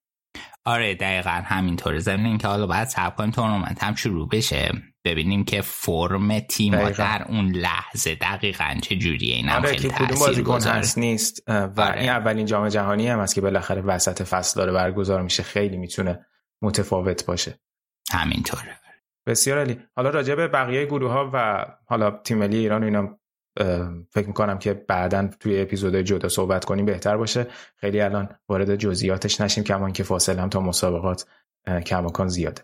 آره دقیقا همینطوره. ضمن اینکه حالا باید صبر کنیم تورنمنت هم شروع بشه. ببینیم که فرم تیم در اون لحظه دقیقا چه جوریه. این آره که کدوم بازیکن هست نیست. و آره. این اولین جام جهانی هم هست که بالاخره وسط فصل داره برگزار میشه. خیلی می‌تونه متفاوت باشه. همینطوره. بسیار علی حالا راجع به بقیه گروه ها و حالا تیم ملی ایران و اینا فکر می‌کنم که بعدا توی اپیزود جدا صحبت کنیم بهتر باشه. خیلی الان وارد جزئیاتش نشیم کمان که فاصله هم تا مسابقات کماکان زیاده.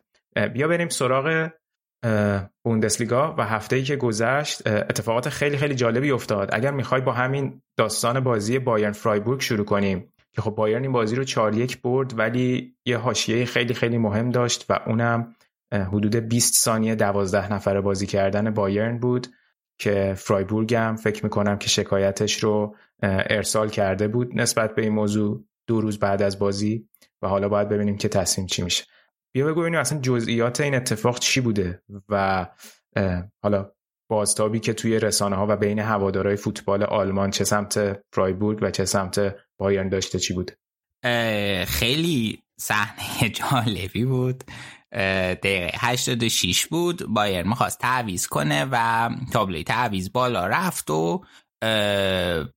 بیا بریم سراغ بوندسلیگا و هفته ای که گذشت. اتفاقات خیلی خیلی جالبی افتاد. اگر می‌خوای با همین داستان بازی بایرن فرایبورگ شروع کنیم که خب بایرن این بازی رو 4 یک برد ولی یه حاشیه خیلی خیلی مهم داشت و اونم حدود 20 ثانیه 12 نفره بازی کردن بایرن بود. که فرایبورگ هم فکر می‌کنم که شکایتش رو ارسال کرده بود نسبت به این موضوع دو روز بعد از بازی و حالا باید ببینیم که تصمیم چی میشه. بیا بگو ببینیم اصلا جزئیات این اتفاق چی بوده و حالا بازتابی که توی رسانه ها و بین هوادارهای فوتبال آلمان چه سمت فرایبورگ و چه سمت بایرن داشته چی بود؟ خیلی صحنه جالبی بود. دقیقه 86 بود. بایر می‌خواست تعویز کنه و تابلوی تعویز بالا رفت و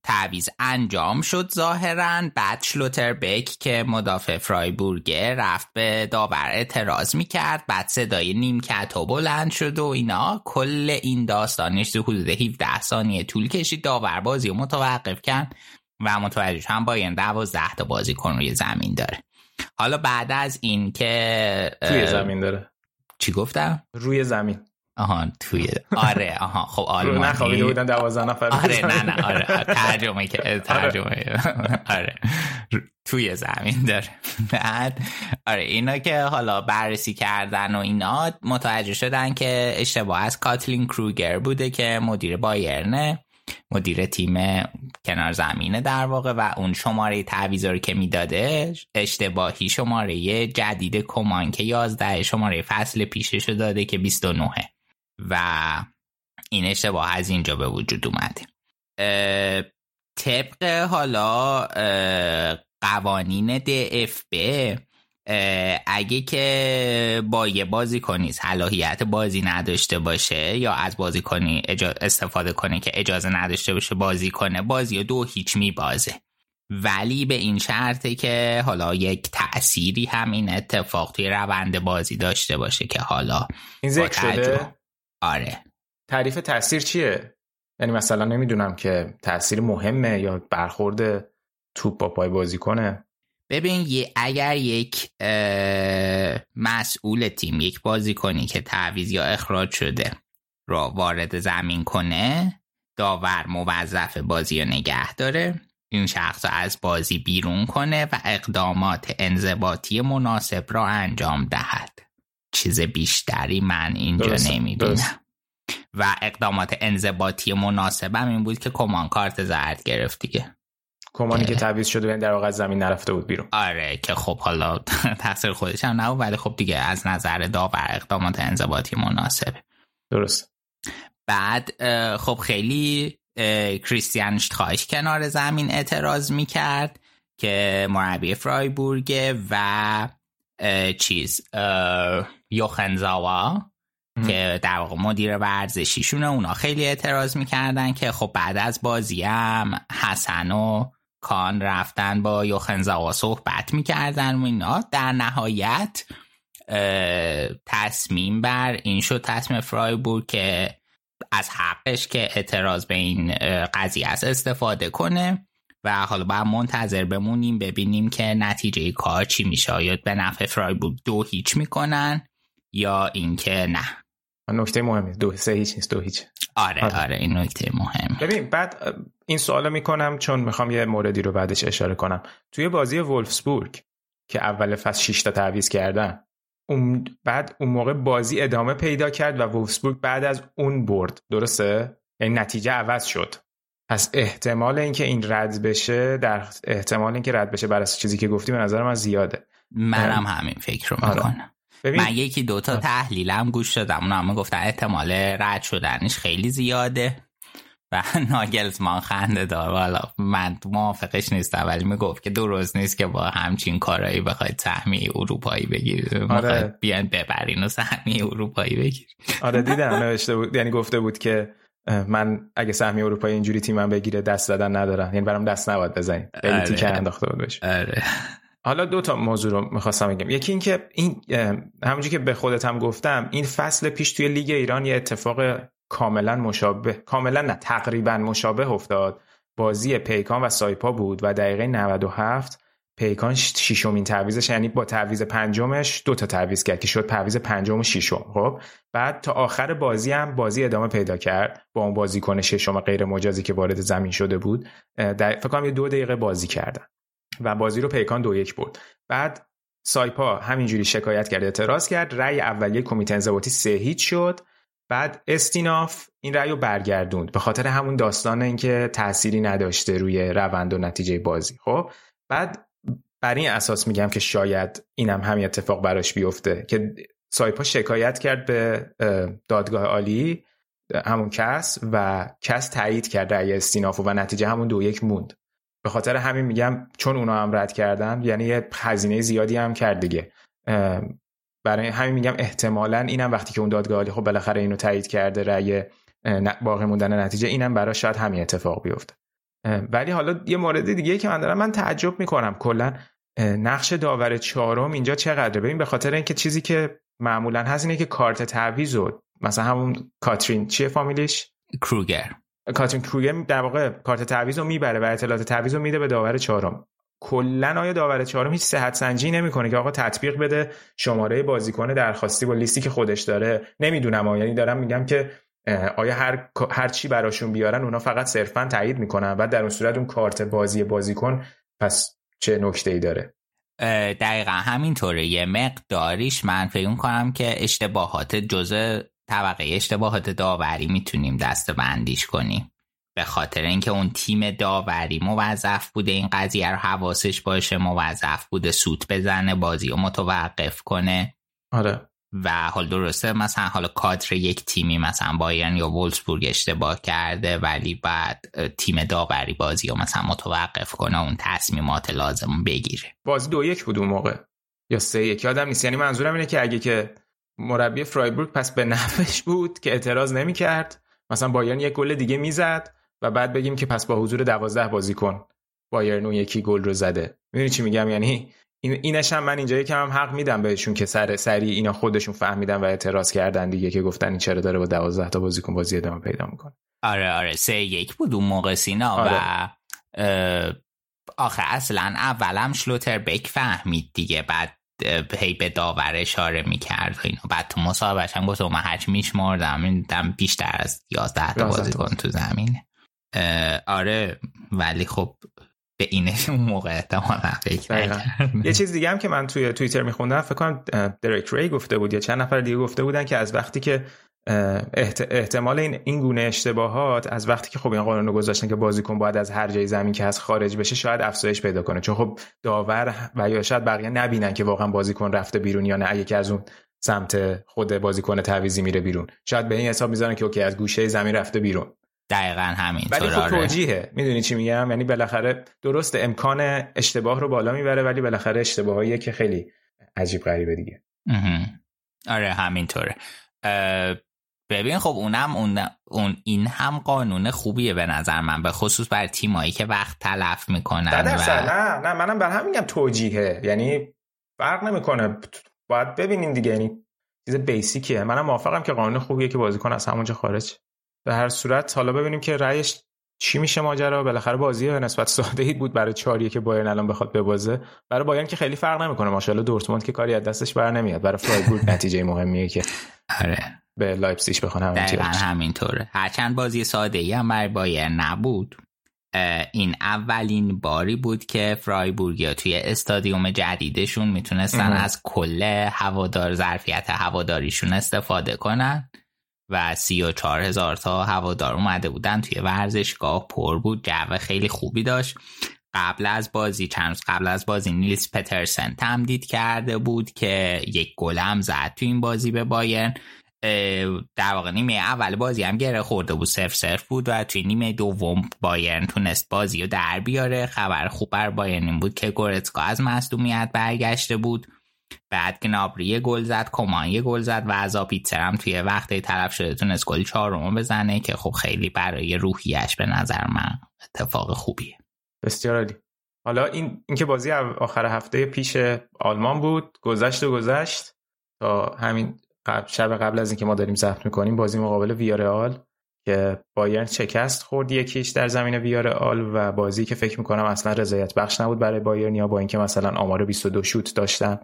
تعویز انجام شد ظاهرا. بعد شلوتر بک که مدافع فرایبورگه رفت به داور اعتراض می‌کرد. بعد صدای نیمکت و بلند شد و اینا. کل این داستانش تو حدود 17 ثانیه طول کشید. داور بازی رو متوقف کرد و متوجه هم باین 12 تا بازیکن روی زمین داره. حالا بعد از این که توی زمین داره. چی گفتم؟ روی زمین. آها توی آره آها خب آلمانی نخوابیده بودن دوازده نفر آره نه نه آره ترجمه که آره. ترجمه آره. توی زمین داره. بعد آره اینا که حالا بررسی کردن و اینا متوجه شدن که اشتباه از کاتلین کروگر بوده که مدیر بایرنه. مدیر تیم کنار زمینه در واقع و اون شماره تعویضا رو که می‌داده اشتباهی شماره جدید کمان که 11 شماره فصل پیشش داده که 29 و این اشتباه از اینجا به وجود اومده طبق حالا قوانین DFB اگه که با یه بازی کنی صلاحیت بازی نداشته باشه یا از بازی کنی استفاده کنه که اجازه نداشته باشه بازی کنه بازی دو هیچ میبازه. ولی به این شرطه که حالا یک تأثیری هم این اتفاق توی روند بازی داشته باشه که حالا این ذکر شده؟ آره. تعریف تاثیر چیه؟ یعنی مثلا نمی‌دونم که تاثیر مهمه یا برخورد توپ با پای بازی کنه. ببین اگر یک مسئول تیم یک بازی کنی که تعویز یا اخراج شده را وارد زمین کنه داور موظف بازی رو نگه داره. این شخص رو از بازی بیرون کنه و اقدامات انضباطی مناسب را انجام دهد. چیز بیشتری من اینجا نمی‌بینم. و اقدامات انضباطی مناسبم این بود که کمان کارت زرد گرفت دیگه. کمانی که تعویض شده و در واقع زمین نرفته بود بیرون. آره که خب حالا تقصیر خودش هم نبود ولی خب دیگه از نظر داور اقدامات انضباطی مناسبه درست. بعد خب خیلی کریستیان شتخایش کنار زمین اعتراض می‌کرد که مربی فرایبورگ و چیز یوخنزاوا که در واقع مدیر ورزشیشونه اونا خیلی اعتراض می‌کردن که خب بعد از بازی هم حسن و کان رفتن با یوخنزاوا صحبت می‌کردن و اینا. در نهایت تصمیم بر این شد تصمیم فرایبورگ که از حقش که اعتراض به این قضیه است استفاده کنه و حالا باید منتظر بمونیم ببینیم که نتیجه کار چی میشه. آیا به نفع فرایبورگ دو هیچ می‌کنن یا اینکه نه. نکته مهمی دو سه هیچ نیست دو هیچ. آره آره, آره این نکته مهم. ببین بعد این سوالو می‌کنم چون می‌خوام یه موردی رو بعدش اشاره کنم. توی بازی ولفسبورگ که اول فصل 6 تا تعویض کردن اون بعد اون موقع بازی ادامه پیدا کرد و وولفسبورگ بعد از اون برد. درسته؟ یعنی نتیجه عوض شد. پس احتمال اینکه این رد بشه در احتمال اینکه رد بشه بر اساس چیزی که گفتی به نظر من زیاده. منم همین فکر رو آره. می‌کنم من یکی دوتا تحلیلم گوش دادم. اونا همه گفتن احتمال رد شدنش خیلی زیاده. و ناگلزمان خنده دار. والا من موافقش نیستم ولی می‌گفت که درست نیست که با همچین کارایی بخواید سهمی اروپایی بگیرید. آره. بیان ببرین و سهمی اروپایی بگیر آره دیدم نوشته بود یعنی گفته بود که من اگه سهمی اروپایی اینجوری تیمم بگیره دست دادن ندارم یعنی برام دست نباید بزنیم خیلی آره. تیکه انداخته بود بشه آره. حالا دو تا موضوع رو می‌خواستم بگم. یکی اینکه این همونجوری که به خودت هم گفتم این فصل پیش توی لیگ ایران یه اتفاق کاملا مشابه کاملا نه تقریبا مشابه افتاد. بازی پیکان و سایپا بود و دقیقه 97 پیکان ششمین تعویزش یعنی با تعویز پنجمش دو تا تعویز کرد که شد تعویز پنجم و ششم. خب؟ بعد تا آخر بازی هم بازی ادامه پیدا کرد با اون بازیکن ششم غیر مجازی که وارد زمین شده بود. فکر کنم یه دو دقیقه بازی کردن. و بازی رو پیکان دو یک برد. بعد سایپا همینجوری شکایت کرد اعتراض کرد رأی اولیه کمیته انضباطی سه شد. بعد استیناف این رأی رو برگردوند. به خاطر همون داستان اینکه تأثیری نداشته روی روند و نتیجه بازی. خب بعد بر این اساس میگم که شاید اینم همین اتفاق براش بیفته که سایپا شکایت کرد به دادگاه عالی همون کس و کس تایید کرد رأی استیناف و نتیجه همون دو یک موند. به خاطر همین میگم چون اونا هم رد کردن یعنی یه هزینه زیادی هم کرد دیگه. برای همین میگم احتمالا اینم وقتی که اون دادگاه خب بالاخره اینو تایید کرده رأی باقی موندن نتیجه اینم برای شاید همین اتفاق بیفته. ولی حالا یه مورد دیگه که من دارم من تعجب می‌کنم کلا نقش داور چهارم اینجا چقدره؟ ببین به خاطر اینکه چیزی که معمولا هست اینه که کارت تعویض مثلا همون کاترین چیه فامیلیش کروگر. کاترین کروگر در واقع کارت تعویض رو می‌بره و اطلاعات تعویض رو میده به داور چهارم. کلا آیا داور چهارم هیچ صحت سنجی نمی‌کنه که آقا تطبیق بده شماره بازیکن درخواستی با لیستی که خودش داره؟ نمی‌دونم یعنی دارم میگم که آیا هر هر چی براشون بیارن اونا فقط صرفا تایید می‌کنن و در اون صورت اون کارت بازی بازیکن پس چه نکته ای داره دقیقا همینطوره. یه مقداریش من فکر کنم که اشتباهات جزء طبقه اشتباهات داوری می‌تونیم دست بندیش کنیم. به خاطر اینکه اون تیم داوری موظف بوده این قضیه رو حواسش باشه موظف بوده سوت بزنه بازی رو متوقف کنه. آره. و حال درسته مثلا حالا کادر یک تیمی مثلا بایرن یا وولسبورگ اشتباه کرده ولی بعد تیم داوری بازی رو مثلا متوقف کنه اون تصمیمات لازم بگیره. بازی دو یک بود اون موقع. یا سه یک یادم نیست. یعنی منظورم اینه که اگه که مربی فرایبورگ پس به نفعش بود که اعتراض نمی‌کرد. مثلا بایرن یک گل دیگه می‌زد و بعد بگیم که پس با حضور دوازده بازیکن بایرن اون یکی گل رو زده. می‌دونی چی میگم؟ یعنی این اینش هم من اینجا یکم هم حق میدم بهشون که سر سری اینا خودشون فهمیدن و اعتراض کردن دیگه که گفتن این چرا داره با 12 تا بازیکن بازی ادامه پیدا می‌کنه. آره آره. سه یک بود اون موقع سینا آره. و آخه اصلا اولم شلوتر بک فهمید دیگه. بعد هی به داور اشاره می‌کرد و اینو. بعد تو مصاحبهش هم گفت من هرچی میشمردم بیشتر از 11 تا بازیکن تو زمینه. آره ولی خب به اینش اون موقع احتمالا فکر یه چیز دیگه هم که من توی توییتر میخوندم فکر کنم دریک ری گفته بود یا چند نفر دیگه گفته بودن که از وقتی که احتمال این این گونه اشتباهات از وقتی که خب این قانون رو گذاشتن که بازیکن باید از هر جای زمین که از خارج بشه شاید افزایش پیدا کنه. چون خب داور و یا شاید بقیه نبینن که واقعا بازیکن رفته بیرون یا نه. اگه که از اون سمت خود بازیکن تعویزی میره بیرون. شاید به این حساب می‌ذارن که اوکی از گوشه زمین رفته بیرون. دقیقا همین ولی خب آره. توجیهه. می‌دونی چی میگم؟ یعنی بالاخره درست امکان اشتباه رو بالا می‌بره ولی بالاخره اشتباهاییه که خیلی عجیب غریبه دیگه. آره همینطوره ببین خب اونم اون, اون این هم قانون خوبیه به نظر من به خصوص بر تیمایی که وقت تلف می‌کنن و... نه نه منم بر هم میگم توجیهه. یعنی فرق نمی‌کنه. باید ببینین دیگه یعنی چیز بیسیکیه. منم موافقم که قانون خوبیه که بازیکن از همونجا خارج. به هر صورت حالا ببینیم که رأیش چی میشه ماجرا. بالاخره بازی به نسبت ساده ای بود برای چاریه که بایرن الان بخواد ببازه. برای بایرن که خیلی فرق نمی‌کنه. ماشاءالله دورتموند که کاری از دستش بر نمیاد. برای فرایبورگ نتیجه مهمیه که. آره. به لایپزیگ بخونه همین دقیقا همینطوره. هرچند بازی ساده ای هم برای بایرن نبود. این اولین باری بود که فرایبورگیا توی استادیوم جدیدشون می‌تونستن از کل هوادار ظرفیت هواداریشون استفاده کنن و سی و چهار هزار تا هوادار اومده بودن توی ورزشگاه. پر بود جو خیلی خوبی داشت. قبل از بازی چند روز قبل از بازی نیلس پترسن تمدید کرده بود که یک گلم زد تو این بازی به بایرن. در واقع نیمه اول بازی هم گره خورده بود صرف صرف بود و توی نیمه دوم بایرن تونست بازی رو در بیاره. خبر خوب بر بایرن این بود که گورتسکا از مصدومیت برگشته بود. بعد گنابری یه گل زد کمان یه گل زد و از هم توی وقتی طرف شده تونست گل چهارم بزنه که خب خیلی برای روحیش به نظر من اتفاق خوبیه. بسیار عالی. حالا این اینکه بازی آخر هفته پیش آلمان بود گذشت و گذشت تا همین قبل شب قبل از اینکه ما داریم ضبط می‌کنیم بازی مقابل ویارئال که بایرن شکست خورد یک هیچ در زمین ویارئال و بازی که فکر می‌کنم اصلا رضایت بخش نبود برای بایرن یا با اینکه مثلا آمار 22 شوت داشتن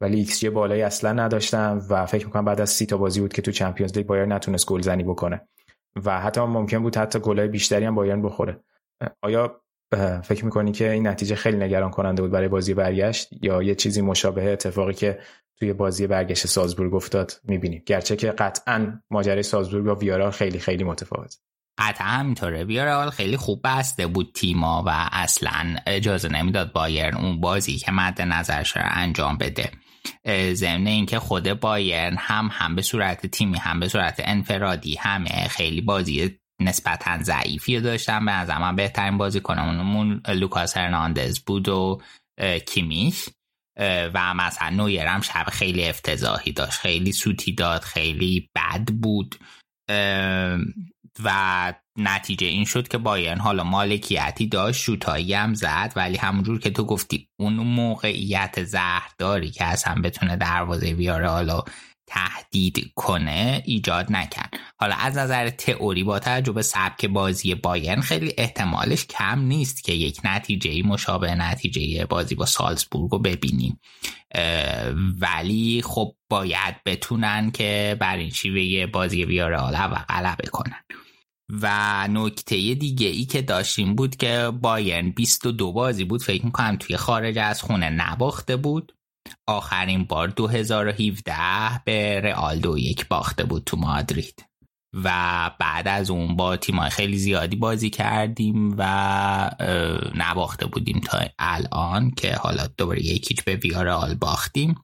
ولی ایکس جی بالایی اصلا نداشتم و فکر می‌کنم بعد از سی تا بازی بود که تو چمپیونز لیگ بایرن نتونست گل زنی بکنه. و حتی ممکن بود حتی گلای بیشتری هم بایرن بخوره. آیا فکر می‌کنی که این نتیجه خیلی نگران کننده بود برای بازی برگشت یا یه چیزی مشابه اتفاقی که توی بازی برگشت سازبورگ افتاد می‌بینیم. گرچه که قطعا ماجرای سازبورگ و ویارال خیلی خیلی متفاوت. قطعا همینطوره. ویارال خیلی خوب بسته بود تیما و اصلا اجازه نمی‌داد بایرن اون بازی که مد نظرش رو انجام بده. ضمن اینکه خود بایرن هم هم به صورت تیمی هم به صورت انفرادی همه خیلی بازی نسبتا ضعیفی داشتن. به نظر من بهترین بازی کنمون لوکاس هرناندز بود و کیمیش. و مثلا نویرم شب خیلی افتضاحی داشت. خیلی سوتی داد خیلی بد بود. و نتیجه این شد که بایرن حالا مالکیتی داشت شوتایی هم زد ولی همونجور که تو گفتی اون موقعیت زهرداری که اصلا بتونه دروازه بیاره حالا تهدید کنه ایجاد نکرد. حالا از نظر تئوری با توجه به سبک بازی بایرن خیلی احتمالش کم نیست که یک نتیجه مشابه نتیجه بازی با سالزبورگ رو ببینیم ولی خب باید بتونن که بر این شیوه بازی ویارال و غلبه کنن. و نکته دیگه ای که داشتیم بود که بایرن 22 بازی بود فکر می‌کنم توی خارج از خونه نباخته بود. آخرین بار 2017 به رئال دو یک باخته بود تو مادرید. و بعد از اون با تیمای خیلی زیادی بازی کردیم و نباخته بودیم تا الان که حالا دوباره یکیچ به ویارال باختیم.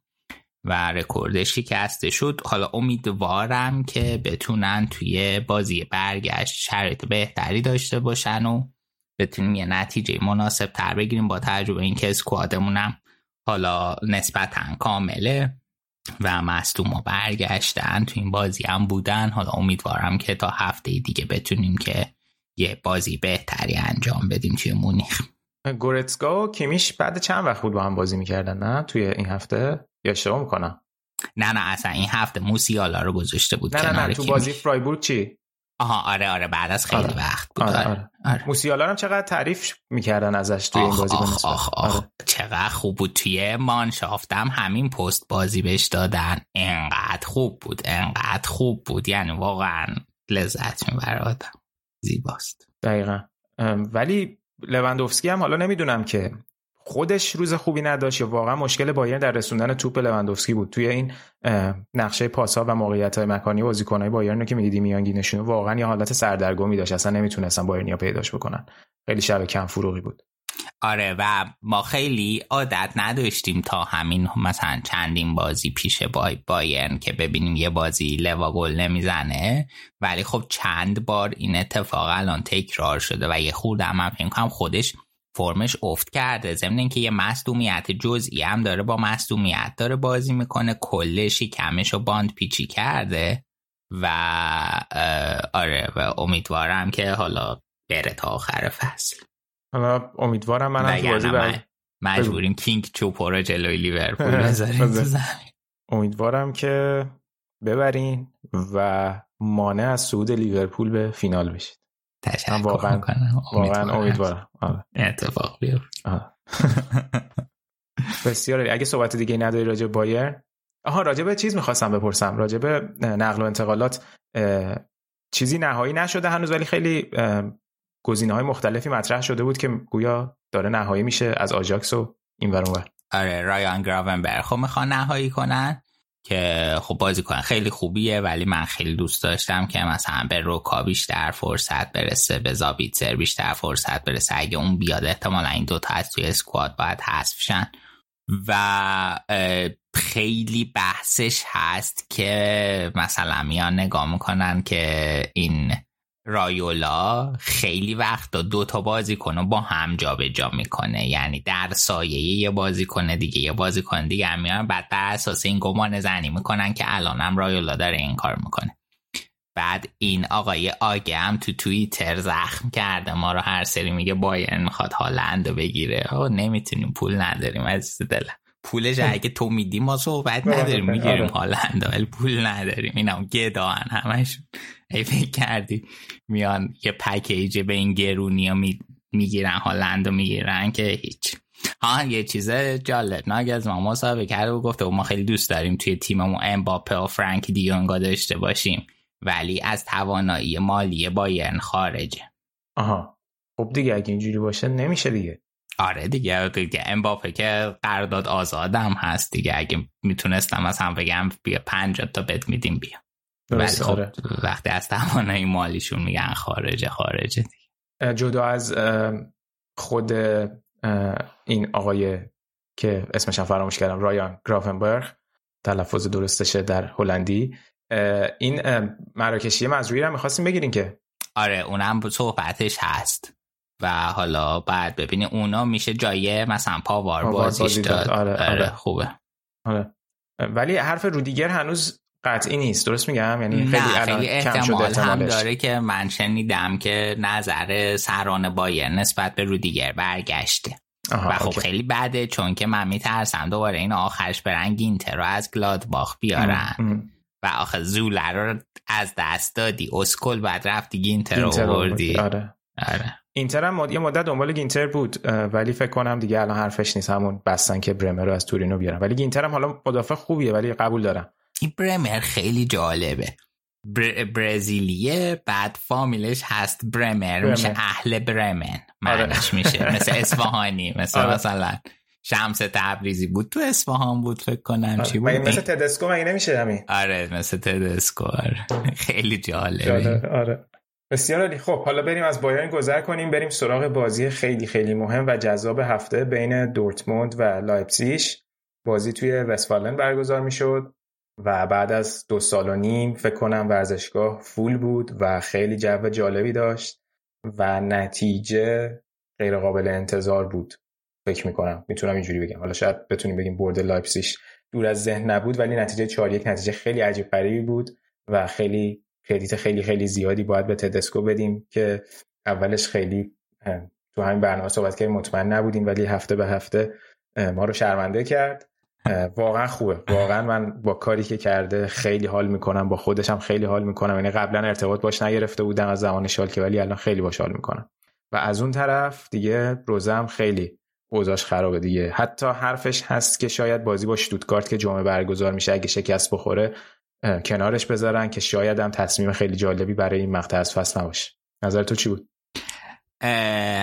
و رکوردش شکسته شد حالا امیدوارم که بتونن توی بازی برگشت شرایط بهتری داشته باشن و بتونیم یه نتیجه مناسب تر بگیریم با تجربه اینکه اسکوادمونم حالا نسبتا کامله و مصدوم برگشتن تو این بازی هم بودن. حالا امیدوارم که تا هفته دیگه بتونیم که یه بازی بهتری انجام بدیم توی مونیخ. گورتسکا و کیمیش بعد چند وقت بود با هم بازی می‌کردن نه؟ توی این هفته؟ یا اشتباه می‌کنم؟ نه نه اصلا این هفته موسیالا رو گذاشته بود نه نه نه تو بازی فرایبورگ چی؟ آها آره آره بعد از خیلی آره. وقت بود آره, آره. آره. موسیالا هم چقدر تعریف می‌کردن ازش توی این بازی آخ آخ آخ. آره. چقدر خوب بود توی مانشافتم همین پست بازی بهش دادن انقدر خوب بود انقدر خوب بود یعنی واقعا لذت می‌بره آدم زیباست دقیقا ولی لوندوفسکی هم حالا نمی‌دونم که خودش روز خوبی نداشت یا واقعا مشکل بایرن در رسوندن توپ لوندوفسکی بود. توی این نقشه پاسا و موقعیت مکانی بازیکنهای بایرن رو که می‌دیدی میانگینشون واقعا یه حالت سردرگمی داشت. اصلا نمی‌تونستن بایرنیا پیداش بکنن. خیلی شب کم فروغی بود. آره و ما خیلی عادت نداشتیم تا همین مثلا چندین بازی پیش بای بایرن که ببینیم یه بازی لوا گل نمی‌زنه. ولی خب چند بار این اتفاق الان تکرار شده و یه خورده من فکر کنم خودش فرمش افت کرده. ضمن اینکه یه مصدومیت جزئی هم داره با مصدومیت داره بازی می‌کنه. کلشی کمش و باند پیچی کرده و آره و امیدوارم که حالا بره تا آخر فصل. حالا امیدوارم من تو بازی بر... مجبوریم کینگ چوپو رو جلوی لیورپول بذاریم امیدوارم که ببرین و مانع از صعود لیورپول به فینال بشید. تشکر واقعا واقعا امیدوارم. آره. اتفاق بیفته. بسیار اگه صحبت دیگه نداری راجع بایر؟ آها راجع به چیز می‌خواستم بپرسم. راجع به نقل و انتقالات چیزی نهایی نشده هنوز ولی خیلی گزینه های مختلفی مطرح شده بود که گویا داره نهایی میشه از آجاکس و این ور آره رایان گراونبرگ. خب می‌خوان نهایی کنن؟ که خب بازی کنن خیلی خوبیه ولی من خیلی دوست داشتم که مثلا به روکا بیشتر فرصت برسه به زابیتزر بیشتر فرصت برسه. اگه اون بیاد احتمالا این دوتا از توی اسکواد باید حذف شن. و خیلی بحثش هست که مثلا میان نگاه می‌کنن که این رایولا خیلی وقت دو تا بازی کنه با هم جابجا جا می‌کنه. یعنی در سایه یه بازی کنه دیگه یه بازی کنه دیگه میان بعد بر اساس این گمان زنی می‌کنن که الانم رایولا داره این کار می‌کنه. بعد این آقای آگه هم تو توییتر زخم کرده. ما رو هر سری میگه بایر می‌خواد هالند بگیره. او نمی‌تونیم. پول نداریم از دلم. پولش اگه تو میدی ما صحبت نداریم. می‌گیریم آره. هالند ولی پول نداریم. اینا گدان همش ای فکر کردی میان یه پکیج به این گرونی ها می‌گیرن هالند می‌گیرن که هیچ. ها یه چیز جالب. از ما مصاحبه کرده و گفته و ما خیلی دوست داریم توی تیممون امباپه و فرانک دیونگا داشته باشیم ولی از توانایی مالی بایرن خارجه. آها. خب دیگه اگه اینجوری باشه نمیشه دیگه. آره دیگه دیگه امباپه که قرارداد آزادم هست دیگه. اگه می‌تونستم از هم بگم بیا پنج تا بد میدیم بیا. ولی خب آره. وقتی از توانایی مالیشون میگن خارجه خارجه دیگه. جدا از خود این آقای که اسمش فراموش کردم رایان گرافنبرگ تلفظ درستشه در هلندی. این مراکشی مزروعی رو می‌خواستیم بگیرین که. آره اونم صحبتش هست. و حالا بعد ببینیم اونا میشه جای مثلا پاوار بازیش داد. آره, آره, آره. خوبه. آره. ولی حرف رودیگر هنوز قطعی نیست. درست میگم؟ یعنی خیلی خیلی احتمال هم داره که من شنیدم که نظر سران بایر نسبت به رودیگر برگشته. و خب خیلی بده چون که من میترسم دوباره این آخرش برن گینتر رو از گلادباخ بیارن. و آخه زوله رو از دست دادی. اسکل بعد رفتی گینتر رو بردی آره. آره. اینتر هم یه مدت دنبال گینتر بود ولی فکر کنم دیگه الان حرفش نیست. همون بستن که برمر رو از تورینو بیارن. ولی گینتر هم حالا مدافع خوبیه ولی قبول دارم. این برمر خیلی جالبه. بر... برزیلیه بعد فامیلش هست برمر, میشه اهل برمن. معنیش آره. میشه. مثل اصفهانی مثل آره. مثلا شمس تبریزی بود. تو اصفهان بود فکر کنم. چی بود؟ مثل تدسکو مگه نمیشه همین؟ آره مثل تدسکو آره. خیلی جالبه. آره. بسیار عالی. خب حالا بریم از بایرن گذر کنیم. بریم سراغ بازی خیلی خیلی مهم و جذاب هفته بین دورتموند و لایپزیش بازی توی وستفالن برگزار می‌شد. و بعد از دو سال و نیم فکر کنم ورزشگاه فول بود و خیلی جو جالبی داشت و نتیجه غیر قابل انتظار بود فکر می‌کنم. می‌تونم اینجوری بگم. حالا شاید بتونیم بگیم برد لایپسیش دور از ذهن نبود ولی نتیجه 4 یک نتیجه خیلی عجیب غریبی بود و خیلی کردیت خیلی خیلی زیادی باید به تدسکو بدیم که اولش خیلی تو همین برنامه صحبت که مطمئن نبودیم ولی هفته به هفته ما رو شرمنده کرد. واقعا خوبه. واقعا من با کاری که کرده خیلی حال می‌کنم با خودشم خیلی حال می‌کنم. یعنی قبلا ارتباط باش نگرفته بودم از زمان شالکه ولی الان خیلی باش حال می‌کنم. و از اون طرف دیگه روزم خیلی اوضاعش خرابه دیگه. حتی حرفش هست که شاید بازی با شتوتگارت که جمعه برگزار میشه اگه شکست بخوره کنارش بذارن که شاید هم تصمیم خیلی جالبی برای این مقطع از فصل نباشه. نظر تو چی بود؟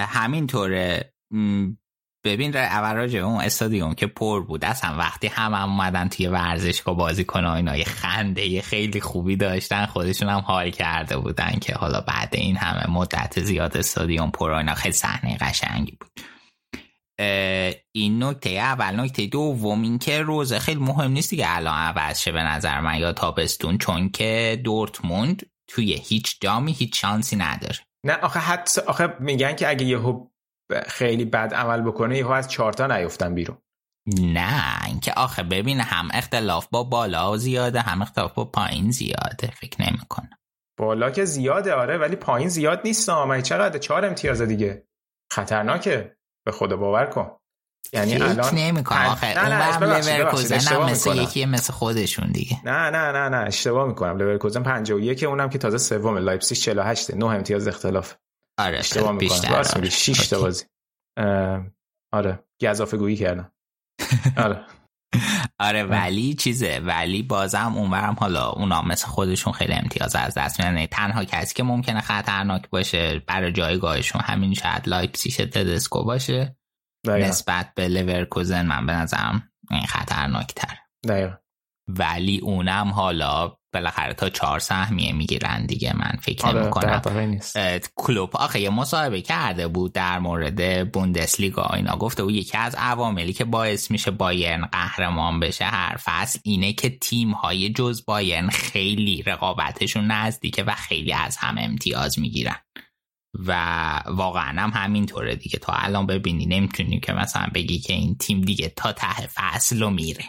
همینطوره. ببین اوراج اون استادیوم که پر بود. اصلا وقتی هم, هم اومدن توی ورزشگاه بازی کنه اینا یه خنده خیلی خوبی داشتن خودشون هم حال کرده بودن که حالا بعد این همه مدت زیاد استادیوم پر اینا خیلی صحنه قشنگی بود. این نکته اول. نکته دوم این که روزه خیلی مهم نیست دیگه الان عوض شه به نظر من یا تابستون چون که دورتموند توی هیچ جامی هیچ شانسی نداره. نه آخه حتی آخه میگن که اگه یهو خیلی بد عمل بکنه یهو از چهارتا نیفتن بیرون. نه اینکه آخه ببین هم اختلاف با بالا زیاده هم اختلاف با پایین زیاده. فکر نمی‌کنم. بالا که زیاده آره ولی پایین زیاد نیست آمه چقدر؟ چهار امتیاز دیگه. خطرناکه. به خدا باور کن. یعنی الان نمی‌کنم. آخه اون لورکوزن هم مثل یکی مثل خودشون دیگه. نه نه نه نه اشتباه می‌کنم. لورکوزن 51 اونم که تازه سوم لایپزیگ 48 نه امتیاز اختلاف. آره اشتباه می‌کنم. راست میگی. 6 تا بازی. آره. گزافه گویی کردم. آره. آره ولی چیزه ولی بازم اونورم حالا اونا مثل خودشون خیلی امتیاز از دست میدن. تنها کسی که ممکنه خطرناک باشه برای جایگاهشون همین شاید لایپسیش تدسکو باشه. دقیقا. نسبت به لورکوزن من به نظرم این خطرناک تر ولی اونم حالا بالاخره تا چهار سهمیه می‌گیرن دیگه من فکر آره نمی کلوب آخه یه مصاحبه کرده بود در مورد بوندسلیگا اینا. گفته بود یکی از عواملی که باعث میشه بایرن قهرمان بشه هر فصل اینه که تیم های جز بایرن خیلی رقابتشون نزدیکه و خیلی از هم امتیاز می‌گیرن. و واقعا هم همینطوره دیگه. تا الان ببینی نمی‌تونیم که مثلا بگی که این تیم دیگه تا ته فصل رو میره.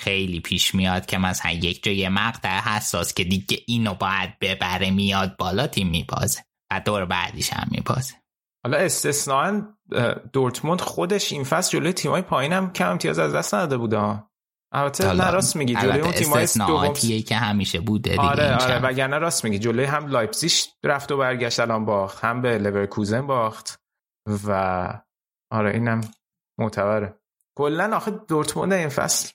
خیلی پیش میاد که مثلا یک جای مقطع حساس که دیگه اینو باید ببره میاد بالا تیم میبازه و دور بعدیش هم میبازه. حالا استثناا دورتموند خودش این فصل جلوی تیمای پایینم کم امتیاز از دست نداده بوده البته نه راست میگی جلوی اون تیمای دوم که همیشه بوده دیگه آره آره وگرنه راست میگی جلوی هم لایپزیگ رفت و برگشت الان باخت هم به لورکوزن باخت و آره اینم معتبره. کلا آخه دورتموند این فصل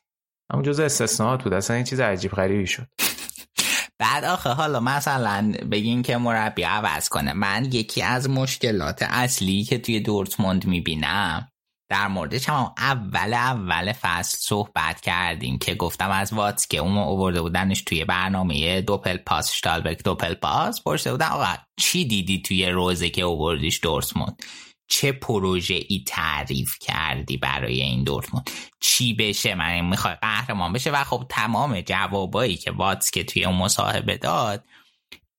همون جز استثناءات بود. اصلا این چیز عجیب غریبی شد. بعد آخه حالا مثلا بگین که مربی عوض کنه. من یکی از مشکلات اصلی که توی دورتموند می‌بینم در موردش هم اول اول فصل صحبت کردیم که گفتم از واتسکه اون اوورده بودنش توی برنامه دوپل پاس شتالبرگ دوپل پاس پرسیده بودن آقا چی دیدی توی روزه که اووردیش دورتموند؟ چه پروژه ای تعریف کردی برای این دورتموند؟ چی بشه؟ من می‌خوای قهرمان بشه؟ و خب تمام جوابایی که واتس که توی اون مصاحبه داد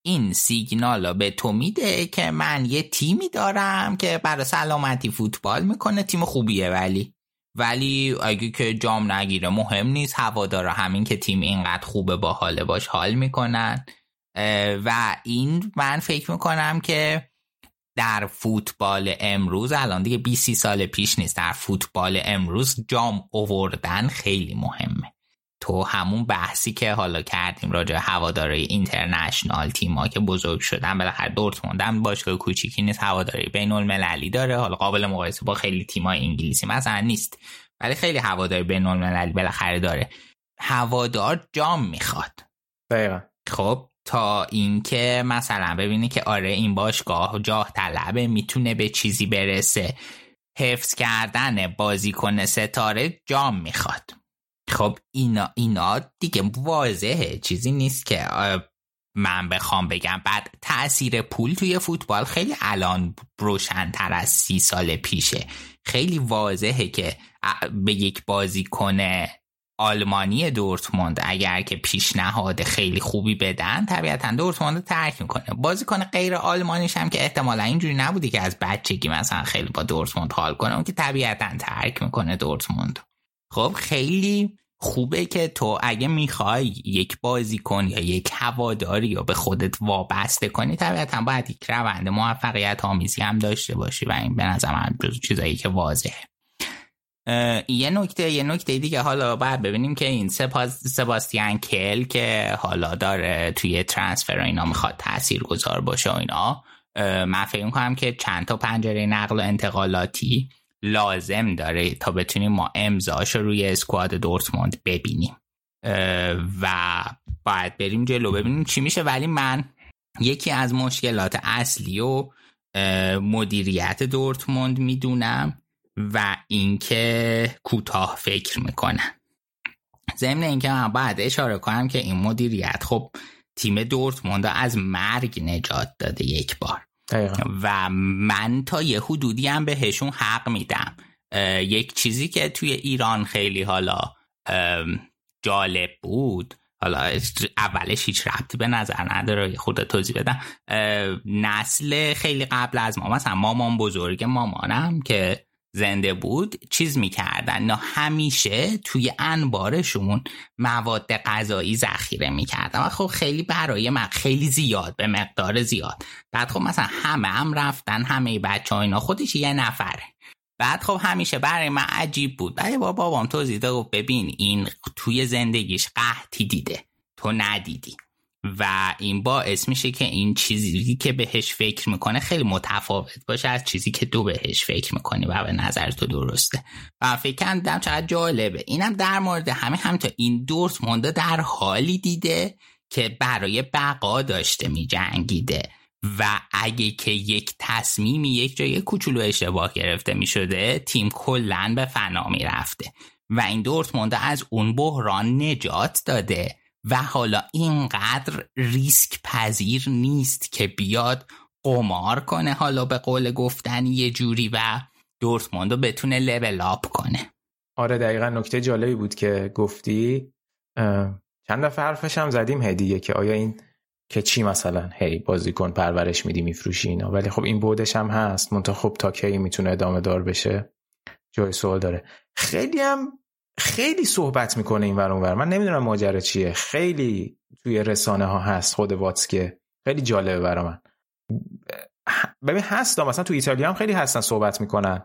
این سیگنال به تو میده که من یه تیمی دارم که برای سلامتی فوتبال می‌کنه تیم خوبیه ولی. ولی اگه که جام نگیره مهم نیست هوادارا همین که تیم اینقدر خوبه با حاله باش حال می‌کنن. و این من فکر می‌کنم که در فوتبال امروز الان دیگه 20 سال پیش نیست در فوتبال امروز جام اووردن خیلی مهمه. تو همون بحثی که حالا کردیم راجع هواداری اینترنشنال تیما که بزرگ شدن بالاخره دورتموند هم باشگاه کوچیکی نیست هواداری بین المللی داره. حالا قابل مقایسه با خیلی تیمای انگلیسی مثلا نیست ولی خیلی هواداری بین المللی بالاخره داره. هوادار جام می‌خواد. دقیقا. خب تا اینکه مثلا ببینی که آره این باشگاه جاه طلبه می‌تونه به چیزی برسه. حفظ کردن بازیکن ستاره جام می‌خواد. خب اینا اینا دیگه واضحه. چیزی نیست که من بخوام بگم. بعد تاثیر پول توی فوتبال خیلی الان روشنتر از سی سال پیشه. خیلی واضحه که به یک بازیکن آلمانی دورتموند اگر که پیشنهاد خیلی خوبی بدن طبیعتا دورتموند ترک می‌کنه. بازیکن غیر آلمانیش هم که احتمالا اینجوری نبودی که از بچگی مثلا خیلی با دورتموند حال کنه اون که طبیعتا ترک می‌کنه دورتموند. خب خیلی خوبه که تو اگه می‌خوای یک بازیکن یا یک هواداری یا به خودت وابسته کنی طبیعتا باید یک روند موفقیت آمیزی هم داشته باشی و این به نظر من چیزایی که واضحه. یه نکته یه نکته دیگه حالا باید ببینیم که این سباستیان کل که حالا داره توی ترانسفر اینا می‌خواد تأثیر گذار باشه و اینا من فکر می‌کنم که چند تا پنجره نقل و انتقالاتی لازم داره تا بتونیم ما امضاش رو روی اسکواد دورتموند ببینیم. و باید بریم جلو ببینیم چی میشه. ولی من یکی از مشکلات اصلی و مدیریت دورتموند می‌دونم و اینکه کوتاه فکر می‌کنن. ضمن اینکه من باید اشاره کنم که این مدیریت خب تیم دورتموند از مرگ نجات داده یک بار. و من تا یه حدودی هم بهشون حق میدم. یک چیزی که توی ایران خیلی حالا جالب بود حالا اولش هیچ ربطی به نظر نداره خود توضیح بدم. نسل خیلی قبل از ما مثلا مامان بزرگ مامانم که زنده بود چیز می‌کردن. نه همیشه توی انبارشون مواد غذایی ذخیره می‌کردن. و خب خیلی برای من خیلی زیاد به مقدار زیاد. بعد خب مثلا همه هم رفتن همه بچه ها اینا خودش یه نفره. بعد خب همیشه برای من عجیب بود. برای با بابام توضیح داد ببین این توی زندگیش قحطی دیده. تو ندیدی. و این باعث میشه که این چیزی که بهش فکر می‌کنه خیلی متفاوت باشه از چیزی که تو بهش فکر می‌کنی و به نظر تو درسته. و فکر کردم چقدر جالبه. اینم در مورد همه هم تا این دورت مونده در حالی دیده که برای بقا داشته میجنگیده. و اگه که یک تصمیمی یک جای کوچولو اشتباه گرفته می شده تیم کلا به فنا می رفته و این دورتموند از اون بحران نجات داده. و حالا اینقدر ریسک پذیر نیست که بیاد قمار کنه حالا به قول گفتن یه جوری و دورتموند رو بتونه لول آپ کنه. آره دقیقا نکته جالبی بود که گفتی. چند دفعه حرفش هم زدیم هدیه که آیا این که چی مثلا؟ هی بازیکن پرورش میدی میفروشی اینا. ولی خب این بودش هم هست. منتها خب تا کی می‌تونه ادامه دار بشه؟ جای سوال داره. خیلی هم خیلی صحبت می‌کنه این ور من نمی‌دونم ماجرا چیه. خیلی توی رسانه ها هست خود واتسکه خیلی جالبه برا من. ببین هست مثلا تو ایتالیا هم خیلی هستن صحبت می‌کنن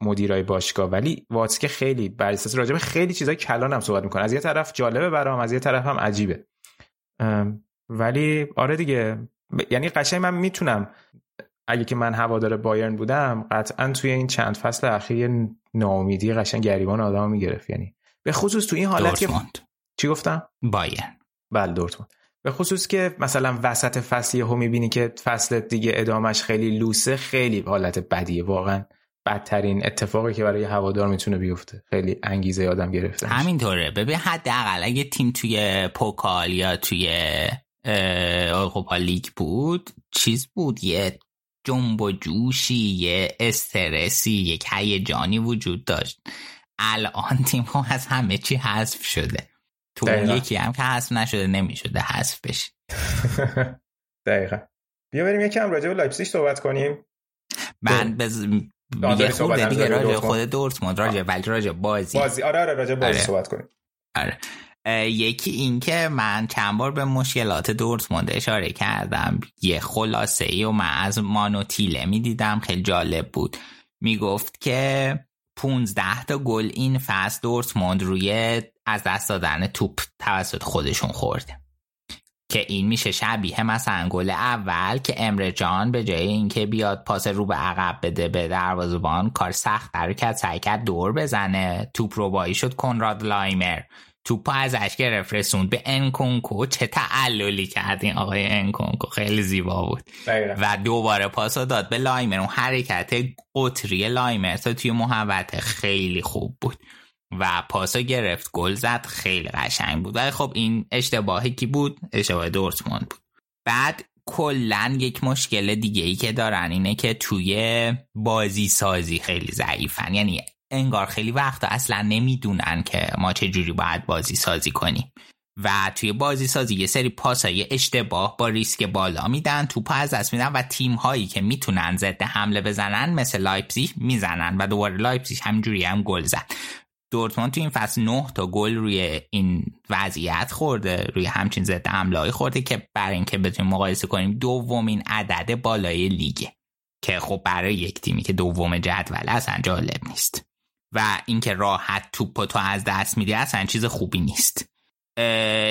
مدیرای باشگاه. ولی واتسکه خیلی بر اساس راجب خیلی چیزای کلان هم صحبت می‌کنه. از یه طرف جالبه برام از یه طرف هم عجیبه. ولی آره دیگه. یعنی قشنگ من می‌تونم اگه که من هوادار بایرن بودم قطعا توی این چند فصل اخیر ناامیدی قشنگ گریبان آدم می‌گرفت. یعنی به خصوص تو این حالت که چی گفتم؟ بایرن. بله دورتموند. به خصوص که مثلا وسط فصل یهو می‌بینی که فصل دیگه ادامش خیلی لوسه خیلی حالت بدیه. واقعا بدترین اتفاقی که برای هوادار می‌تونه بیفته. خیلی انگیزه آدم گرفته همینطوره. ببین حداقل اگه تیم توی پوکال یا توی Europa League بود چیز بود. یه جنب و جوشی یه استرسی یک هیجانی وجود داشت. الان تیم هم از همه چی حذف شده. تو اون یکی هم که حذف نشده نمی‌شده حذف بشه. دقیقا. بیا بریم یکم راجع به لایپزیگ صحبت کنیم. من بز... یه خود دیگه راجع خود دورتموند. راجع ولی راجع بازی. بازی. آره آره راجع بازی آره. صحبت کنیم. آره. یکی اینکه من چند بار به مشکلات دورتموند اشاره کردم. یه خلاصه ای و من از مانو تیله می‌دیدم. خیلی جالب بود. می‌گفت که 15 تا گل این فصل دورتموند روی از دست دادن توپ توسط خودشون خورده. که این میشه شبیه مثلا گل اول که امر جان به جای اینکه بیاد پاس رو به عقب بده به دروازه‌بان کار سخت در کرد سعی کرد دور بزنه. توپ رو بایی شد کنراد لایمر. توپ ازش گرفت رسوند به انکونکو چه تعللی کردین آقای انکونکو. خیلی زیبا بود. و دوباره پاس داد به لایمر. اون حرکت قطری لایمر تا توی محوت خیلی خوب بود. و پاسا گرفت. گل زد. خیلی قشنگ بود. ولی خب این اشتباهی کی بود؟ اشتباه دورتموند بود. بعد کلا یک مشکل دیگه ای که دارن اینه که توی بازی سازی خیلی ضعیفن. یعنی انگار خیلی وقت اصلا نمی‌دونن که ما چه جوری باید بازی سازی کنیم. و توی بازی سازی یه سری پاسای اشتباه با ریسک بالا میدن توپ از دست میدن و تیم هایی که می‌تونن ضد حمله بزنن مثل لایپزیگ می‌زنن و دوباره لایپزیگ همینجوری هم گل زد. دورتموند تو این فصل 9 تا گل روی این وضعیت خورده روی همچین ضد حمله خورده که برای اینکه بتونیم مقایسه کنیم دومین عدد بالای لیگه که خب برای یک تیمی که دوم جدول اصلا جالب نیست. و اینکه راحت توپ تو از دست میدی اصلا چیز خوبی نیست.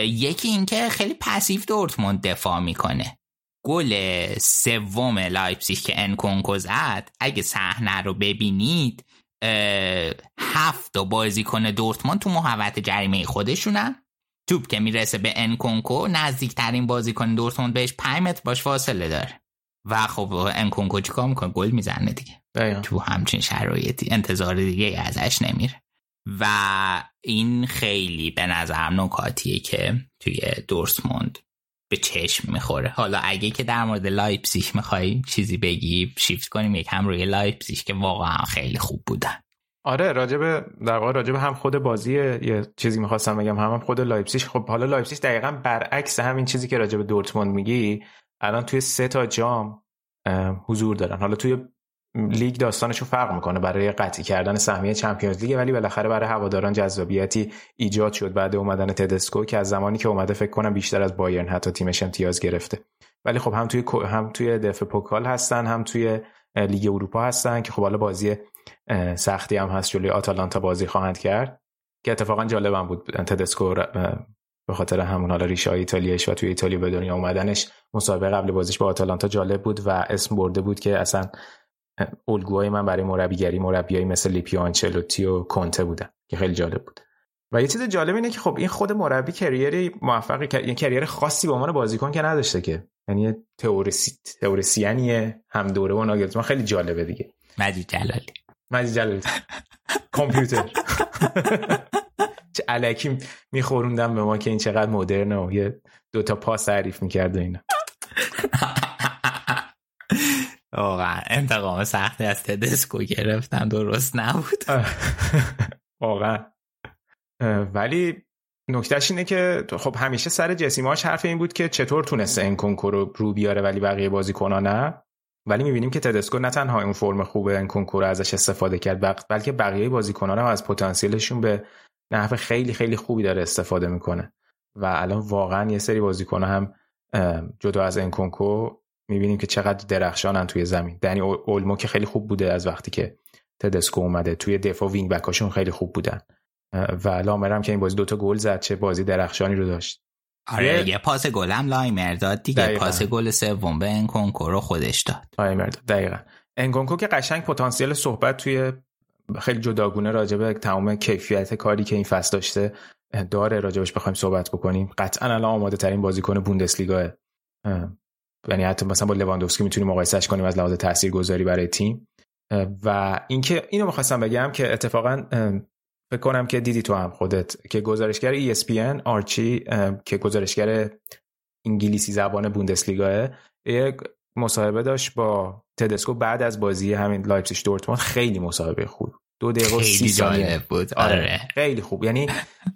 یکی اینکه خیلی passive دورتموند دفاع می‌کنه. گل سوم لایپزیگ که انکونکو زد اگه صحنه رو ببینید هفت بازیکن دورتموند تو محوطه جریمه خودشونن توپ که می‌رسه به انکونکو نزدیکترین بازیکن دورتموند بهش 5 متر باهاش فاصله داره. و خب انکونکو چیکار می‌کنه؟ گل می‌زنه دیگه. تو همچین شرایطی. انتظار دیگه ازش نمیره. و این خیلی به نظرم نکاتیه که توی دورتموند به چشم می‌خوره. حالا اگه که در مورد لایپسیش می‌خوای چیزی بگی شیفت کنیم یکم روی لایپسیش که واقعا خیلی خوب بودن. آره راجب در واقع راجب هم خود بازی یه چیزی می‌خواستم بگم. هم, هم خود لایپسیش خب حالا لایپسیش دقیقا برعکس همین چیزی که راجب دورتموند میگی. الان توی سه تا جام حضور دارن. حالا توی لیگ داستانشو فرق می‌کنه برای قطعی کردن سهمیه Champions League ولی بالاخره برای هواداران جذابیتی ایجاد شد بعد اومدن تدسکو که از زمانی که اومده فکر کنم بیشتر از بایرن حتی تیمش امتیاز گرفته. ولی خب هم توی هم توی DFB پوکال هستن هم توی لیگ اروپا هستن که خب حالا بازی سختی هم هست جلوی آتالانتا بازی خواهند کرد که اتفاقا جالبم بود. تدسکو به خاطر همون حالا ریشه ایتالیاش و توی ایتالیا به دنیا اومدنش مسابقه قبل بازیش با آتالانتا جالب بود و اسم برده بود که اصلا الگوهای من برای مربیگری مربیایی مثل لیپیو آنچلوتی و کنته بودن که خیلی جالب بود. و یه چیز جالب اینه که خب این خود مربی کریری موفقی یعنی کریر خاصی به عنوان بازیکن که نداشته که. یعنی تئوریسی تئوریسینی هم دوره و ناگلزمان خیلی جالبه دیگه. مجید جلالی. مجید جلالی. کامپیوتر. علکی میخوروندم به ما که این چقدر مدرنه و یه دوتا پاس تعریف می‌کرد و اینا. واقعا انتقام سختی از تدسکو گرفتن درست نبود. واقعا. ولی نکتهش اینه که خب همیشه سر جسیماش حرف این بود که چطور تونسته این کنکور رو رو بیاره ولی بقیه بازیکن‌ها نه. ولی می‌بینیم که تدسکو نه تنها این فرم خوبه این کنکور ازش استفاده کرد بلکه بقیه بازیکن‌ها هم از پتانسیلشون به نحو خیلی خیلی خوبی داره استفاده می‌کنه. و الان واقعا یه سری بازیکن هم جدا از این کنکو می‌بینیم که چقدر درخشانن توی زمین. دنی اولمو که خیلی خوب بوده از وقتی که تدسکو اومده. توی دفاع وینگ بکاشون خیلی خوب بودن. و لامرم که این بازی دوتا گل زد چه بازی درخشانی رو داشت. آره یه پاس گل هم لایمر داد دیگه. دقیقا. پاس گل سوم به انکونکو رو خودش داد. لایمر داد دقیقا. انکونکو که قشنگ پتانسیل صحبت توی خیلی جداگونه راجبه تمام کیفیت کاری که این فصل داشته داره راجبش بخوایم صحبت بکنیم. قطعا الان آماده ترین بازیکن بوندسلیگا یعنی حتی مثلا با لواندوفسکی می‌تونیم مقایسهش کنیم از لحاظ تاثیرگذاری برای تیم. و اینکه اینو می‌خواستم بگم که اتفاقا فکر کنم که دیدی تو هم خودت که گزارشگر ESPN آرچی که گزارشگر انگلیسی زبان بوندسلیگا یک مصاحبه داشت با تدسکو بعد از بازی همین لایپزیگ دورتموند خیلی مصاحبه خوب. دو دقیقه و سی ثانیه. بود. آره. آره. خیلی خوب. یعنی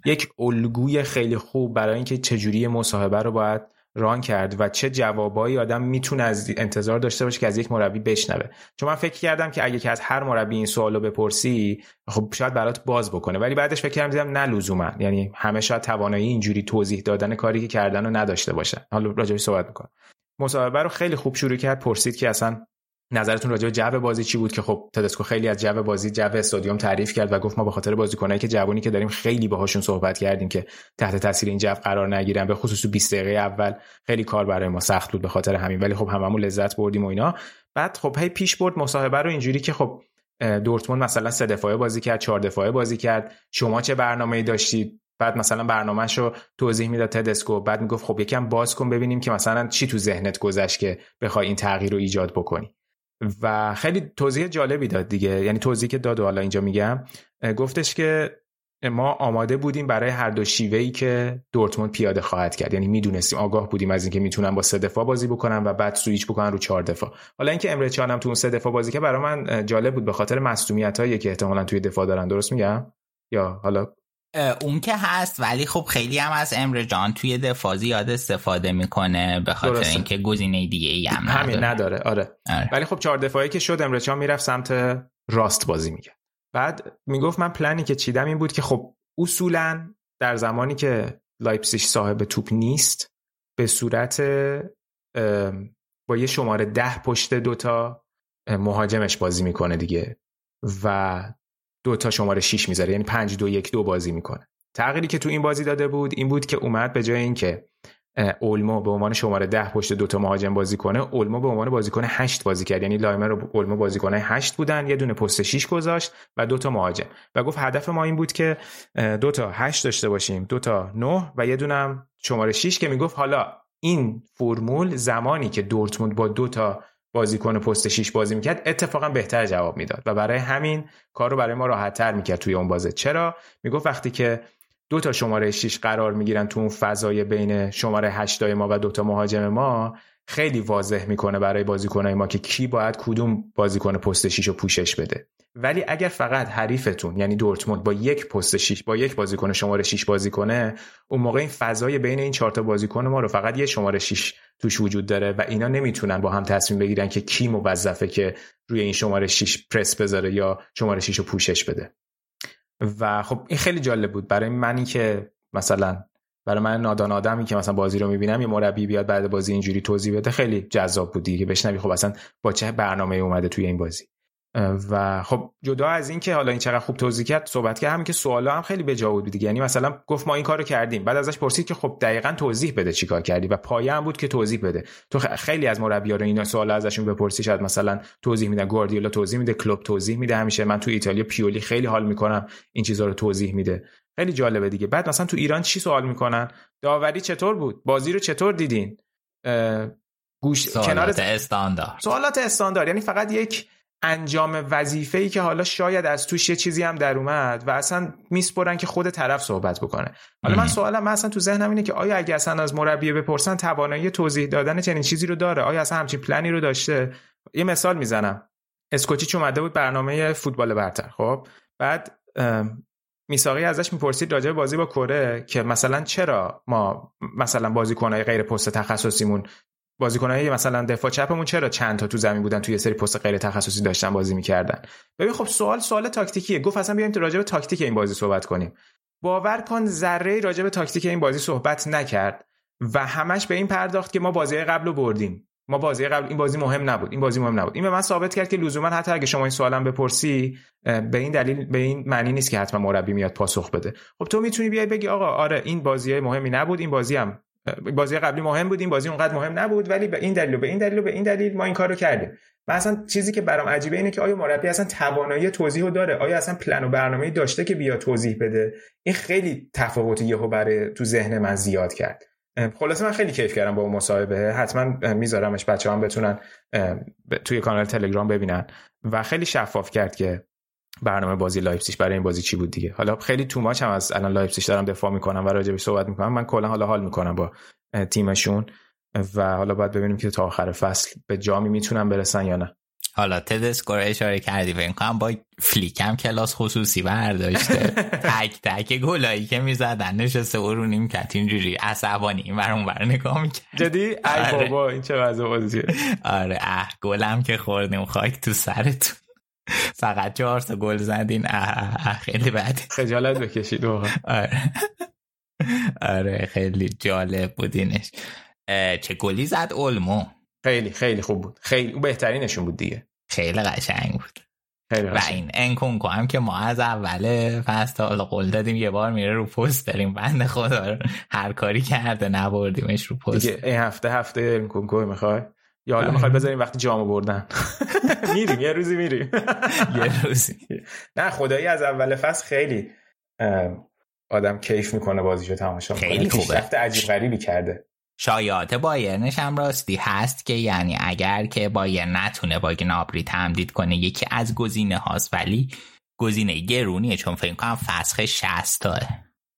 یک الگوی خیلی خوب برای اینکه چجوری مصاحبه رو باید run کرد و چه جوابایی آدم می‌تونه از انتظار داشته باشه که از یک مربی بشنوه. چون من فکر کردم که اگه که از هر مربی این سوالو بپرسی خب شاید برات باز بکنه. ولی بعدش فکر کردم دیدم نه لزوما. یعنی همه شاید توانایی اینجوری توضیح دادن کاری که کردن رو نداشته باشن. حالا راجعش صحبت می‌کنم. مصاحبه رو خیلی خوب شروع کرد پرسید که اصلا نظرتون راجع به جو بازی چی بود که خب تدسکو خیلی از جو بازی جو استادیوم تعریف کرد و گفت ما به خاطر بازیکنایی که جوانی که داریم خیلی باهاشون صحبت کردیم که تحت تاثیر این جو قرار نگیرن به خصوص 20 دقیقه اول خیلی کار برای ما سخت بود به خاطر همین ولی خب هممون لذت بردیم و اینا. بعد خب هی پیش برد مصاحبه رو اینجوری که خب دورتموند مثلا سه دفاعه بازی کرد چهار دفاعه بازی کرد. شما چه برنامه‌ای داشتید؟ بعد مثلا برنامهش رو توضیح می‌داد تدسکو بعد می‌گفت خب یکم باز کن ببینیم که مثلا چی تو ذهنت گذشت که بخوای این تغییر رو ایجاد بکنی. و خیلی توضیح جالبی داد دیگه یعنی توضیحی که داد و حالا اینجا میگم. گفتش که ما آماده بودیم برای هر دو شیوهی که دورتموند پیاده خواهد کرد. یعنی می‌دونستیم آگاه بودیم از اینکه می‌تونن با سه دفاع بازی بکنن و بعد سویچ بکنن رو چهار دفاع. حالا اینکه امره چانم تو اون سه دفاع بازی که برای من جالب بود به خاطر مصونیتایی که احتمالا توی دفاع دارن. درست میگم؟ یا حالا اون که هست ولی خب خیلی هم از امر جان توی دفاع زیاد استفاده می‌کنه به خاطر اینکه گزینه دیگه ای هم نداره. همین نداره آره. آره. ولی خب چهار دفاعی که شد امر جان می‌رفت سمت راست بازی می‌کرد بعد می‌گفت من پلنی که چیدم این بود که خب اصولا در زمانی که لایپسیش صاحب توپ نیست به صورت با یه شماره ده پشت دوتا مهاجمش بازی می‌کنه دیگه و دو تا شماره 6 می‌ذاره. یعنی 5 2 1 2 بازی می‌کنه. تغییری که تو این بازی داده بود این بود که اومد به جای اینکه اولمو به عنوان شماره 10 پشت دو تا مهاجم بازی کنه اولمو به عنوان بازیکن 8 بازی کرد. یعنی لایمر و اولمو بازیکن 8 بودن یه دونه پست 6 گذاشت و دو تا مهاجم. و گفت هدف ما این بود که دو تا 8 داشته باشیم دو تا 9 و یه دونه شماره 6 که می‌گفت حالا این فرمول زمانی که دورتموند با دو تا بازیکن پست 6 بازی می‌کرد اتفاقا بهتر جواب می‌داد. و برای همین کار رو برای ما راحت تر می‌کرد توی اون بازه. چرا؟ می‌گفت وقتی که دو تا شماره 6 قرار می‌گیرن تو اون فضای بین شماره 8 ما و دو تا مهاجم ما خیلی واضح می‌کنه برای بازیکنای ما که کی باید کدوم بازیکن پست 6 رو پوشش بده. ولی اگر فقط حریفتون یعنی دورتموند با یک پست 6 با یک بازیکن شماره 6 بازی کنه اون موقع این فضای بین این چهار تا بازیکن ما رو فقط یه شماره 6 توش وجود داره و اینا نمی‌تونن با هم تصمیم بگیرن که کی موظفه که روی این شماره 6 پرس بذاره یا شماره 6 رو پوشش بده. و خب این خیلی جالب بود. برای منی که مثلا برای من نادان آدمی که مثلا بازی رو می‌بینم یه مربی بیاد بعد بازی اینجوری توضیح بده خیلی جذاب بود دیگه. بشنوی خب اصلا با چه برنامه اومده توی این بازی. و خب جدا از این که حالا این چقدر خوب توضیح کرد صحبت کرد همین که سوالا هم خیلی بجا بود دیگه. یعنی مثلا گفت ما این کارو کردیم. بعد ازش پرسید که خب دقیقا توضیح بده چیکار کردی و پایه هم بود که توضیح بده. تو خیلی از مربی‌ها رو اینا سوالا ازشون بپرسی شاید مثلا توضیح میدن گواردیولا توضیح میده کلوب توضیح میده. همیشه من تو ایتالیا پیولی خیلی حال می‌کنم این چیزا رو توضیح میده. خیلی جالبه دیگه. بعد مثلا تو ایران چی سوال می‌کنن؟ داوری چطور بود؟ بازی رو چطور دیدین؟ گوش سوالات کنار استاندارد. سوالات استاندارد. یعنی فقط یک انجام وظیفه ای که حالا شاید از توش یه چیزی هم در اومد و اصلا میسپرن که خود طرف صحبت بکنه. حالا من سوالم من اصلا تو ذهنم اینه که آیا اگه اصلا از مربی بپرسن توانایی توضیح دادن چنین چیزی رو داره؟ آیا اصلا همچین پلنی رو داشته؟ یه مثال می‌زنم. اسکوچیچ اومده بود برنامه فوتبال برتر خب؟ بعد میساقی ازش می‌پرسید راجع بازی با کره که مثلا چرا ما مثلا بازیکنای غیر پست تخصصیمون بازیکنای مثلا دفاع چپمون چرا چند تا تو زمین بودن توی سری پست غیر تخصصی داشتن بازی می‌کردن؟ ببین خب سوال سوال تاکتیکیه. گفت اصلا بیایم راجع به تاکتیک این بازی صحبت کنیم. باور کن ذره راجع به تاکتیک این بازی صحبت نکرد و همش به این پرداخت که ما بازی قبل رو بردیم. ما بازی قبل این بازی مهم نبود. این بازی مهم نبود. این به من ثابت کرد که لزوما حتی اگه شما این سوالم بپرسی به این دلیل به این معنی نیست که حتما مربی میاد پاسخ بده. خب تو می‌تونی بیای بگی آقا آره این بازی مهمی نبود این بازی هم بازی قبلی مهم بود این بازی اونقدر مهم نبود ولی به این دلیل و به این دلیل و به این دلیل ما این کارو کردیم. و اصلا چیزی که برام عجیبه اینه که آیا مربی اصلا توانایی توضیحو داره؟ آیا اصلا پلن و برنامه داشته که بیا توضیح بده؟ این خیلی تفاوت یهو برای تو ذهن من زیاد کرد. خلاصه من خیلی کیف کردم با اون مصاحبه. حتما میذارمش بچه‌ها هم بتونن توی کانال تلگرام ببینن. و خیلی شفاف کرد که برنامه بازی لایپزیگ برای این بازی چی بود دیگه. حالا خیلی too much هم از الان لایپزیگ دارم دفاع می‌کنم و راجبش صحبت می‌کنم. من کلا حالا حال می‌کنم با تیمشون. و حالا باید ببینیم که تا آخر فصل به جامی می‌تونن برسن یا نه. حالا تدسکور اشاره کردی فکر کنم با فلیکم کلاس خصوصی برداشته. تک تک گلایی که می‌زدن نشسته و رو نیم کت اینجوری عصبانی این برون بر نگاه می‌کرد. جدی؟ ای آره. بابا این چه وضع بازیه. آره اه گلم که خوردیم خاک تو سرتون. فقط چهار تا گل زدین اه, خیلی بد. خجالت بکشید آره. آره خیلی جالب بودینش چه گلی زد؟ اولمو. خیلی خیلی خوب بود. خیلی بهترینشون بود دیگه. خیلی قشنگ بود. خیلی و این انکونکو هم که ما از اول فصل حالا قول دادیم یه بار میره رو پست داریم بند خدا هر کاری کرده نبردیمش رو پست. این هفته هفته انکونکو می‌خوای؟ یا حالا می‌خوای بذاریم وقتی جامو بردن؟ میریم یه روزی میریم. یه روزی. نه خدایی از اول فصل خیلی آدم کیف می‌کنه بازیشو تماشا خیلی خوبه. عجیب غریبی کرده. شایعات بایرنش هم راستی هست که یعنی اگر که بایر نتونه با گنابری تمدید کنه یکی از گزینه هاست ولی گزینه گرونیه چون فکر کنم فسخ 60 تاه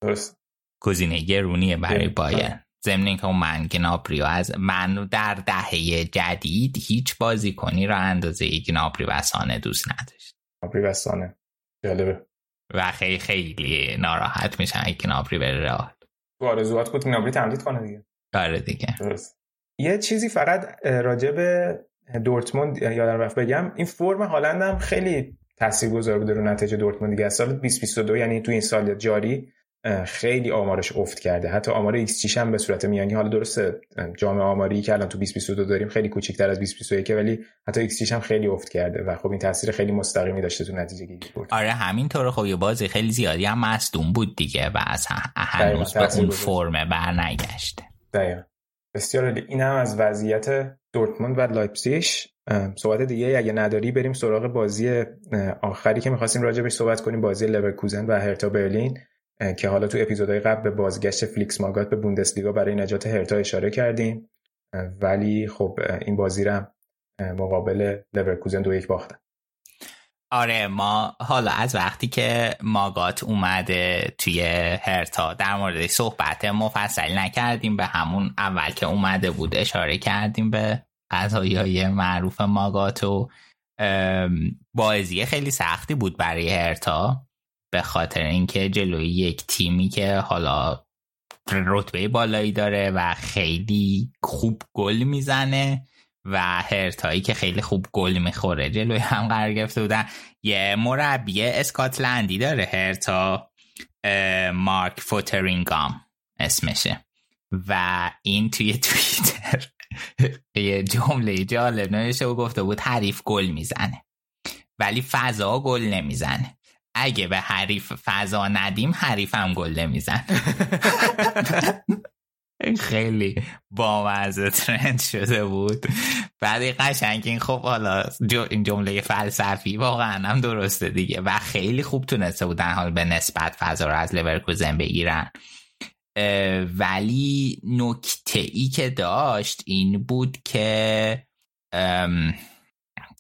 درست. گزینه گرونیه برای بایر ضمن که اون من گنابری از من در دهه جدید هیچ بازی کنی را اندازه گنابری و سانه دوست نداشت. گنابری و سانه. جالبه. و خیلی خیلی ناراحت میشن گنابری بره رئال. تو آرزوات بود گنابری تمدید کنه دیگه. آره دیگه. درست. یه چیزی فقط راجع به دورتموند یادم رفت بگم. این فرم هالند هم خیلی تاثیرگذار بوده رو نتیجه دورتموند دیگه. از سال 2022 یعنی تو این سال جاری خیلی آمارش افت کرده. حتی آمار xG هم به صورت میانگین حالا درسته جامعه آماری که الان تو 2022 داریم خیلی کوچیک‌تر از 2021 ولی حتی ایکس هم خیلی افت کرده و خب این تاثیر خیلی مستقیمی داشته تو نتیجه گیری آره همینطور خب یه بازی خیلی زیادی هم مصدوم بود دیگه و از هنوز به اون فرم برنگشته. دقیقا. بسیار این هم از وضعیت دورتموند و لایپزیگ صحبت دیگه اگه نداری بریم سراغ بازی آخری که می‌خواستیم راجع صحبت کنیم بازی لورکوزن و هرتا برلین که حالا تو اپیزودهای قبل به بازگشت فلیکس ماگات به بوندسلیگا برای نجات هرتا اشاره کردیم. ولی خب این بازی رو مقابل لورکوزن دو یک باختن. آره ما حالا از وقتی که ماگات اومده توی هرتا در مورد صحبت مفصل نکردیم به همون اول که اومده بود اشاره کردیم به قضایی های معروف ماگات و بازی خیلی سختی بود برای هرتا به خاطر اینکه جلوی یک تیمی که حالا رتبه بالایی داره و خیلی خوب گل می‌زنه. و هرتایی که خیلی خوب گل می‌خوره. جلوی هم قرار گرفته بودن یه مربی اسکاتلندی داره هرتا مارک فوترینگام اسمشه. و این توی توییتر یه جمله جالب نوشته و گفته بود حریف گل می‌زنه. ولی فضا گل نمی‌زنه. اگه به حریف فضا ندیم حریفم گل نمیزن خیلی بامزه ترند شده بود. بعد قشنگ این خب حالا این جمله فلسفی واقعا هم درسته دیگه. و خیلی خوب تونسته بودن حال به نسبت فضا رو از لورکوزن بگیرن. ولی نکته ای که داشت این بود که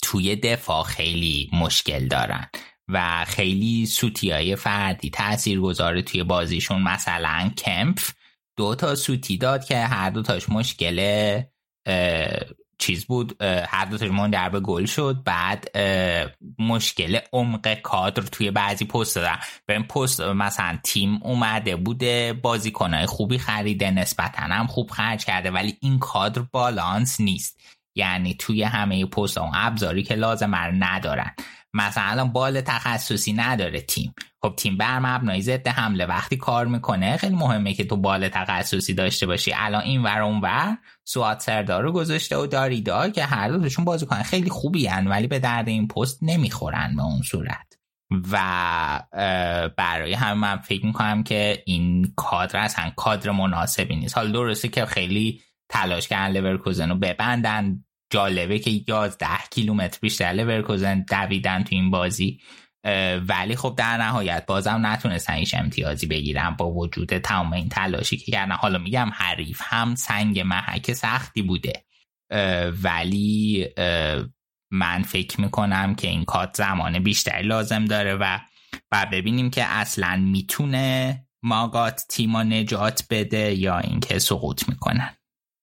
توی دفاع خیلی مشکل دارن و خیلی سوتی های فردی تأثیر گذاره توی بازیشون. مثلا کمپ دو تا سوتی داد که هر دو تاش مشکل چیز بود. هر دو در به گل شد. بعد مشکل عمق کادر توی بعضی پست دادن. به این پست مثلا تیم اومده بوده بازیکنهای خوبی خریده نسبتا هم خوب خرج کرده ولی این کادر بالانس نیست. یعنی توی همه پست اون ابزاری که لازم ندارن. مثلا الان بال تخصصی نداره تیم. خب تیم بر مبنای ضد حمله وقتی کار می‌کنه خیلی مهمه که تو بال تخصصی داشته باشی. الان این ور اون ور. سوات سردار رو گذاشته و داریدا که هر دوشون بازیکن خیلی خوبی هن ولی به درد این پست نمی‌خورن به اون صورت. و برای همه من فکر می‌کنم که این کادر اصلا کادر مناسبی نیست. حال درسته که خیلی تلاش کردن لورکوزن رو ببندن. جالبه که 11 کیلومتر بیشتر لورکوزن دویدن تو این بازی. ولی خب در نهایت بازم نتونستن هیچ امتیازی بگیرن با وجود تمام این تلاشی که کردن. حالا میگم حریف هم سنگ محک سختی بوده. ولی من فکر می‌کنم که این کات زمان بیشتری لازم داره و و ببینیم که اصلا می‌تونه ماگات تیما نجات بده یا اینکه سقوط می‌کنن.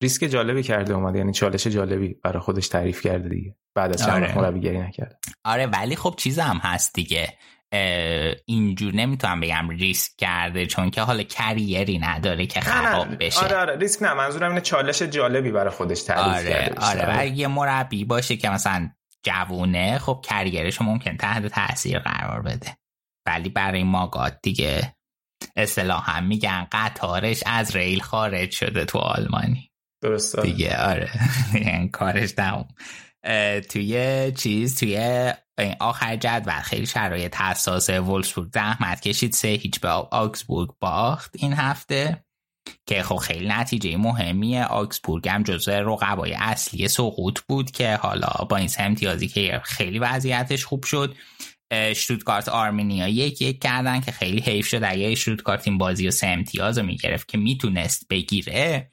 ریسک جالبی کرده اومد یعنی چالش جالبی برای خودش تعریف کرده دیگه. بعد از چند آره. مربیگری نکرد. آره ولی خب چیز هم هست دیگه. اینجور نمی‌تونم بگم ریسک کرده چون که حالا کریری نداره که خراب بشه. آره آره. ریسک نه منظورم اینه چالش جالبی برای خودش تعریف آره کرده آره. آره یه مربی باشه که مثلا جوونه خب کریرش ممکن تحت تاثیر قرار بده. ولی برای ماگات دیگه اصطلاحا میگن قطارش از ریل خارج شده تو آلمانی. درسته. دیگه آره. این کارش تموم. توی چیز توی آخر جدول خیلی شرایط حساس وولسبورگ زحمت کشید سه هیچ به آکسبورگ باخت این هفته که خب خیلی نتیجه مهمیه. آکسبورگ هم جزو رقبای اصلی سقوط بود که حالا با این سه امتیازی که خیلی وضعیتش خوب شد شتوتگارت آرمینیا یک یک کردن که خیلی حیف شد. اگه شتوتگارت این بازی و سه امتیاز رو می‌گرفت که می‌تونست بگیره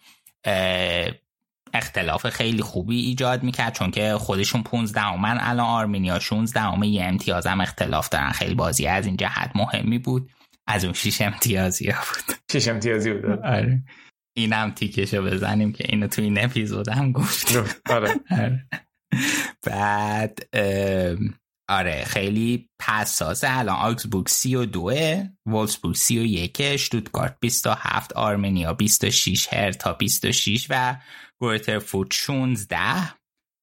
اختلاف خیلی خوبی ایجاد می‌کرد چون که خودشون 15 من الان آرمینیا 16 یه امتیاز هم اختلاف دارن. خیلی بازی از این جهت مهمی بود. از اون 6 امتیازی بود. 6 امتیازی بود. آره. اینم تیکشو بزنیم که اینو تو این اپیزود هم گفت. آره. آره. بعد آره خیلی حساسه. الان آکسبورگ 32 وولسبورگ 31 شتوتگارت 27 آرمنیا 26 هرتا 26 و گورترفورد 16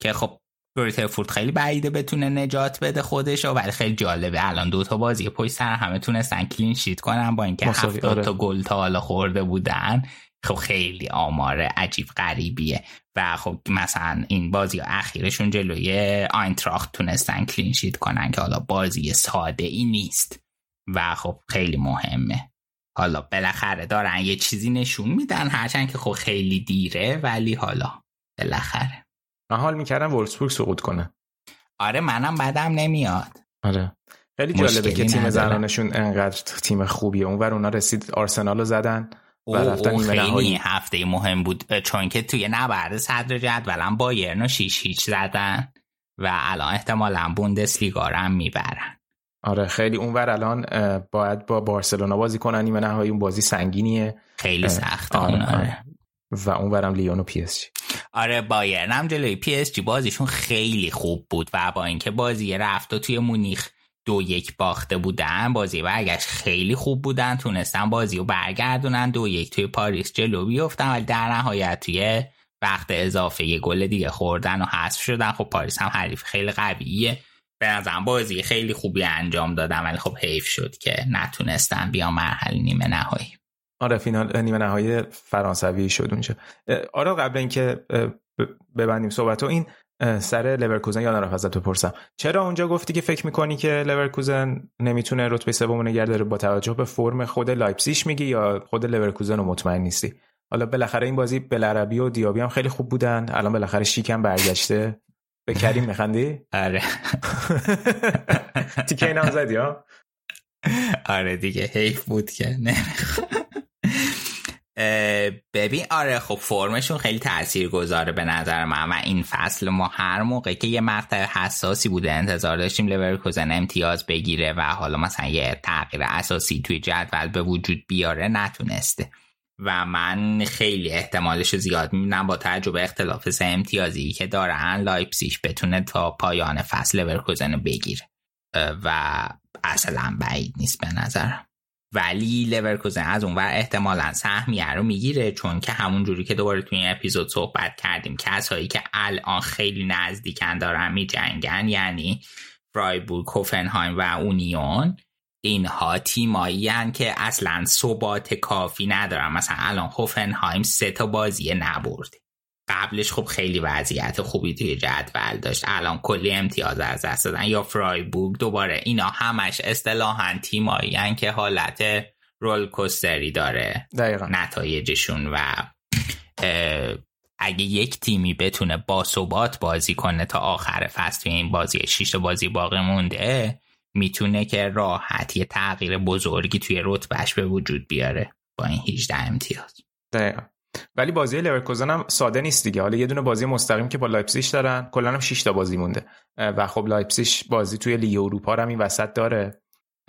که خب گورترفورد خیلی بعیده بتونه نجات بده خودش ولی خیلی جالبه. الان دو تا بازی پشت سر همه تونستن کلین شیت کنن با اینکه 70 آره. تا گل تا حالا خورده بودن. خب خیلی آمار عجیب غریبیه. و خب مثلا این بازی اخیرشون جلوی آینتراخت تونستن کلینشیت کنن که حالا بازی ساده ای نیست. و خب خیلی مهمه. حالا بالاخره دارن یه چیزی نشون میدن هرچند که خب خیلی دیره ولی حالا بالاخره. من حال می‌کردم وولسبورگ سقوط کنه. آره منم بدم نمیاد. آره. خیلی جالبه که تیم زنانشون انقدر تیم خوبیه. اونور اونا رسید آرسنال رو زدن و رفتن خیلی هفته مهم بود چون که توی نبرد صدر جدولم بایرن و شیش هیچ زدن و الان احتمالا بوندسلیگا رو هم می‌برن. آره خیلی اونور الان باید با بارسلونا بازی کنن نیمه نهایی اون بازی سنگینیه خیلی سخت آره. آره. و اونورم لیون و PSG آره بایرن هم جلوی PSG بازیشون خیلی خوب بود و با اینکه بازی رفت و توی مونیخ دو یک باخته بودن بازی برگشت خیلی خوب بودن تونستن بازی رو برگردونن دو یک توی پاریس جلو بیفتن ولی در نهایت توی وقت اضافه یه گل دیگه خوردن و حذف شدن خب پاریس هم حریف خیلی قویه به نظرم بازی خیلی خوبی انجام دادن ولی خب حیف شد که نتونستن بیا مرحله نیمه نهایی. آره فینال نیمه نهایی فرانسوی شد اونجا. آره قبل اینکه ببندیم صحبت این سر لورکوزن یادم نرفته ازت بپرسم چرا اونجا گفتی که فکر می‌کنی که لورکوزن نمی‌تونه رتبه سوم نگه داره؟ با توجه به فرم خود لایپزیگ میگی یا خود لورکوزن رو مطمئن نیستی؟ حالا بالاخره این بازی بلارابی و دیابی هم خیلی خوب بودن. الان بالاخره شیک هم برگشته. به کریم میخندی؟ آره تیکه اینم زدی ها؟ آره دیگه حیف بود که نه ببین آره خب فرمشون خیلی تأثیر گذاره به نظر من و این فصل ما هر موقع که یه مقطع حساسی بوده انتظار داشتیم لورکوزن امتیاز بگیره و حالا مثلا یه تغییر اساسی توی جدول به وجود بیاره نتونسته و من خیلی احتمالش زیاد می‌بینم با تجربه اختلاف سه امتیازی که دارن لایپزیگ بتونه تا پایان فصل لورکوزن رو بگیره. و اصلا بعید نیست به نظرم ولی لورکوزن از اون ور احتمالا سهمیه رو می‌گیره چون که همون جوری که دوباره توی این اپیزود صحبت کردیم کسایی که الان خیلی نزدیکن دارن میجنگن یعنی فرایبورگ کوفنهایم و اونیون. اینها تیمایی هن که اصلا ثبات کافی ندارن. مثلا الان هوفنهایم سه تا بازی نبرده قبلش خب خیلی وضعیت خوبی توی جدول داشت. الان کلی امتیاز از دست دادن. یا فرایبورگ دوباره اینا همش اصطلاحا تیمایی که حالت roller coaster ی داره. دقیقا. نتایجشون و اگه یک تیمی بتونه با ثبات بازی کنه تا آخر فصل توی این بازی شیش بازی باقی مونده می‌تونه که راحت یه تغییر بزرگی توی رتبهش به وجود بیاره با این 18 امتیاز. دقیقا. ولی بازی لورکوزن هم ساده نیست دیگه. حالا یه دونه بازی مستقیم که با لایپزیگ دارن کلا هم 6 تا بازی مونده. و خب لایپزیگ بازی توی لیگ اروپا هم این وسط داره.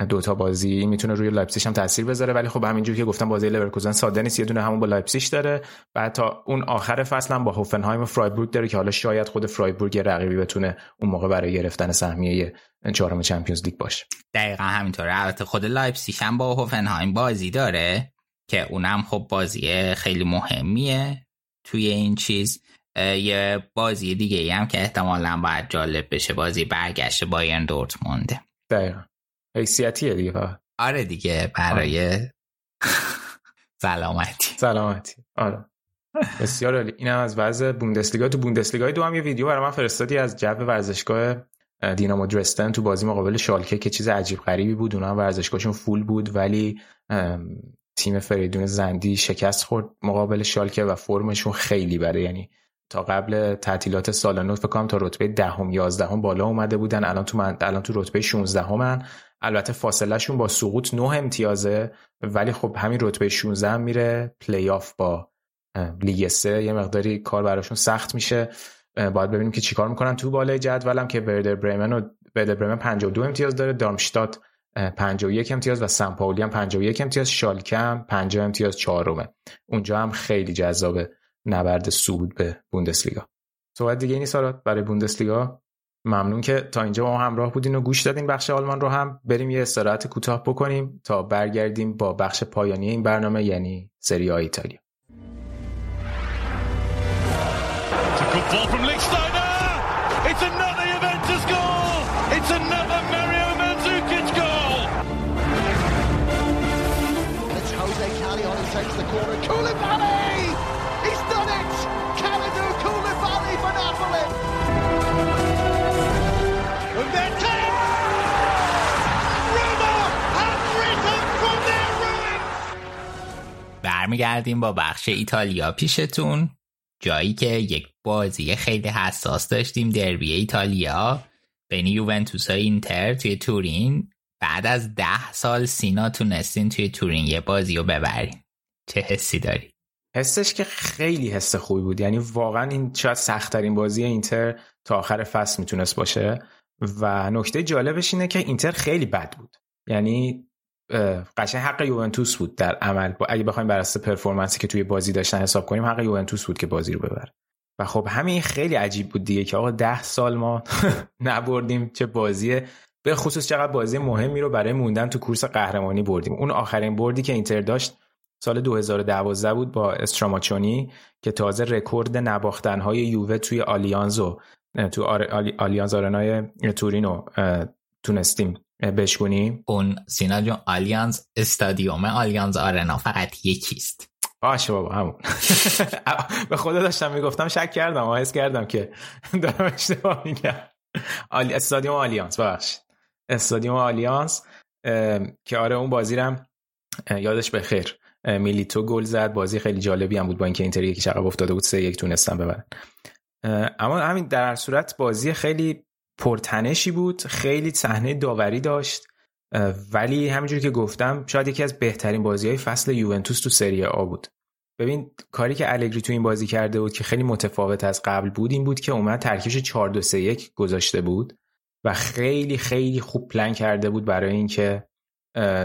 دوتا بازی می‌تونه روی لایپزیگ هم تاثیر بذاره. ولی خب همینجوری که گفتم بازی لورکوزن ساده نیست یه دونه همون با لایپزیگ داره. بعد تا اون آخر فصل هم با هوفنهایم و فرایبورگ داره که حالا شاید خود فرایبورگ رقیبی بتونه اون موقع برای گرفتن سهمیه چهارم Champions League باشه. دقیقا همینطوره. البته خود لایپزیگ هم با هوفنهایم بازی داره که اونم خب بازی خیلی مهمیه. توی این چیز یه بازی دیگه ای هم که احتمالا باید جالب بشه بازی برگشت بایرن دورتمونده. دقیقا. حیثیتیه دیگه فقط. آره دیگه برای سلامتی. سلامتی. آره. بسیار عالی. اینم از وضع بوندسلیگا. تو بوندسلیگا دو هم یه ویدیو برای من فرستادی از جو ورزشگاه دینامو درستن تو بازی مقابل شالکه که چیز عجیب غریبی بود. اونها ورزشگاهشون فول بود ولی تیم فریدون زندی شکست خورد مقابل شالکه و فرمشون خیلی بره یعنی تا قبل تعطیلات سال نو فکر کنم تا رتبه دهم یازدهم بالا اومده بودن. الان تو من... الان تو رتبه 16 همن البته فاصله شون با سقوط 9 امتیازه ولی خب همین رتبه 16 هم میره پلی آف با لیگ 3 یه مقداری کار براشون سخت میشه. باید ببینیم که چیکار می‌کنن تو بالای جدولم که وردر بریمن و وردر بریمن 52 امتیاز داره دارمشتات 51 امتیاز و سن پاولی هم 51 امتیاز شالکه هم 50 امتیاز چهارمه. اونجا هم خیلی جذابه نبرد صعود به بوندسلیگا. صحبت دیگه نیست برای بوندسلیگا؟ ممنون که تا اینجا ما همراه بودین و گوش دادین بخش آلمان رو هم. بریم یه استراحت کوتاه بکنیم تا برگردیم با بخش پایانی این برنامه یعنی سری ایتالیا. برمیگردیم با بخش ایتالیا پیشتون جایی که یک بازی خیلی حساس داشتیم. دربی ایتالیا بین یوونتوس و اینتر توی تورین. بعد از ده سال سینا تونستین توی تورین یه بازی رو ببرین چه حسی داری؟ حسش که خیلی حس خوبی بود. یعنی واقعا این شاید سختترین بازی اینتر تا آخر فصل می‌تونست باشه. و نکته جالبش اینه که اینتر خیلی بد بود. یعنی قشنگ حق یوونتوس بود در عمل. اگه بخوایم بر اساس performance ی که توی بازی داشتن حساب کنیم حق یوونتوس بود که بازی رو ببره. و خب همین خیلی عجیب بود دیگه که آقا ده سال ما نبردیم چه بازی به خصوص چقدر بازی مهمی رو برای موندن تو کورس قهرمانی بردیم. اون آخرین بردی که اینتر داشت سال 2012 بود با استراماچونی که تازه رکورد نباختن های یووه توی آلیانزو تو آلیانز آرنای تورینو تونستیم بشکنیم اون سینا جون آلیانز استادیوم آلیانز آرنا فقط یکیست. باشه بابا همون. به خدا داشتم می‌گفتم شک کردم احساس کردم که دارم اشتباه میگم. استادیوم آلیانس ببخشید. استادیوم آلیانس که آره اون بازی رم یادش بخیر میلیتو گل زد بازی خیلی جالبی هم بود با اینکه اینتر یک هیچ عقب افتاده بود سه یک تونستن ببرن. اما همین در صورت بازی خیلی پرتنشی بود خیلی صحنه داوری داشت. ولی همینجوری که گفتم شاید یکی از بهترین بازی های فصل یوونتوس تو سری آ بود. ببین کاری که الگری تو این بازی کرده بود که خیلی متفاوت از قبل بود این بود که اومد ترکیبش 4 2 3 1 گذاشته بود و خیلی خیلی خوب پلن کرده بود برای اینکه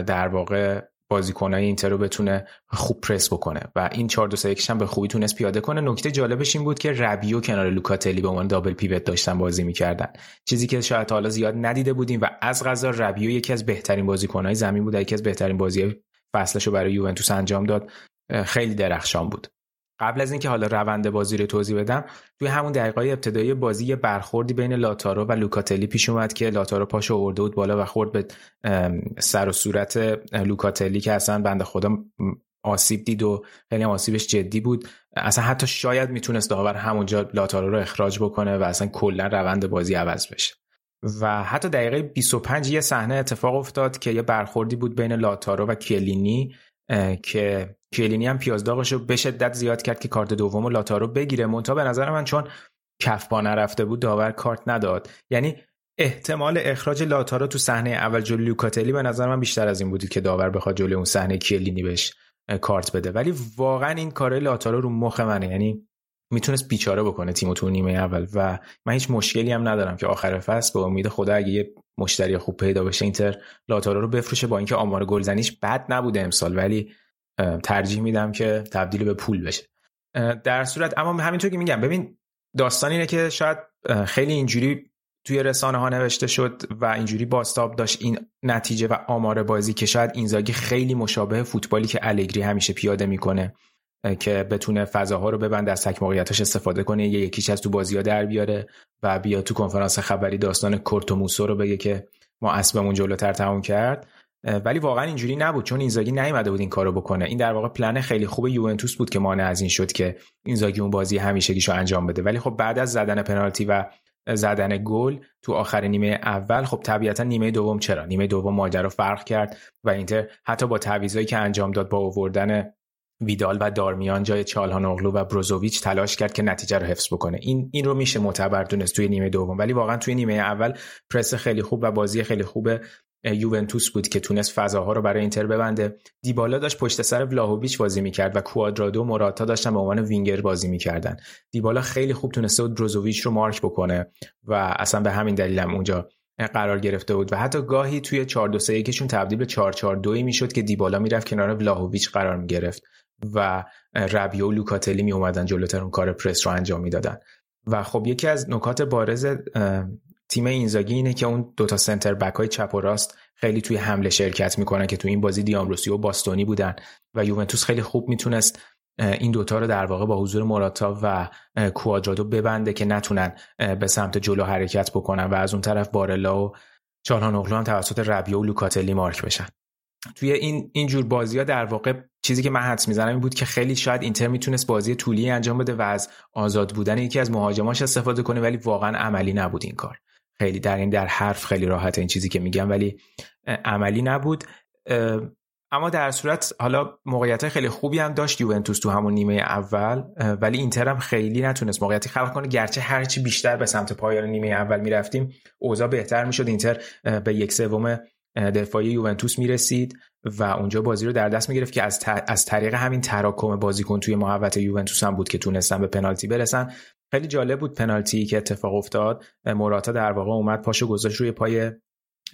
در واقع بازیکنای اینتر رو بتونه خوب پرس بکنه. و این 4 2 3 هم به خوبی تونست پیاده کنه. نکته جالبش این بود که ربیو کنار لوکاتلی به عنوان دابل پیوت داشتن بازی می‌کردن. چیزی که شاید حالا زیاد ندیده بودیم و از غذا ربیو یکی از بهترین بازیکنهای زمین بود یکی از بهترین بازی فصلش رو برای یوونتوس انجام داد. خیلی درخشان بود. قبل از اینکه حالا روند بازی رو توضیح بدم توی همون دقیقه ابتدایی بازی یه برخوردی بین لاتارو و لوکاتلی پیش اومد که لاتارو پاشو آورده بود بالا و خورد به سر و صورت لوکاتلی که اصلا بنده خدا آسیب دید و خیلی آسیبش جدی بود. اصلا حتی شاید می‌تونست داور همونجا لاتارو رو اخراج بکنه و اصلا کلا روند بازی عوض بشه. و حتی دقیقه 25 یه صحنه اتفاق افتاد که یه برخوردی بود بین لاتارو و کلینی که کلینی هم پیازداغش رو به شدت زیاد کرد که کارت دوم لاتارو بگیره. مونتا به نظر من چون کف با نرفته بود داور کارت نداد. یعنی احتمال اخراج لاتارو تو صحنه اول جلوی لوکاتلی به نظر من بیشتر از این بودی که داور بخواد جلوی اون صحنه کلینی بهش کارت بده. ولی واقعا این کار لاتارو رو مخ منه. یعنی می‌تونست بیچاره بکنه تیمو تو نیمه اول و من هیچ مشکلی هم ندارم که آخر فصل به امید خدا اگه یه مشتری خوب پیدا بشه اینتر لاتارو رو بفروشه با اینکه آمار گلزنیش بد نبوده امسال ولی ترجیح میدم که تبدیل به پول بشه. در صورت اما همینطور که میگم ببین داستان اینه که شاید خیلی اینجوری توی رسانه ها نوشته شد و اینجوری باستاب داشت این نتیجه و آمار بازی که شاید اینزاگی خیلی مشابه فوتبالی که الگری همیشه پیاده می‌کنه. که بتونه فضاها رو ببنده از تک موقعیتاش استفاده کنه یه یکیش از تو بازی ها در بیاره و بیا تو کنفرانس خبری داستان کورتوموسو رو بگه که ما اسبمون جلوتر تموم کرد. ولی واقعا اینجوری نبود چون اینزاگی نیومده بود این کارو بکنه. این در واقع پلن خیلی خوب یوونتوس بود که مانع از این شد که اینزاگی اون بازی همیشگیشو انجام بده. ولی خب بعد از زدن پنالتی و زدن گل تو آخر نیمه اول خب طبیعتا نیمه دوم چرا؟ نیمه دوم ماجرا فرق کرد و اینتر حتی با تعویضایی که انجام داد با آوردن ویدال و دارمیان جای چالهان اغلو و بروزوویچ تلاش کرد که نتیجه رو حفظ بکنه. این این رو میشه معتبر دونست توی نیمه دوم. ولی واقعا توی نیمه اول پرس خیلی خوب و بازی خیلی خوب یوونتوس بود که تونست فضاها رو برای اینتر ببنده. دیبالا داشت پشت سر ولاهوویچ بازی می‌کرد و کوادرادو و موراتا داشتن به عنوان وینگر بازی می‌کردن. دیبالا خیلی خوب تونسته بود بروزوویچ رو مارک بکنه و اصلا به همین دلیل هم اونجا قرار گرفته بود. و حتی گاهی توی 4 2 3 1 تبدیل به 4 4 2 می‌شد که دیبالا می‌رفت کنار ولاهوویچ قرار می‌گرفت. و ربیو و لوکاتلی می اومدن جلوتر اون کار پرس رو انجام می‌دادن. و خب یکی از نکات بارز تیم اینزاگی اینه که اون دوتا سنتر بک های چپ و راست خیلی توی حمله شرکت می‌کنن که توی این بازی دیامروسی و باستونی بودن و یوونتوس خیلی خوب می‌تونست این دوتا رو در واقع با حضور موراتا و کوادرادو ببنده که نتونن به سمت جلو حرکت بکنن و از اون طرف بارلا و اغلو هم توسط ربیو و لوکاتلی مارک بشن. توی این این جور بازی ها در واقع چیزی که من حدس می‌زنم این بود که خیلی شاید اینتر می‌تونست بازی طولی انجام بده و از آزاد بودن یکی از مهاجماش استفاده کنه ولی واقعا عملی نبود این کار. خیلی در این در حرف خیلی راحت این چیزی که میگم ولی عملی نبود. اما در صورت حالا موقعیت خیلی خوبی هم داشت یوونتوس تو همون نیمه اول ولی اینتر هم خیلی نتونست موقعیتی خلق کنه. گرچه هرچی بیشتر به سمت پایان نیمه اول می‌رفتیم اوضاع بهتر می‌شد. اینتر به یک سوم دفاعی یوونتوس می‌رسید و اونجا بازی رو در دست می‌گرفت که از, از طریق همین تراکم بازیکن توی محوطه یوونتوس هم بود که تونستن به پنالتی برسن. خیلی جالب بود پنالتی که اتفاق افتاد. موراتا در واقع اومد پاشو گذاشت روی پای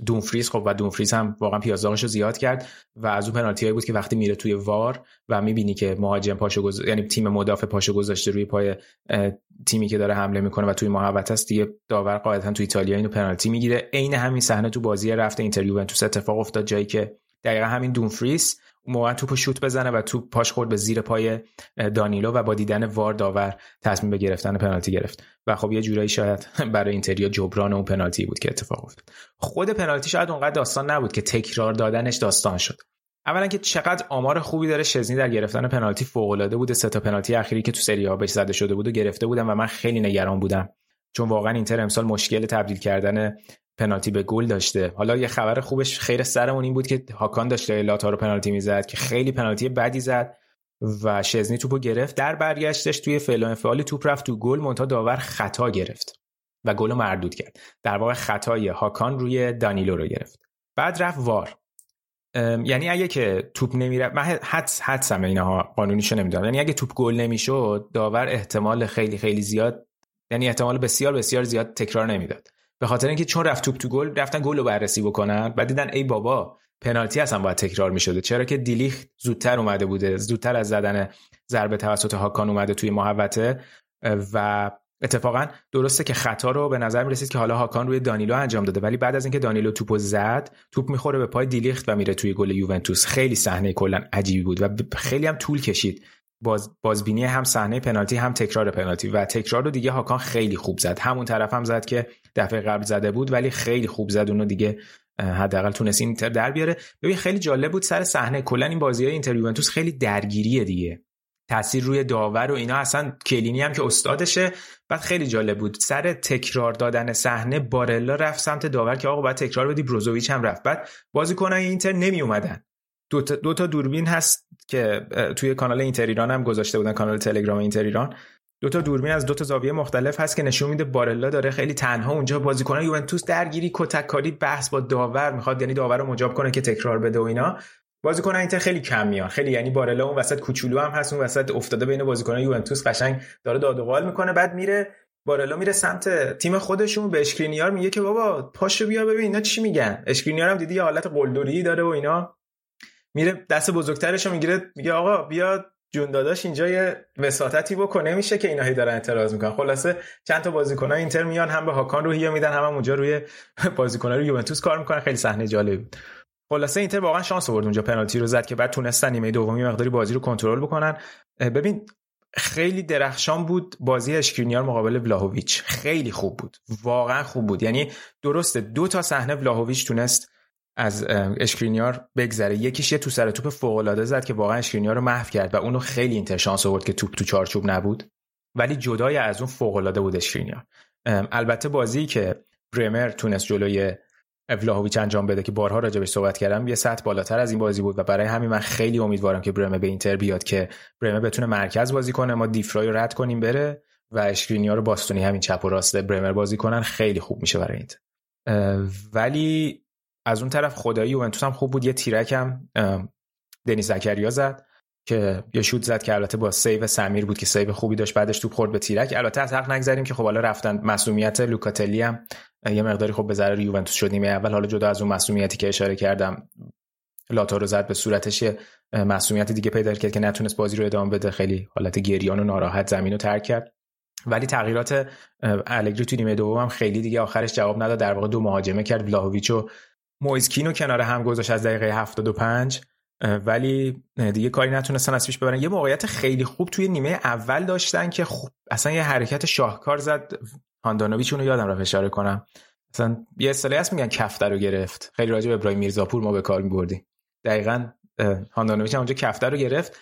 دونفریز خب و دونفریز هم واقعا پیازداغش رو زیاد کرد و از اون پنالتی بود که وقتی میره توی وار و می‌بینی که مهاجم پاشو گز... یعنی تیم مدافع پاشو گذاشته روی پای تیمی که داره حمله می‌کنه و توی محوطه است دیگه داور قاعدتا توی ایتالیا اینو پنالتی می‌گیره. عین همین صحنه تو بازی رفته اینتر یوونتوس اتفاق افتاد جایی که دقیقا همین دونفریس موقع توپ شوت بزنه و توپ پاش خورد به زیر پای دانیلو و با دیدن وار داور تصمیم به گرفتن پنالتی گرفت. و خب یه جورایی شاید برای اینتریا جبران اون پنالتی بود که اتفاق افتاد. خود پنالتی شاید اونقدر داستان نبود که تکرار دادنش داستان شد. اولا که چقدر آمار خوبی داره شزنی در گرفتن پنالتی فوق العاده بوده. سه تا پنالتی اخیری که تو سری ها بهش زده شده بود و گرفته بودم و من خیلی نگران بودم. چون واقعا اینتر امسال مشکل تبدیل کردن پنالتی به گل داشته. حالا یه خبر خوبش خیر سرمون این بود که هاکان داشته لاتارو پنالتی می‌زد که خیلی پنالتی بدی زد و شزنی توپو گرفت. در برگشتش توی فعل و انفعالی توپ رفت تو گل مونتا داور خطا گرفت و گل مردود کرد. در واقع خطای هاکان روی دانیلو رو گرفت. بعد رفت وار. یعنی اگه که توپ نمیره من حدس حدسم اینها قانونیشو نمی‌دونم. یعنی اگه توپ گل نمی‌شد داور احتمال خیلی خیلی زیاد یعنی احتمال بسیار بسیار زیاد تکرار نمی‌داد. به خاطر اینکه چون رفت توپ تو گل رفتن گل رو بررسی بکنن بعد دیدن ای بابا پنالتی اصلا باید تکرار می‌شده. چرا که دیلیخ زودتر اومده بوده زودتر از زدن ضربه توسط هاکان اومده توی محوطه. و اتفاقا درسته که خطا رو به نظر می رسید که حالا هاکان روی دانیلو انجام داده ولی بعد از اینکه دانیلو توپو زد توپ می‌خوره به پای دیلیخت و میره توی گل یوونتوس. خیلی صحنه کلا عجیبی بود و خیلی هم طول کشید. باز بازبینی هم صحنه پنالتی هم تکرار پنالتی و تکرار رو دیگه هاکان خیلی خوب زد. همون طرف هم زد که دفعه قبل زده بود ولی خیلی خوب زد. اونو دیگه حداقل تونست اینتر در بیاره. ببین خیلی جالب بود سر صحنه. کلا این بازی های اینتر یوونتوس خیلی درگیریه دیگه. تاثیر روی داور و اینا. اصلا کلینی هم که استادشه. بعد خیلی جالب بود. سر تکرار دادن صحنه بارلا رفت سمت داور که آقا باید تکرار بدی بروزوویچ هم رفت. بعد بازیکنان اینتر نمی اومدن دو تا, دو تا دوربین هست که توی کانال اینتر ایران هم گذاشته بودن کانال تلگرام اینتر ایران دو تا دوربین از دو تا زاویه مختلف هست که نشون میده بارلا داره خیلی تنها اونجا بازیکن یوونتوس درگیری کتککاری بحث با داور می‌خواد یعنی داور رو مجاب کنه که تکرار بده و اینا. بازیکن اینتر خیلی کم میان. خیلی یعنی بارلا اون وسط کوچولو هم هست اون وسط افتاده بین بازیکن یوونتوس قشنگ داره داد و می‌کنه. بعد میره بارلا میره سمت تیم خودشون به اشکرینیار میگه که بابا پاشو بیا ببین اینا چی میگن. اشکرینیار هم دیدی یه حالت قلدری داره و اینا. میره دست بزرگترش رو می‌گیره میگه آقا بیا جون داداش اینجا یه وساطتی بکنه میشه که اینا هی دارن اعتراض می‌کنن. خلاصه چند تا بازیکن اینتر میان هم به هاکان روحیه میدن هم, هم اونجا روی بازیکن رو یوونتوس کار می‌کنن. خیلی صحنه جالبی خلاصه اینتر واقعا شانس آورد اونجا پنالتی رو زد که بعد تونستن نیمه دومی مقداری بازی رو کنترل بکنن. ببین خیلی درخشان بود بازی اشکرینیار مقابل ولاهویچ. خیلی خوب بود. واقعا خوب بود. یعنی درسته دو تا صحنه ولاهویچ تونست از اشکرینیار بگذره. یکیش یه تو سر توپ فوق العاده زد که واقعا اشکرینیار رو محو کرد و اونو خیلی اینتر شانس آورد که توپ تو چارچوب نبود. ولی جدای از اون فوق العاده بود اشکرینیار. البته بازی که برمر تونست جلوی اولاهویچ انجام بده که بارها راجبش صحبت کردم یه سطح بالاتر از این بازی بود و برای همین من خیلی امیدوارم که برمه به اینتر بیاد که برمه بتونه مرکز بازی کنه ما دیفرای رو رد کنیم بره و اشکرینیار و باستونی همین چپ و راست برمر بازی کنن. خیلی خوب میشه برای اینتر. ولی از اون طرف خدایی یوونتوس هم خوب بود. یه تیرک هم دنی زکریا زد که یه شوت زد که البته با save سمیر بود که save خوبی داشت بعدش توپ خورد به تیرک. البته از حق نگذریم که خب حالا رفتن مصدومیت لوکاتلی هم یه مقداری خب به ضرر یوونتوس شد نیمه اول. حالا جدا از اون مصدومیتی که اشاره کردم لاتارو زد به صورتش یه مصدومیت دیگه پیدا کرد که نتونست بازی رو ادامه بده. خیلی حالت گریان و ناراحت زمین رو ترک کرد. ولی تغییرات الگری تو نیمه دوم هم خیلی دیگه آخرش جواب نداد. در واقع دو مهاجمه کرد. ولاهویچ و مویزکینو کنار هم گذاشت از دقیقه 75 ولی دیگه کاری نتونستن از پیش ببرن. یه موقعیت خیلی خوب توی نیمه اول داشتن که خوب اصلا یه حرکت شاهکار زد. هاندانویچ اونو یادم رفت اشاره کنم. اصلا یه اصطلاحی هست میگن کفتر رو گرفت. خیلی راجع به ابراهیم میرزاپور ما به کار میبردیم. دقیقا هاندانویچ هم اونجا کفتر رو گرفت.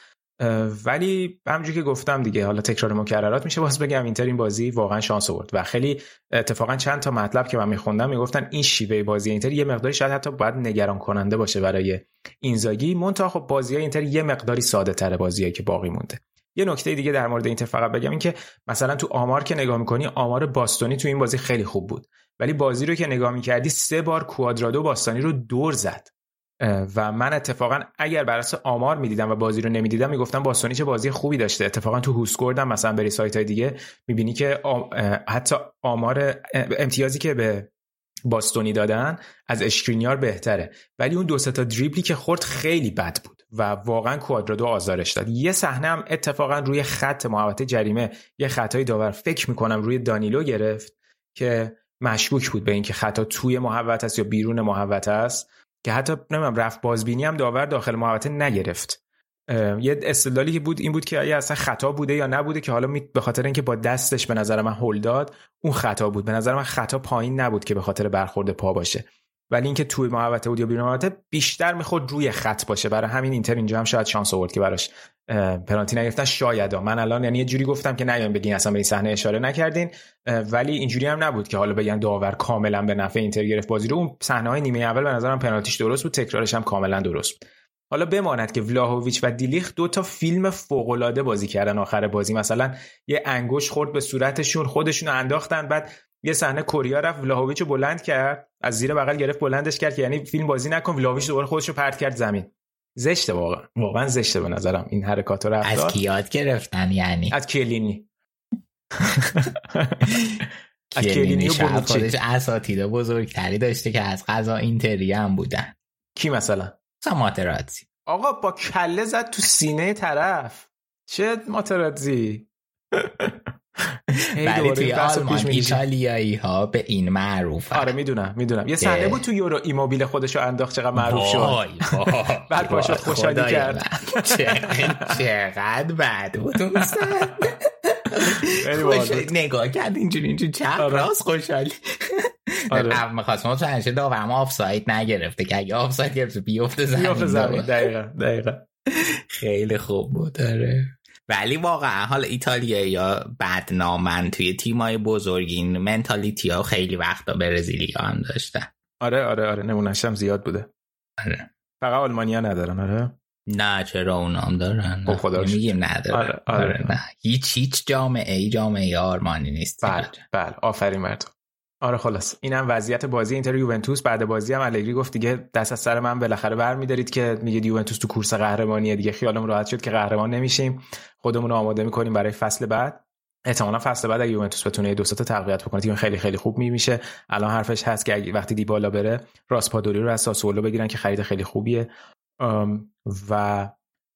ولی همونجوری که گفتم دیگه حالا تکرار مکررات میشه باز بگم اینتر این بازی واقعا شانس آورد. و خیلی اتفاقا چند تا مطلب که من میخوندم می‌گفتن این شیوه بازی اینتر یه مقداری شاید حتی باید نگران کننده باشه برای اینزاگی. مونتا خب بازی اینتر یه مقداری ساده تر بازیایی که باقی مونده. یه نکته دیگه در مورد اینتر فقط بگم این که مثلا تو آمار که نگاه می‌کنی آمار باستونی تو این بازی خیلی خوب بود. ولی بازی رو که نگاه می‌کردی سه بار کوادرادو باستانی رو دور زد. و من اتفاقا اگر بر اساس آمار می‌دیدم و بازی رو نمی‌دیدم می‌گفتم باستونی چه بازی خوبی داشته. اتفاقا تو هوسکوردم مثلا بری سایت های دیگه می‌بینی که حتی آمار امتیازی که به باستونی دادن از اشکرینیار بهتره. ولی اون دو تا دریبلی که خورد خیلی بد بود و واقعا کوادرادو آزارش داد. یه صحنه هم اتفاقا روی خط محوطه جریمه یه خطای داور فکر می‌کنم روی دانیلو گرفت که مشکوک بود به اینکه خطا توی محوطه است یا بیرون محوطه است. که حتی نمی‌دونم رفت بازبینی هم داور داخل محوطه نگرفت. یه استدلالی که بود این بود که آیا اصلا خطا بوده یا نبوده که حالا به خاطر اینکه با دستش به نظر من هل داد اون خطا بود. به نظر من خطا پایین نبود که به خاطر برخورد پا باشه. ولی اینکه توی محوطه بود یا بیرون محوطه بیشتر می‌خورد روی خط باشه. برای همین اینتر اینجا هم شاید شانس آورد که براش پنالتی نگرفتن شاید من الان یعنی یه جوری گفتم که نیاین بگین اصلا به این صحنه اشاره نکردین ولی اینجوری هم نبود که حالا بگن داور کاملا به نفع اینتر گرفت بازی رو. اون صحنه های نیمه اول به نظرم پنالتیش درست بود تکرارش هم کاملا درست بود. حالا بماند که ولاهویچ و دیلیخ دو تا فیلم فوق بازی کردن آخر بازی. مثلا یه انگوش خورد به صورتشون خودشون انداختن بعد یه صحنه کوریا رفت ولاهویچ رو بلند کرد از زیر بغل گرفت بلندش کرد که یعنی فیلم بازی نکن ولاهویچ دوباره خودش رو پرت کرد زمین. زشته واقعا. واقعا زشته به نظرم. این حرکات رو از کیات گرفتن یعنی؟ از کلینی. از کلینی خودش اساتید بزرگتری داشته که از غذا اینتری هم بودن. کی مثلا؟ ماتراتزی آقا با کله زد تو سینه طرف. چه ماتراتزی ولی توی آلمان ایتالیایی ها به این معروف آره می‌دونم می‌دونم. یه صحنه بود تو یورو ایموبیل خودشو انداخت چقدر معروف شد. بعد پاشو خوشحالی کرد. چقدر بد بود نگاه کرد اینجوری اینجوری. چپ آره. راست خوشحالی. آره. می‌خواست ما تو هنشه داورم آفساید نگرفته که اگه آفساید گرفته بیفته زمین بیفته زمین. دقیقا دقیقا. خیلی خوب بود داره ولی واقعا حال ایتالیا یا بدنامن توی تیمای بزرگین منتالیتی ها خیلی وقتا برزیلی هم داشتن. آره آره آره. نمونش هم زیاد بوده. آره. فقط آلمانیا ندارن آره؟ نه چرا اونا هم دارن؟ خب خدا میگیم ندارن. آره, آره. آره نه. هیچ هیچ جامعه ای جامعه آرمانی نیست. بله بله. آفرین مردم آره خلاص. اینم وضعیت بازی اینتر یوونتوس. بعد بازی هم الگری گفت دیگه دست از سر من بالاخره برمیدارید که میگه یوونتوس تو کورس قهرمانیه دیگه. خیالم راحت شد که قهرمان نمیشیم. خودمون رو آماده می‌کنیم برای فصل بعد. احتمالا فصل بعد اگه یوونتوس بتونه دو تا تقویت بکنه تیم خیلی خیلی خوب میشه الان حرفش هست که وقتی دیبالا بره راسپادوری رو از ساسولو بگیرن که خرید خیلی خوبیه. و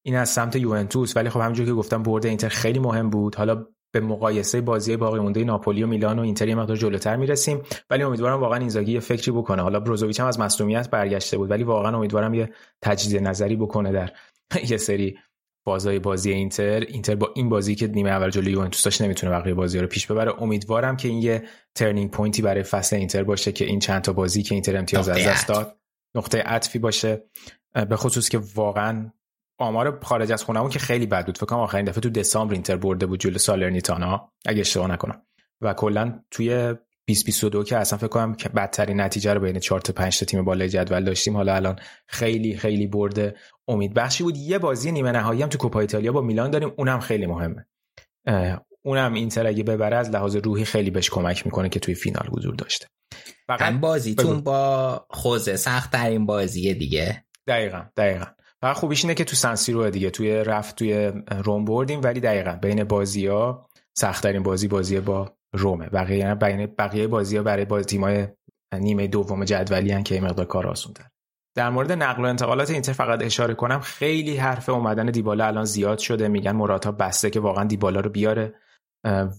این از سمت یوونتوس. ولی خب همونجوری که گفتم برد اینتر خیلی مهم بود. حالا به مقایسه بازی باقی مونده ناپولی و میلان و اینتر یه مقدار جلوتر می‌رسیم. ولی امیدوارم واقعا اینزاگی یه فکری بکنه. حالا بروزوویچ هم از مصونیت برگشته بود ولی واقعا امیدوارم یه تجدید نظری بکنه در یه سری بازای بازی اینتر. اینتر با این بازی که نیمه اول جلوی یوونتوس داشت نمی‌تونه بقیه بازی رو پیش ببره. امیدوارم که این یه turning point ی برای فصل اینتر باشه که این چند تا بازی که اینتر امتیاز از دست داد نقطه عطفی باشه. به خصوص که واقعا آمار خارج از خونمون که خیلی بد بود. فکر کنم آخرین دفعه تو دسامبر اینتر برده بود جلو سالرنیتانا اگه اشتباه نکنم. و کلا توی 2022 که اصلا فکر کنم که بدترین نتیجه رو بین 4 تا 5 تا تیم بالای جدول داشتیم. حالا الان خیلی خیلی برد امید بخشی بود. یه بازی نیمه نهایی هم تو کوپا ایتالیا با میلان داریم. اونم خیلی مهمه. اونم اینتر اگه ببره از لحاظ روحی خیلی بهش کمک می‌کنه که توی فینال حضور داشته. فقط بازیتون با خوزه سخت در این بازیه دیگه. دقیقا دقیقا. فقط خوبیش اینه که تو سنسیرو دیگه. توی رفت توی روم بردیم ولی دقیقا بین بازی ها سختترین بازی بازی با رومه بقیه بین بقیه بازی ها برای بازی تیمای نیمه دوم جدولی هن که مقدار کار آسون تر در مورد نقل و انتقالات اینتر فقط اشاره کنم. خیلی حرف اومدن دیبالا الان زیاد شده. میگن مراتا بسته که واقعا دیبالا رو بیاره.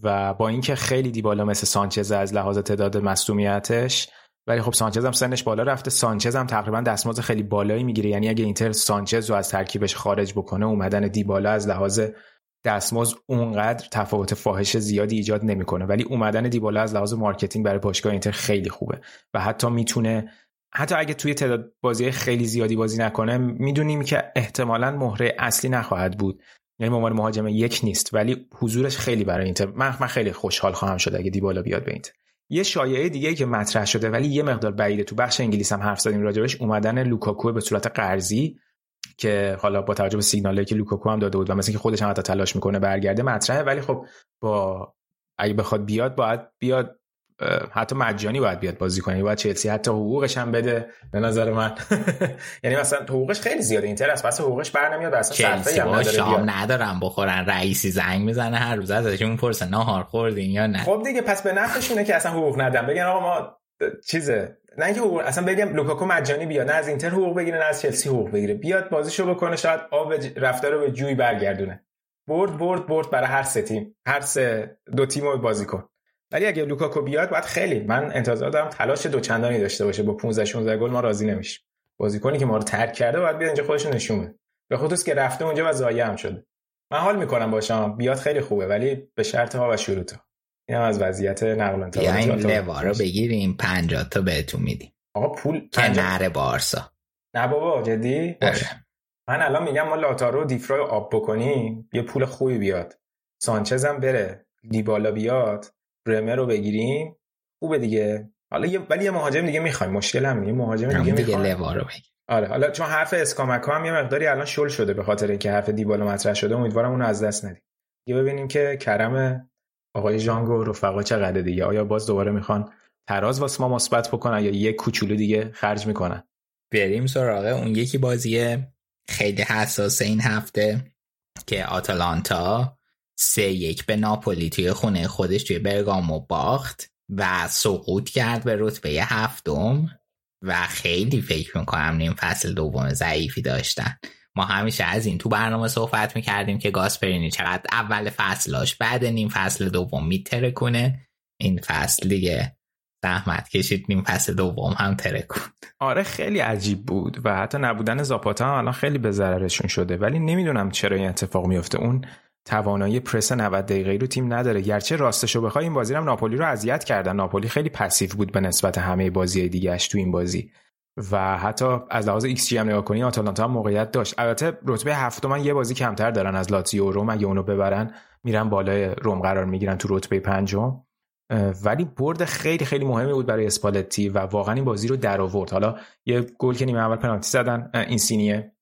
و با اینکه خیلی دیبالا مثل سانچز از لحاظ تعداد مصدومیتش ولی خب سانچز هم سنش بالا رفته. سانچز هم تقریبا دستمزد خیلی بالایی می‌گیره. یعنی اگه اینتر سانچز رو از ترکیبش خارج بکنه اومدن دیبالا از لحاظ دستمزد اونقدر تفاوت فاحش زیادی ایجاد نمی‌کنه. ولی اومدن دیبالا از لحاظ marketing برای باشگاه اینتر خیلی خوبه و حتی می‌تونه حتی اگه توی تعداد بازی خیلی زیادی بازی نکنه می‌دونیم که احتمالا مهره اصلی نخواهد بود. یعنی عنوان مهاجم یک نیست ولی حضورش خیلی برای اینتر من, من خیلی خوشحال خواهم شد اگه دیبالا بیاد به اینتر. یه شایعه دیگه که مطرح شده ولی یه مقدار بعیده تو بخش انگلیس هم حرف زدیم راجبش اومدن لوکاکو به صورت قرضی که حالا با توجه به سیگنالی که لوکاکو هم داده بود و مثل که خودش هم حتی تلاش می‌کنه برگرده مطرحه. ولی خب با اگه بخواد بیاد باید بیاد حتی مجانی باید بیاد بازی کنه. باید چلسی حتی حقوقش هم بده به نظر من. یعنی مثلا حقوقش خیلی زیاده. اینتر از پس حقوقش بر نمیاد اصلا صرفه هم نداره شام ندارن بخورن. رئیسی زنگ می‌زنه هر روز. ازشون پرسه نهار خوردین یا نه. خب دیگه پس به نفعشونه که اصلا حقوق ندن. بگن آقا ما چیزه. نه اینکه حقوق اصلا بگم لوکاکو مجانی بیاد. نه از اینتر حقوق بگیره نه از چلسی حقوق بگیره. بیاد بازیشو بکنه. شاید آب رفته رو به جوی برگردونه. برد برد برد برای هر سه تیم. هر سه دو تیم و بازیکن. ولی اگه لوکاکو بیاد باید خیلی. من انتظار دارم تلاش دوچندانی داشته باشه. با 15 16 گل ما راضی نمیشیم. بازیکنی که ما رو ترک کرده باید بیاد اینجا خودش نشون بده. به خصوص که رفته اونجا و زایه هم شده. من حال می‌کنم باشم بیاد خیلی خوبه ولی به شرط ها و شروط ها این هم از وضعیت نقل و انتقالات این لوا رو بگیریم. 50 تا بهتون میدیم. آقا پول نره بارسا. نه بابا جدی؟ من الان میگم ما لاتارو دیفرا آب بکنیم. یه پول خوبی بیاد. سانچز هم بره. دیبالا بیاد. برمر رو بگیریم خوبه دیگه. حالا یه ولی یه مهاجم دیگه می‌خوایم مشکل هم یه مهاجم دیگه می‌خوایم. لوا رو بگیر آره حالا چون حرف اسکامکا هم یه مقداری الان شل شده به خاطر اینکه حرف دیبالا مطرح شده امیدوارم اونو از دست ندیم. یه ببینیم که کرم آقای ژانگو رفقا چقدر دیگه. آیا باز دوباره می‌خوان تراز واسه ما مثبت بکنن یا یه کوچولو دیگه خرج می‌کنن؟ بریم سراغ اون یکی بازیه خیلی حساس این هفته که آتالانتا سه یک به ناپولی توی خونه خودش توی برگامو باخت و سقوط کرد به رتبه هفتم و خیلی فکر می‌کنم نیم فصل دوم ضعیفی داشتن. ما همیشه از این تو برنامه صحبت می‌کردیم که گاسپرینی چقدر اول فصلاش بعد نیم فصل دوم میتره کنه این فصل دیگه زحمت کشید نیم فصل دوم هم تره آره خیلی عجیب بود و حتی نبودن زاپاتا هم الان خیلی به ضررشون شده. ولی نمی‌دونم چرا این اتفاق میفته اون توانایی پرس 90 دقیقه رو تیم نداره. گرچه راستشو بخوای این بازی هم ناپولی رو اذیت کردن. ناپولی خیلی passive بود به نسبت همه بازی دیگهش تو این بازی. و حتی از لحاظ ایکس جی هم نگاه کنی آتالانتا هم موقعیت داشت. البته رتبه هفتم یه بازی کمتر دارن از لاتزیو و روم. اگه اونو ببرن میرن بالای روم قرار می‌گیرن تو رتبه پنجم. ولی برد خیلی خیلی مهمی بود برای اسپالتی و واقعا این بازی رو در آورد. حالا یه گل که نیمه اول پنالتی زدن اینسینیه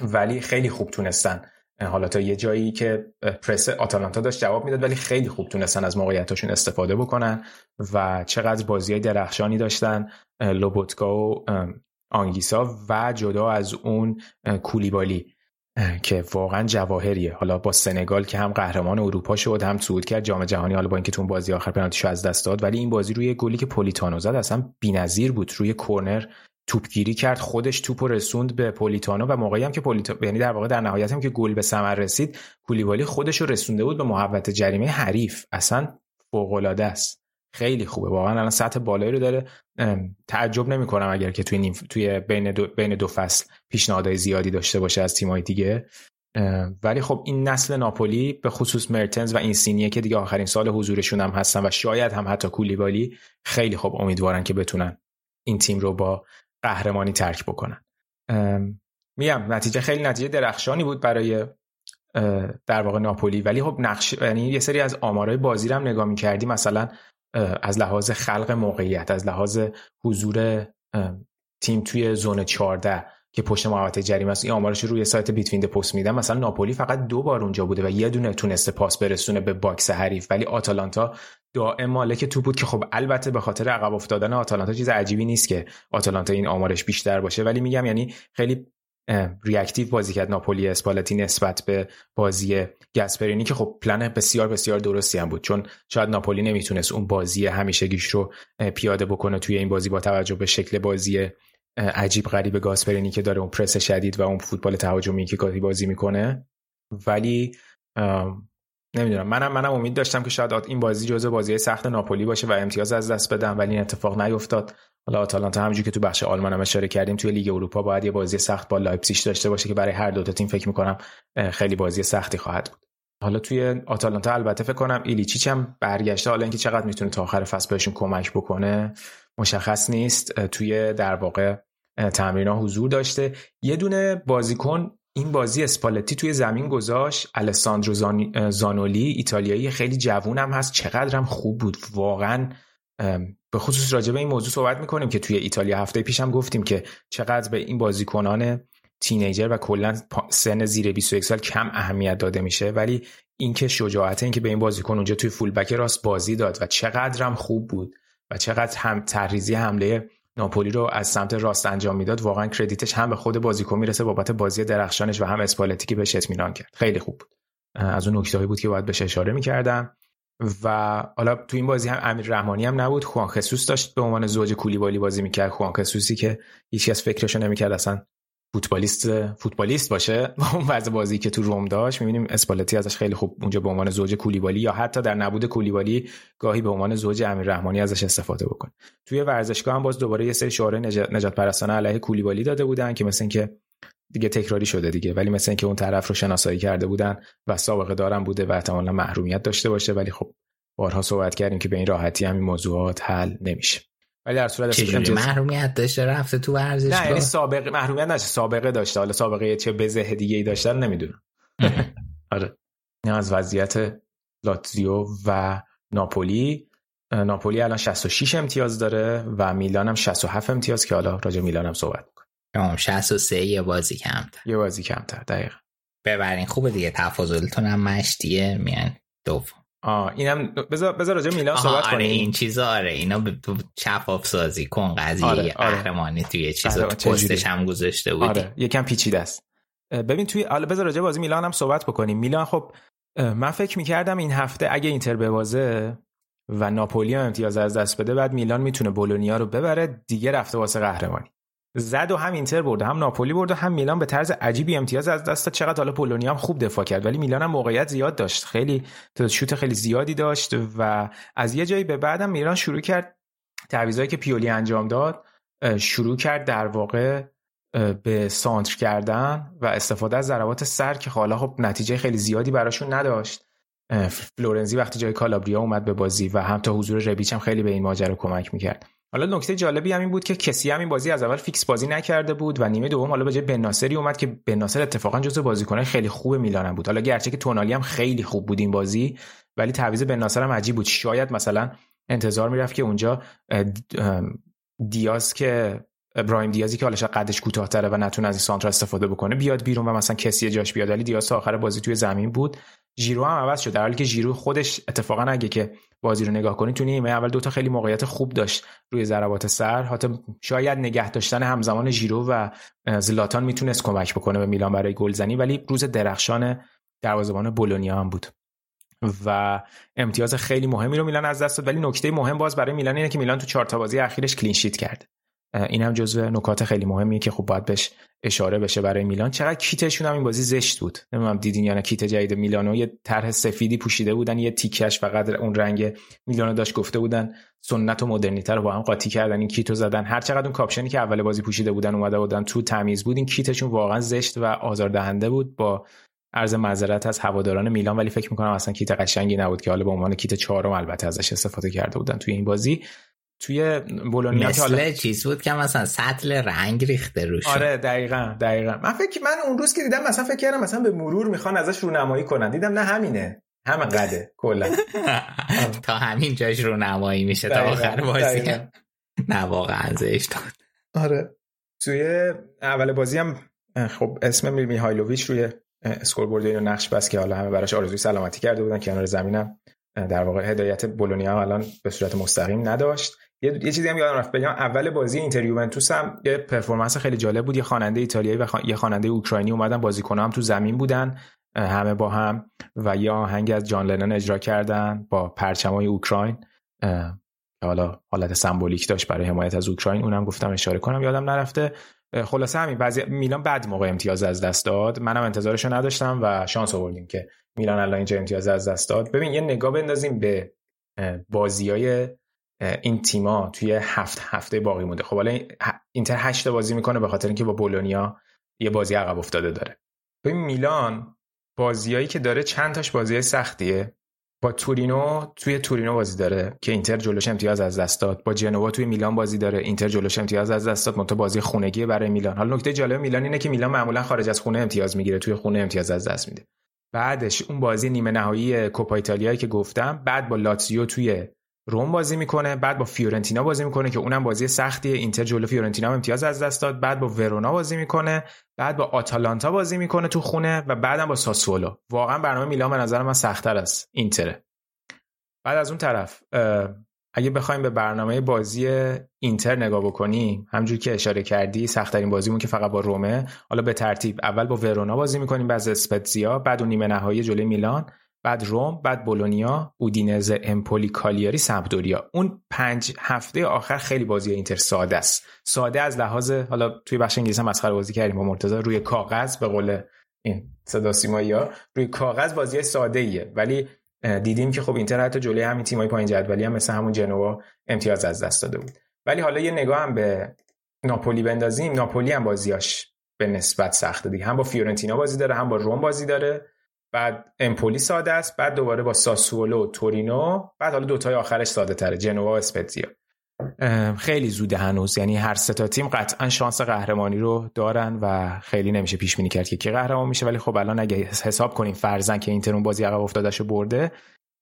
ولی خیلی خوب تونستن. حالا تا یه جایی که پرس آتالانتا داشت جواب می‌داد ولی خیلی خوب تونستن از موقعیتاشون استفاده بکنن و چقدر بازی درخشانی داشتن لوبوتکا و آنگیسا و جدا از اون کولیبالی که واقعا جواهریه. حالا با سنگال که هم قهرمان اروپا شد هم صعود کرد جام جهانی حالا با اینکه تو بازی آخر پنالتیشو از دست داد ولی این بازی روی گلی که پولیتانو زد اصلا بی‌نظیر بود روی کرنر توپگیری کرد خودش توپ رسوند به پولیتانو و موقعی هم که پولیتانو یعنی در واقع در نهایت هم که گل به ثمر رسید کولیبالی خودش رو رسونده بود به محوطه جریمه حریف. اصلا فوق العاده است. خیلی خوبه. واقعا الان سطح بالایی رو داره. تعجب نمی کنم اگر که توی توی بین دو, بین دو فصل پیشنهادهای زیادی داشته باشه از تیمای دیگه. ولی خب این نسل ناپولی به خصوص مرتنز و اینسینیه که دیگه آخرین سال حضورشون هم هستن و شاید هم حتی کولیبالی خیلی خوب امیدوارن که بتونن این تیم رو با قهرمانی ترک بکنن. میگم نتیجه خیلی نتیجه درخشانی بود برای در واقع ناپولی. ولی خب نقش یعنی یه سری از آمارای بازی رو هم نگاه می‌کردی مثلا از لحاظ خلق موقعیت از لحاظ حضور تیم توی zone 14 که پشت محوطه جریمه است. این آمارش روی سایت Between the Posts دیدم مثلا ناپولی فقط دو بار اونجا بوده و یه دونه تونسته پاس برسونه به box حریف. ولی آتالانتا دائم مالک تو بود که خب البته به خاطر عقب افتادن آتالانتا چیز عجیبی نیست که آتالانتا این آمارش بیشتر باشه. ولی میگم یعنی خیلی ریاکتیو بازی کرد ناپولی اسپالتی نسبت به بازی گسپرینی که خب پلن بسیار بسیار درستی هم بود. چون شاید ناپولی نمی‌تونست اون بازی همیشگیش رو پیاده بکنه توی این بازی با توجه به شکل بازی عجیب غریب گاسپرینی که داره اون پرس شدید و اون فوتبال تهاجمی که گاهی بازی می‌کنه. ولی نمی‌دونم. منم منم امید داشتم که شاید این بازی جزو بازی سخت ناپولی باشه و امتیاز از دست بده ولی این اتفاق نیفتاد. حالا آتالانتا همونجوری که تو بخش آلمان هم اشاره کردیم توی لیگ اروپا باید یه بازی سخت با لایپزیگ داشته باشه که برای هر دو تا تیم فکر می‌کنم خیلی بازی سختی خواهد بود. حالا توی آتالانتا البته فکر کنم ایلیچیچ هم برگشته. حالا اینکه چقدر می‌تونه تا آخر فصل بهشون کمک بکنه مشخص نیست. توی در واقع تمرین حضور داشته. یه دونه بازیکن این بازی اسپالتی توی زمین گذاشت. الساندرو زانولی ایتالیایی خیلی جوون هم هست. چقدر هم خوب بود. واقعا به خصوص راجع به این موضوع صحبت می‌کنیم که توی ایتالیا هفته پیش هم گفتیم که چقدر به این بازیکنان تینیجر و کلا سن زیر 21 سال کم اهمیت داده میشه. ولی اینکه شجاعت اینکه به این بازیکن اونجا توی فولبک راست بازی داد و چقدر هم خوب بود و چقدر هم تحریزی حمله ناپولی رو از سمت راست انجام می‌داد واقعا کردیتش هم به خود بازیکن می‌رسه بابت بازی درخشانش و هم اسپالتی که بهش اطمینان کرد. خیلی خوب بود. از اون نکته بود که باید بهش اشاره می‌کردم. و حالا تو این بازی هم امیر رحمانی هم نبود. خوان خصوص داشت به عنوان زوج کولیبالی بازی می‌کرد. خوان خصوصی که هیچ از فکرشو نمی‌کرد اصلا فوتبالیست فوتبالیست باشه. اون وضع بازی که تو روم داشت می‌بینیم اسپالتی ازش خیلی خوب اونجا به عنوان زوج کولیبالی یا حتی در نبود کولیبالی گاهی به عنوان زوج امیر رحمانی ازش استفاده بکنه توی ورزشگاه هم باز دوباره یه سری شعار نجات پرستانه علیه کولیبالی داده بودن که مثل اینکه دیگه تکراری شده دیگه. ولی مثل اینکه اون طرف رو شناسایی کرده بودن و سابقه دارم بوده و احتمالا محرومیت داشته باشه. ولی خب بارها صحبت کردیم که به این راحتی همین موضوعات حل نمیشه. ولی در صورت چجوری محرومیت داشته؟ رفته تو ورزشگاه؟ نه یعنی سابقه محرومیت نشه سابقه داشته. حالا سابقه چه بزه دیگه ای داشته رو نمی‌دونم. آره. این از وضعیت لاتزیو و ناپولی. ناپولی الان 66 امتیاز داره و میلان هم 67 امتیاز که حالا راجع میلان هم صحبت می‌کنه 63 یه بازی کمتر. یه بازی کمتر دقیقا. ببرین خوبه دیگه. تفاضلتون هم مشتیه. میان دوم. آه اینم بذار بذار راجع میلان صحبت آره کنیم. این چیزا آره اینا شفاف سازی کن قضیه آره، قهرمانی آره. توی چیزا تو پستش هم گذاشته بودی. آره یکم پیچیده است. ببین توی حالا بذار راجع بازی میلان هم صحبت بکنیم. میلان خب من فکر می‌کردم این هفته اگه اینتر ببازه و ناپولی هم امتیاز از دست بده بعد میلان می‌تونه بولونیا رو ببره دیگه رفته واسه قهرمانی. زد و هم اینتر برده هم ناپولی برده هم میلان به طرز عجیبی امتیاز از دست چقدر حالا پولونیا هم خوب دفاع کرد ولی میلان هم موقعیت زیاد داشت. خیلی شوت خیلی زیادی داشت و از یه جایی به بعدم میلان شروع کرد تعویضایی که پیولی انجام داد شروع کرد در واقع به سانتر کردن و استفاده از ضربات سر که حالا خب نتیجه خیلی زیادی براشون نداشت. فلورنزی وقتی جای کالابریا اومد به بازی و هم تا حضور ربیچ هم خیلی به این ماجرا کمک می‌کرد. حالا نکته جالبی هم این بود که کسی هم این بازی از اول فیکس بازی نکرده بود و نیمه دوم حالا به جای بناسری اومد که بناسر اتفاقا جزو بازیکنای خیلی خوب میلان بود. حالا گرچه که تونالی هم خیلی خوب بود این بازی ولی تعویض بناسر هم عجیب بود. شاید مثلا انتظار می‌رفت که اونجا دیاز که ابراهیم دیازی که حالا قدش کوتاه‌تره و نتونه از این سانتر استفاده بکنه بیاد بیرون و مثلا کسی جاش بیاد. ولی دیاز آخر بازی توی زمین بود. ژیرو هم عوض شد. در حالی که ژیرو خودش اتفاقا اگه که بازی رو نگاه کنید تو نیمه اول دوتا خیلی موقعیت خوب داشت روی ضربات سر. حتی شاید نگه داشتن همزمان ژیرو و زلاتان می‌تونست کمک بکنه به میلان برای گلزنی ولی روز درخشان دروازه‌بان بولونیا هم بود. و امتیاز خیلی مهمی رو میلان از دست داد. ولی نکته مهم باز برای میلان اینه که میلان تو چهار تا بازی اخیرش clean sheet کرد. این هم جزو نکات خیلی مهمیه که خب باید بهش اشاره بشه برای میلان. چقدر کیتشون هم این بازی زشت بود. نمی‌دونم دیدین یا نه کیت جدید میلانو یه طرح سفیدی پوشیده بودن یه تیکش فقط اون رنگ میلانو داشت گفته بودن سنت و مدرنیته رو با هم قاطی کردن این کیتو زدن. هر چقدر اون کاپشنی که اول بازی پوشیده بودن اومده بودن تو تمیز بود این کیتشون واقعا زشت و آزاردهنده بود با عرض معذرت از هواداران میلان. ولی فکر می‌کنم اصلا کیت قشنگی نبود که حالا به عنوان کیت چهارم البته ازش استفاده کرده بودن توی این بازی. توی بولونیا مثل حالا... چیز بود که مثلا سطل رنگ ریخته روش. آره دقیقا دقیقا. من فکر من اون روز که دیدم مثلا فکر کردم مثلا به مرور می‌خوان ازش رونمایی کنن. دیدم نه همینه. همه قده کلا. تا همین جاش رونمایی میشه تا آخر بازی نه واقعا زشت آره. توی اول بازی هم خب اسم میهایلوویچ روی scoreboard اینو نقش بست که حالا همه براش آرزوی سلامتی کرده بودن کنار زمینم. در واقع هدایت بولونیا الان به صورت مستقیم نداشت. یه, چیزی هم یادم رفت بگم. اول بازی اینتر یوونتوس هم یه performance خیلی جالب بود. یه خواننده ایتالیایی و یه خواننده اوکراینی اومدن بازیکن‌ها هم تو زمین بودن همه با هم و یه آهنگ از جان لنن اجرا کردن با پرچمای اوکراین. حالا حالت سمبولیک داشت برای حمایت از اوکراین. اونم گفتم اشاره کنم یادم نرفته. خلاصه همین بعضی میلان بعد موقع امتیاز از دست داد. منم انتظارشو نداشتم و شانس آوردیم که میلان الان اینجا امتیاز از دست داد. ببین یه نگاه بندازیم به بازیای این تیما توی هفت هفته باقی مونده. خب حالا اینتر هشت بازی می‌کنه به خاطر اینکه با بولونیا یه بازی عقب افتاده داره. ببین میلان بازیایی که داره چند تاش بازی سختیه. با تورینو توی تورینو بازی داره که اینتر جلوش امتیاز از دست داد. با جنوا توی میلان بازی داره. اینتر جلوش امتیاز از دست داد. منتها بازی خونگی برای میلان. حالا نکته جالب میلان اینه که میلان معمولا خارج از خونه امتیاز می‌گیره. توی خونه امتیاز از دست میده. بعدش اون بازی نیمه نهایی کوپا ایتالیایی که گفتم بعد با لاتزیو توی روم بازی می‌کنه بعد با فیورنتینا بازی می‌کنه که اونم بازی سختیه. اینتر جلو فیورنتینا هم امتیاز از دست داد. بعد با ورونا بازی می‌کنه بعد با آتالانتا بازی می‌کنه تو خونه و بعدم با ساسولو. واقعا برنامه میلان به نظر من سختتر از اینتره. بعد از اون طرف اگه بخوایم به برنامه بازی اینتر نگاه بکنیم همجور که اشاره کردی سختترین بازیمون که فقط با رومه. حالا به ترتیب اول با ورونا بازی می‌کنیم بعد اسپتزیا بعد اون نیمه نهایی جلوی میلان. بعد روم بعد بولونیا اودینزه امپولی کالیاری سمپدوریا. اون پنج هفته آخر خیلی بازی اینتر ساده است. ساده از لحاظ حالا توی بخش انگلیسی هم مسخره بازی کردیم با مرتضی. روی کاغذ به قول این صدا سیمایی ها روی کاغذ بازی ساده ایه. ولی دیدیم که خب اینتر حتی جلوی همین تیمای پایین جدولی هم مثل همون جنوا امتیاز از دست داده بود. ولی حالا یه نگاه هم به ناپولی بندازیم. ناپولی هم بازیاش به نسبت سخته دیگه. هم با فیورنتینا بازی داره هم با روم بازی داره. بعد امپولی ساده است بعد دوباره با ساسولو تورینو بعد حالا دوتای آخرش ساده تره جنوا و اسپتزیا خیلی زوده هنوز. یعنی هر سه تا تیم قطعا شانس قهرمانی رو دارن و خیلی نمیشه پیش بینی کرد که کی قهرمان میشه. ولی خب الان اگه حساب کنیم فرضاً که اینتر اون بازی عقب افتادش برده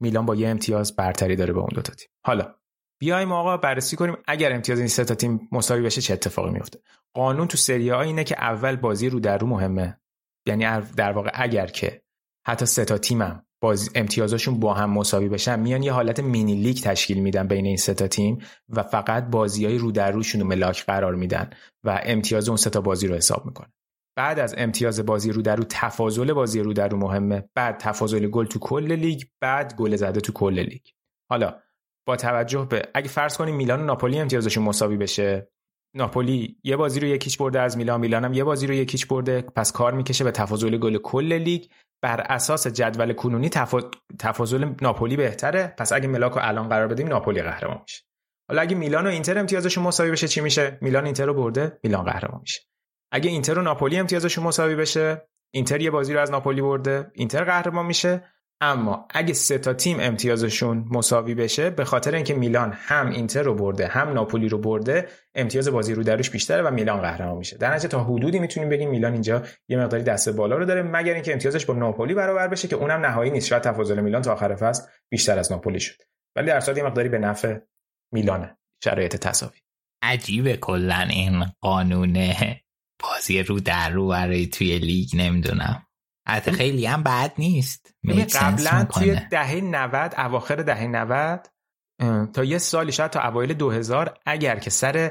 میلان با یه امتیاز برتری داره به اون دو تا تیم. حالا بیایم آقا بررسی کنیم اگر امتیاز این سه تا تیم مساوی بشه چه اتفاقی میفته. قانون تو سری اینه که اول بازی رو در رو مهمه. یعنی در واقع اگر که حتی سه تا تیمم. باز امتیازشون با هم مساوی بشن. میان یه حالت مینی لیگ تشکیل میدن بین این سه تا تیم و فقط بازی های رو در روشون رو ملاک قرار میدن و امتیاز اون سه تا بازی رو حساب می‌کنن. بعد از امتیاز بازی رو در رو تفاضل بازی رو در رو مهمه. بعد تفاضل گل تو کل لیگ بعد گل زده تو کل لیگ. حالا با توجه به اگه فرض کنیم میلان و ناپولی امتیازشون مساوی بشه ناپولی یه بازی رو یکیچ برده از میلان میلان هم یه بازی رو یکیچ برده. پس کار می‌کشه به تفاضل گل کل لیگ. بر اساس جدول کنونی تفاضل ناپولی بهتره. پس اگه ملاک رو الان قرار بدیم ناپولی قهرمان میشه. حالا اگه میلان و اینتر امتیازشون مساوی بشه چی میشه؟ میلان اینتر رو برده میلان قهرمان میشه. اگه اینتر و ناپولی امتیازشون مساوی بشه اینتر یه بازی رو از ناپولی برده اینتر قهرمان میشه. اما اگه سه تا تیم امتیازشون مساوی بشه به خاطر اینکه میلان هم اینتر رو برده هم ناپولی رو برده امتیاز بازی رو دروش بیشتره و میلان قهرمان میشه. در نتیجه تا حدودی می‌تونیم بگیم میلان اینجا یه مقداری دست بالا رو داره مگر اینکه امتیازش با ناپولی برابر بشه که اونم نهایی نیست. شاید تفاضل میلان تا آخر فصل بیشتر از ناپولی شد. ولی در صورت یه مقداری به نفع میلانه. شرایط تساوی. عجیبه کلا این قانون بازی رو در رو برای توی لیگ نمی‌دونم. حتی خیلی هم بد نیست. قبلا توی دهه 90 اواخر دهه 90 تا یه سالی شاید تا اوایل 2000 اگر که سر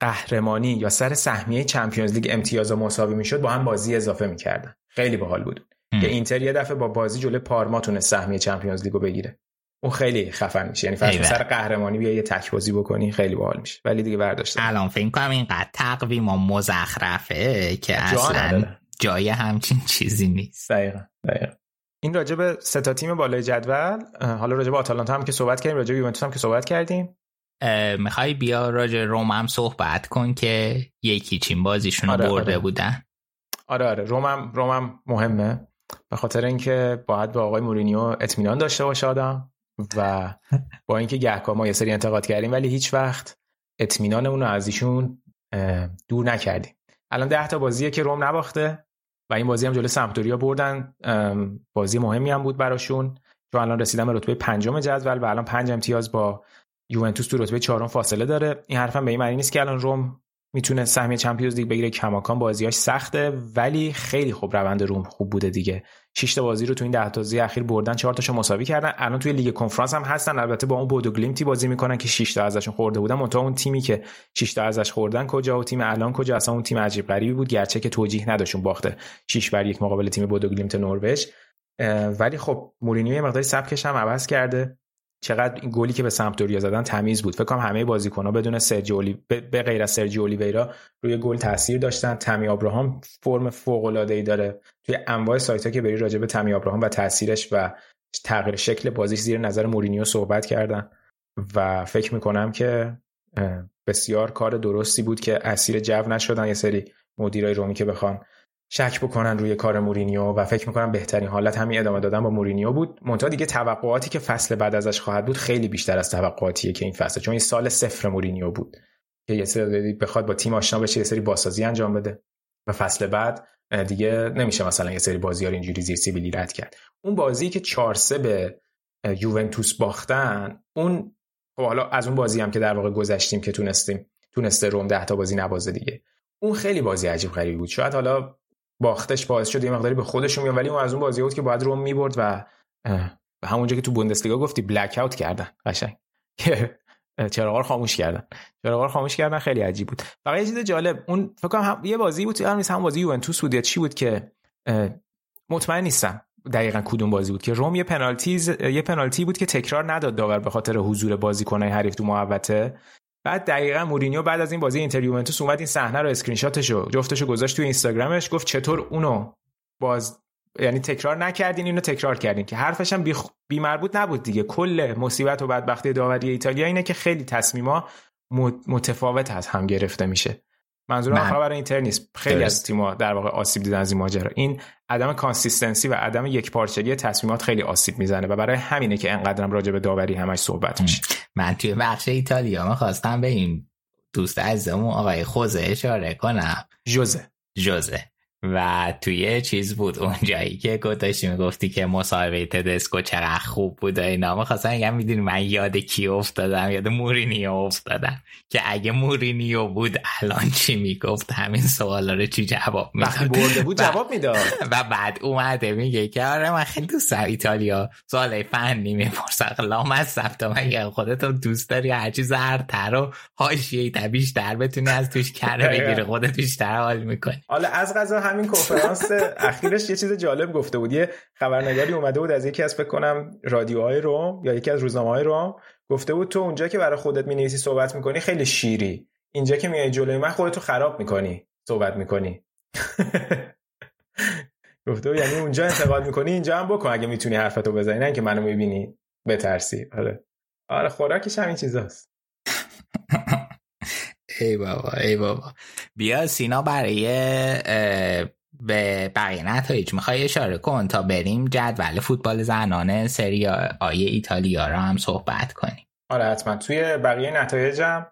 قهرمانی یا سر سهمیه چمپیونز لیگ امتیاز مساوی می‌شد با هم بازی اضافه می‌کردن. خیلی باحال بود. که اینتر یه دفعه با بازی جلوی پارما تونه سهمیه چمپیونز لیگو بگیره. اون خیلی خفن میشه. یعنی فرض سر قهرمانی بیا یه تک بازی بکنی خیلی باحال میشه. ولی دیگه برداشت الان فکر کنم اینقدر تقویم و مزخرفه که اصلا جای همچین چیزی نیست. دقیقا دقیقا. این راجع به سه تا تیم بالای جدول حالا راجع به آتالانتا هم که صحبت کردیم راجع به یوونتوس هم که صحبت کردیم. می‌خوای بیا راجع روم هم صحبت کن که یکی چین بازیشون آره برده آره. بودن. آره آره. رومم رومم مهمه. به خاطر اینکه باید به آقای مورینیو اطمینان داشته باشه آدم و با اینکه گهگاه ما یه سری انتقاد کردیم ولی هیچ وقت اطمینانمون رو از ایشون دور نکردیم. الان ده تا بازیه که روم نباخته. و این بازی هم جلوی سمپدوریا بردن. بازی مهمی هم بود براشون. چون الان رسیدن به رتبه پنجم جدول و الان پنج امتیاز با یوونتوس تو رتبه چهارم فاصله داره. این حرفم به این معنی نیست که الان روم می‌تونه سهمیه چمپیونز لیگ بگیره کماکان بازیاش سخته ولی خیلی خوب روند روم خوب بوده دیگه. 6 تا بازی رو تو این 10 تا بازی اخیر بردن 4 تاشو مساوی کردن. الان توی لیگ کنفرانس هم هستن. البته با اون بودو گلیمتی بازی می‌کنن که 6 تا ازشون خورده بودن. منتها اون تیمی که 6 تا ازش خوردن کجا و تیم الان کجا؟ اصلا اون تیم عجیب غریبی بود. گرچه که توجیه نداشون باخته. 6 بر یک مقابل تیم بودو گلیمت نروژ. ولی خب مورینیو یه مقداری سبکش هم عوض کرده. چقدر این گلی که به سمپدوریا زدن تمیز بود. فکر کنم همه بازیکن‌ها بدون سرجیو اولی به غیر از سرجیو اولیویرا روی گل تاثیر داشتن. تمی ابراهام فرم فوق‌العاده‌ای داره. توی انواع سایت‌ها که بری راجع به تمی ابراهام و تاثیرش و تغییر شکل بازیش زیر نظر مورینیو صحبت کردن. و فکر می‌کنم که بسیار کار درستی بود که اسیر جو نشدن. یه سری مدیرای رومی که بخوان شک بکنن روی کار مورینیو و فکر می‌کنم بهترین حالت همین ادامه دادن با مورینیو بود. منتها دیگه توقعاتی که فصل بعد ازش خواهد بود خیلی بیشتر از توقعاتیه که این فصل چون این سال صفر مورینیو بود که یه سری بخواد با تیم آشنا بشه یه سری بازسازی انجام بده و فصل بعد دیگه نمیشه مثلا یه سری بازی ها اینجوری زیر سیبیلی رد کرد. اون بازی که 4 به یوونتوس باختن اون خب حالا از اون بازی هم که در واقع گذشتیم که تونستیم تونسته روم 10 تا بازی نبازه دیگه. اون خیلی بازی عجیب غریبی بود. شاید حالا باختش باعث شد یه مقداری به خودشون میاد ولی اون از اون بازی بود که باید روم می‌برد و همونجا که تو بوندسلیگا گفتی بلک اوت کردن قشنگ. چراغا رو خاموش کردن. چراغا رو خاموش کردن خیلی عجیب بود. فقط یه چیز جالب اون فکر کنم یه بازی بود هم همون بازی یوونتوس بود یا چی بود که مطمئن نیستم دقیقا کدوم بازی بود که. روم یه پنالتی یه پنالتی بود که تکرار نداد داور به خاطر حضور بازیکنای حریف تو محوطه. بعد دقیقا مورینیو بعد از این بازی اینتر یوونتوس اومد این صحنه رو اسکرین شاتشو جفتشو گذاشت تو اینستاگرامش گفت چطور اونو باز یعنی تکرار نکردین اینو تکرار کردین که حرفش هم بی, بی مربوط نبود دیگه. کل مصیبت و بدبختی داوری ایتالیا اینه که خیلی تصمیما متفاوت از هم گرفته میشه. منظورم فقط برای اینتر نیست. خیلی از تیم‌ها در واقع آسیب دیدن از این ماجرا. این عدم consistency و عدم یکپارچگی تصمیمات خیلی آسیب می‌زنه و برای همینه که انقدرم راجع به داوری همش صحبت میشه. من توی بخش ایتالیا می‌خواستم به این دوست عزیزمون آقای خوزه اشاره کنم. جوزه. جوزه. و توی چیز بود. اونجایی که گذاشتی می‌گفتی که مصاحبه تدسکو چقدر خوب بود و اینا. خواستم میگم می‌دونی من یاد کی افتادم؟ یاد مورینیو افتادم. که اگه مورینیو بود الان چی می‌گفت؟ همین سوالا رو چی جواب می‌داد؟ برده بود جواب می‌داد. و بعد اومده میگه که آره من خیلی دوست ایتالیا. سوال فنی می‌پرسم لام از سبتا مگه خودت دوست داری؟ هرچی زرتر و حاشیه تبیش در بتونی از توش کره بگیره خودت بیشتر حال می‌کنی. حالا از غذا همین کنفرانس اخیرش یه چیز جالب گفته بود. یه خبرنگاری اومده بود از یکی از فکر کنم رادیوهای روم یا یکی از روزنامه‌های روم. گفته بود تو اونجا که برای خودت می‌نویسی صحبت می‌کنی خیلی شیری. اینجا که میای جلوی من خودتو خراب می‌کنی. صحبت می‌کنی. گفته بود یعنی اونجا انتقاد می‌کنی اینجا هم بکن اگه می‌تونی حرفتو بزنی. نه که منو می‌بینی بترسی. آره. آره خوراکش همین چیزاست. ای بابا ای بابا. بیا سینا برای به بقیه نتایج می‌خوای اشاره کن تا بریم جدول فوتبال زنانه سری آی ایتالیا را هم صحبت کنیم. آره حتما. توی بقیه نتایجم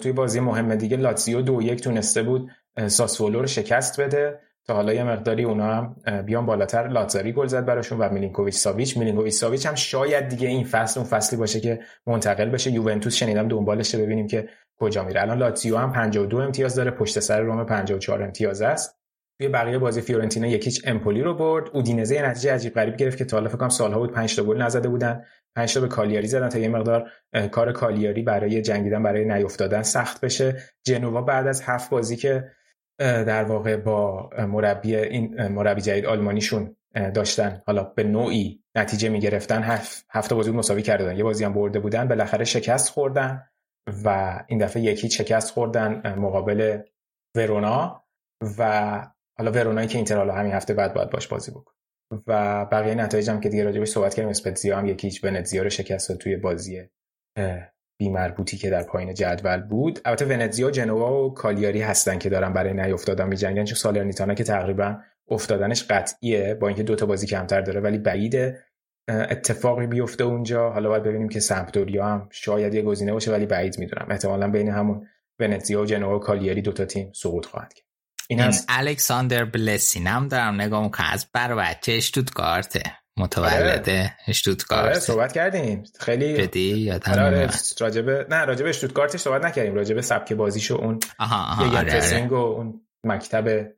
توی بازی مهم دیگه لاتزیو دو یک تونسته بود ساسولو رو شکست بده تا حالا یه مقداری اونا هم بیان بالاتر. لاتزاری گل زد براشون و میلینکوویچ ساویچ. میلینکوویچ ساویچ هم شاید دیگه این فصل اون فصلی باشه که منتقل بشه. یوونتوس شنیدم دنبالشه ببینیم که کجا میره؟ الان لاتزیو هم 52 امتیاز داره پشت سر روم 54 امتیاز است. توی بقیه بازی فیورنتینا یک هیچ امپولی رو برد. اودینزه نتیجه عجیب غریب گرفت که تا حالا فکر سالها بود 5 تا گل نزده بودن. 5 تا به کالیاری زدن تا یه مقدار کار کالیاری برای جنگیدن برای نیافتادن سخت بشه. جنوا بعد از هفت بازی که در واقع با مربی این مربی جدید آلمانیشون داشتن حالا به نوعی نتیجه می‌گرفتن هفت هفته بازی مساوی کردن یه بازی هم برده بودن بالاخره شکست خوردن. و این دفعه یکی شکست خوردن مقابل ورونا و حالا ورونایی که اینتر حالا همین هفته بعد باید باش بازی بکن. و بقیه نتایج هم که دیگه راجبش صحبت کردیم اسپتزیا هم یکی هیچ ونتزیا رو شکست توی بازی بیمربوطی که در پایین جدول بود. البته ونتزیا و جنوا و کالیاری هستن که دارن برای نیافتادن میجنگن چون سالرنیتانا که تقریبا افتادنش قطعیه با اینکه دوتا بازی کمتر داره ولی بعیده. اتفاقی بیفته اونجا. حالا باید ببینیم که سمپدوریا هم شاید یه گزینه باشه ولی بعید می‌دونم. احتمالا بین همون ونتزیا و جنوا و کالیاری دوتا تیم سقوط خواهد کرد. این, این الکساندر بلسینم دارم. نگاه می‌کنم. از بر بچه اشتوتگارته متولده آره. اشتوتگارت آره صحبت کردیم. خیلی جدی؟ یادم آره, آره. راجبه نه راجبه اشتوتگارتش صحبت نکردیم. راجبه سبک بازیشو اون آها آها آره آره. و اون مکتب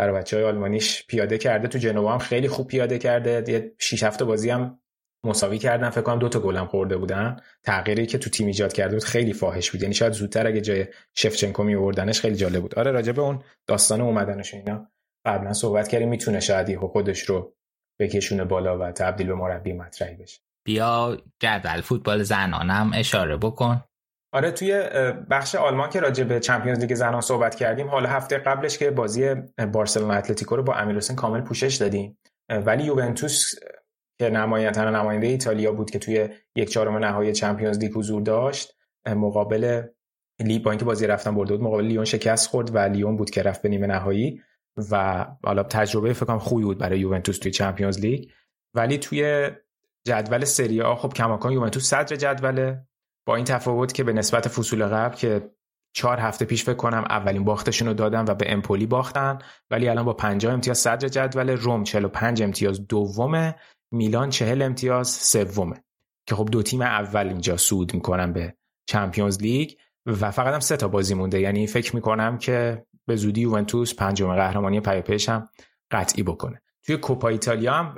برای بچه های آلمانیش پیاده کرده. تو جنوا هم خیلی خوب پیاده کرده. یه 6 هفته بازی هم مساوی کردن. فکر کنم دو تا گلم خورده بودن. تغییری که تو تیم ایجاد کرده بود خیلی فاحش بود. یعنی شاید زودتر اگه جای شفچنکو می آوردنش خیلی جالب بود. آره راجع به اون داستان اومدنش اینا. قبلا صحبت کردیم. می‌تونه شاید خودش رو بکشونه بالا و تبدیل به مربی مطرحی بشه. بیا جدول فوتبال زنانم اشاره بکن. آره توی بخش آلمان که راجع به چمپیونز لیگ زنان صحبت کردیم حالا هفته قبلش که بازی بارسلونا اتلتیکو رو با امیرحسین کامل پوشش دادیم. ولی یوونتوس که نماینده نماینده ایتالیا بود که توی یک چهارم نهایی چمپیونز لیگ حضور داشت مقابل لی با اینکه بازی رفتن برده بود مقابل لیون شکست خورد و لیون بود که رفت به نیمه نهایی و حالا تجربه فکر کنم خوبی بود برای یوونتوس توی چمپیونز لیگ. ولی توی جدول سری آ خب کماکان یوونتوس صدر جدوله. با این تفاوت که به نسبت فصول قبل که چهار هفته پیش فکر کنم اولین باختشون رو دادن و به امپولی باختن ولی الان با 50 امتیاز صدر جدول روم 45 امتیاز دومه میلان 40 امتیاز سومه که خب دو تیم اول اینجا سود می‌کنن به چمپیونز لیگ و فقط هم سه تا بازی مونده. یعنی فکر می‌کنم که به زودی یوونتوس پنجم قهرمانی پی پیش هم قطعی بکنه. توی کوپا ایتالیا هم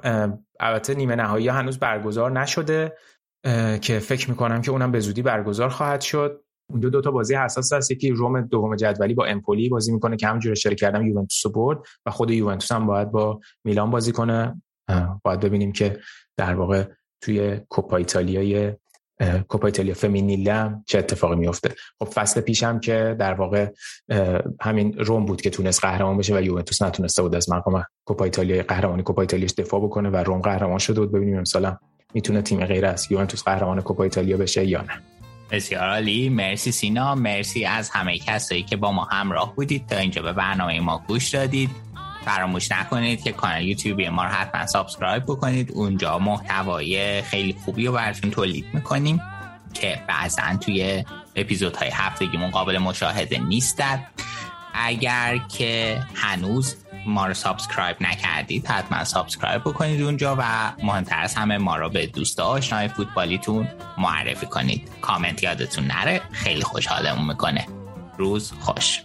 البته نیمه نهایی هنوز برگزار نشده. که فکر می‌کنم که اونم به زودی برگزار خواهد شد. دو دو تا بازی حساس هست. یکی روم دوم جدولی با امپولی بازی می‌کنه که همونجوری اشاره کردم یوونتوس برد و خود یوونتوس هم باید با میلان بازی کنه. باید ببینیم که در واقع توی کوپا ایتالیای کوپا ایتالیا فمینیله چه اتفاقی میفته خب فصل پیشم که در واقع همین روم بود که تونست قهرمان بشه و یوونتوس نتونسته بود از مقام کوپا ایتالیا قهرمانی کوپا ایتالیاش دفاع بکنه و روم قهرمان شده بود. ببینیم امسال می‌تونه تیم غیر از یوونتوس قهرمان کوپا ایتالیا بشه یا نه. بسیار عالی. مرسی سینا. مرسی از همه کسایی که با ما همراه بودید. تا اینجا به برنامه ما گوش دادید. فراموش نکنید که کانال یوتیوبی ما رو حتما subscribe بکنید. اونجا محتوای خیلی خوبی رو براتون تولید می‌کنیم که بعضا توی اپیزودهای هفتگیمون قابل مشاهده نیستن اگر که هنوز ما رو subscribe نکردید حتما subscribe بکنید اونجا و مهمتر از همه ما رو به دوست آشنای فوتبالیتون معرفی کنید. کامنت یادتون نره خیلی خوشحالمون می‌کنه. روز خوش.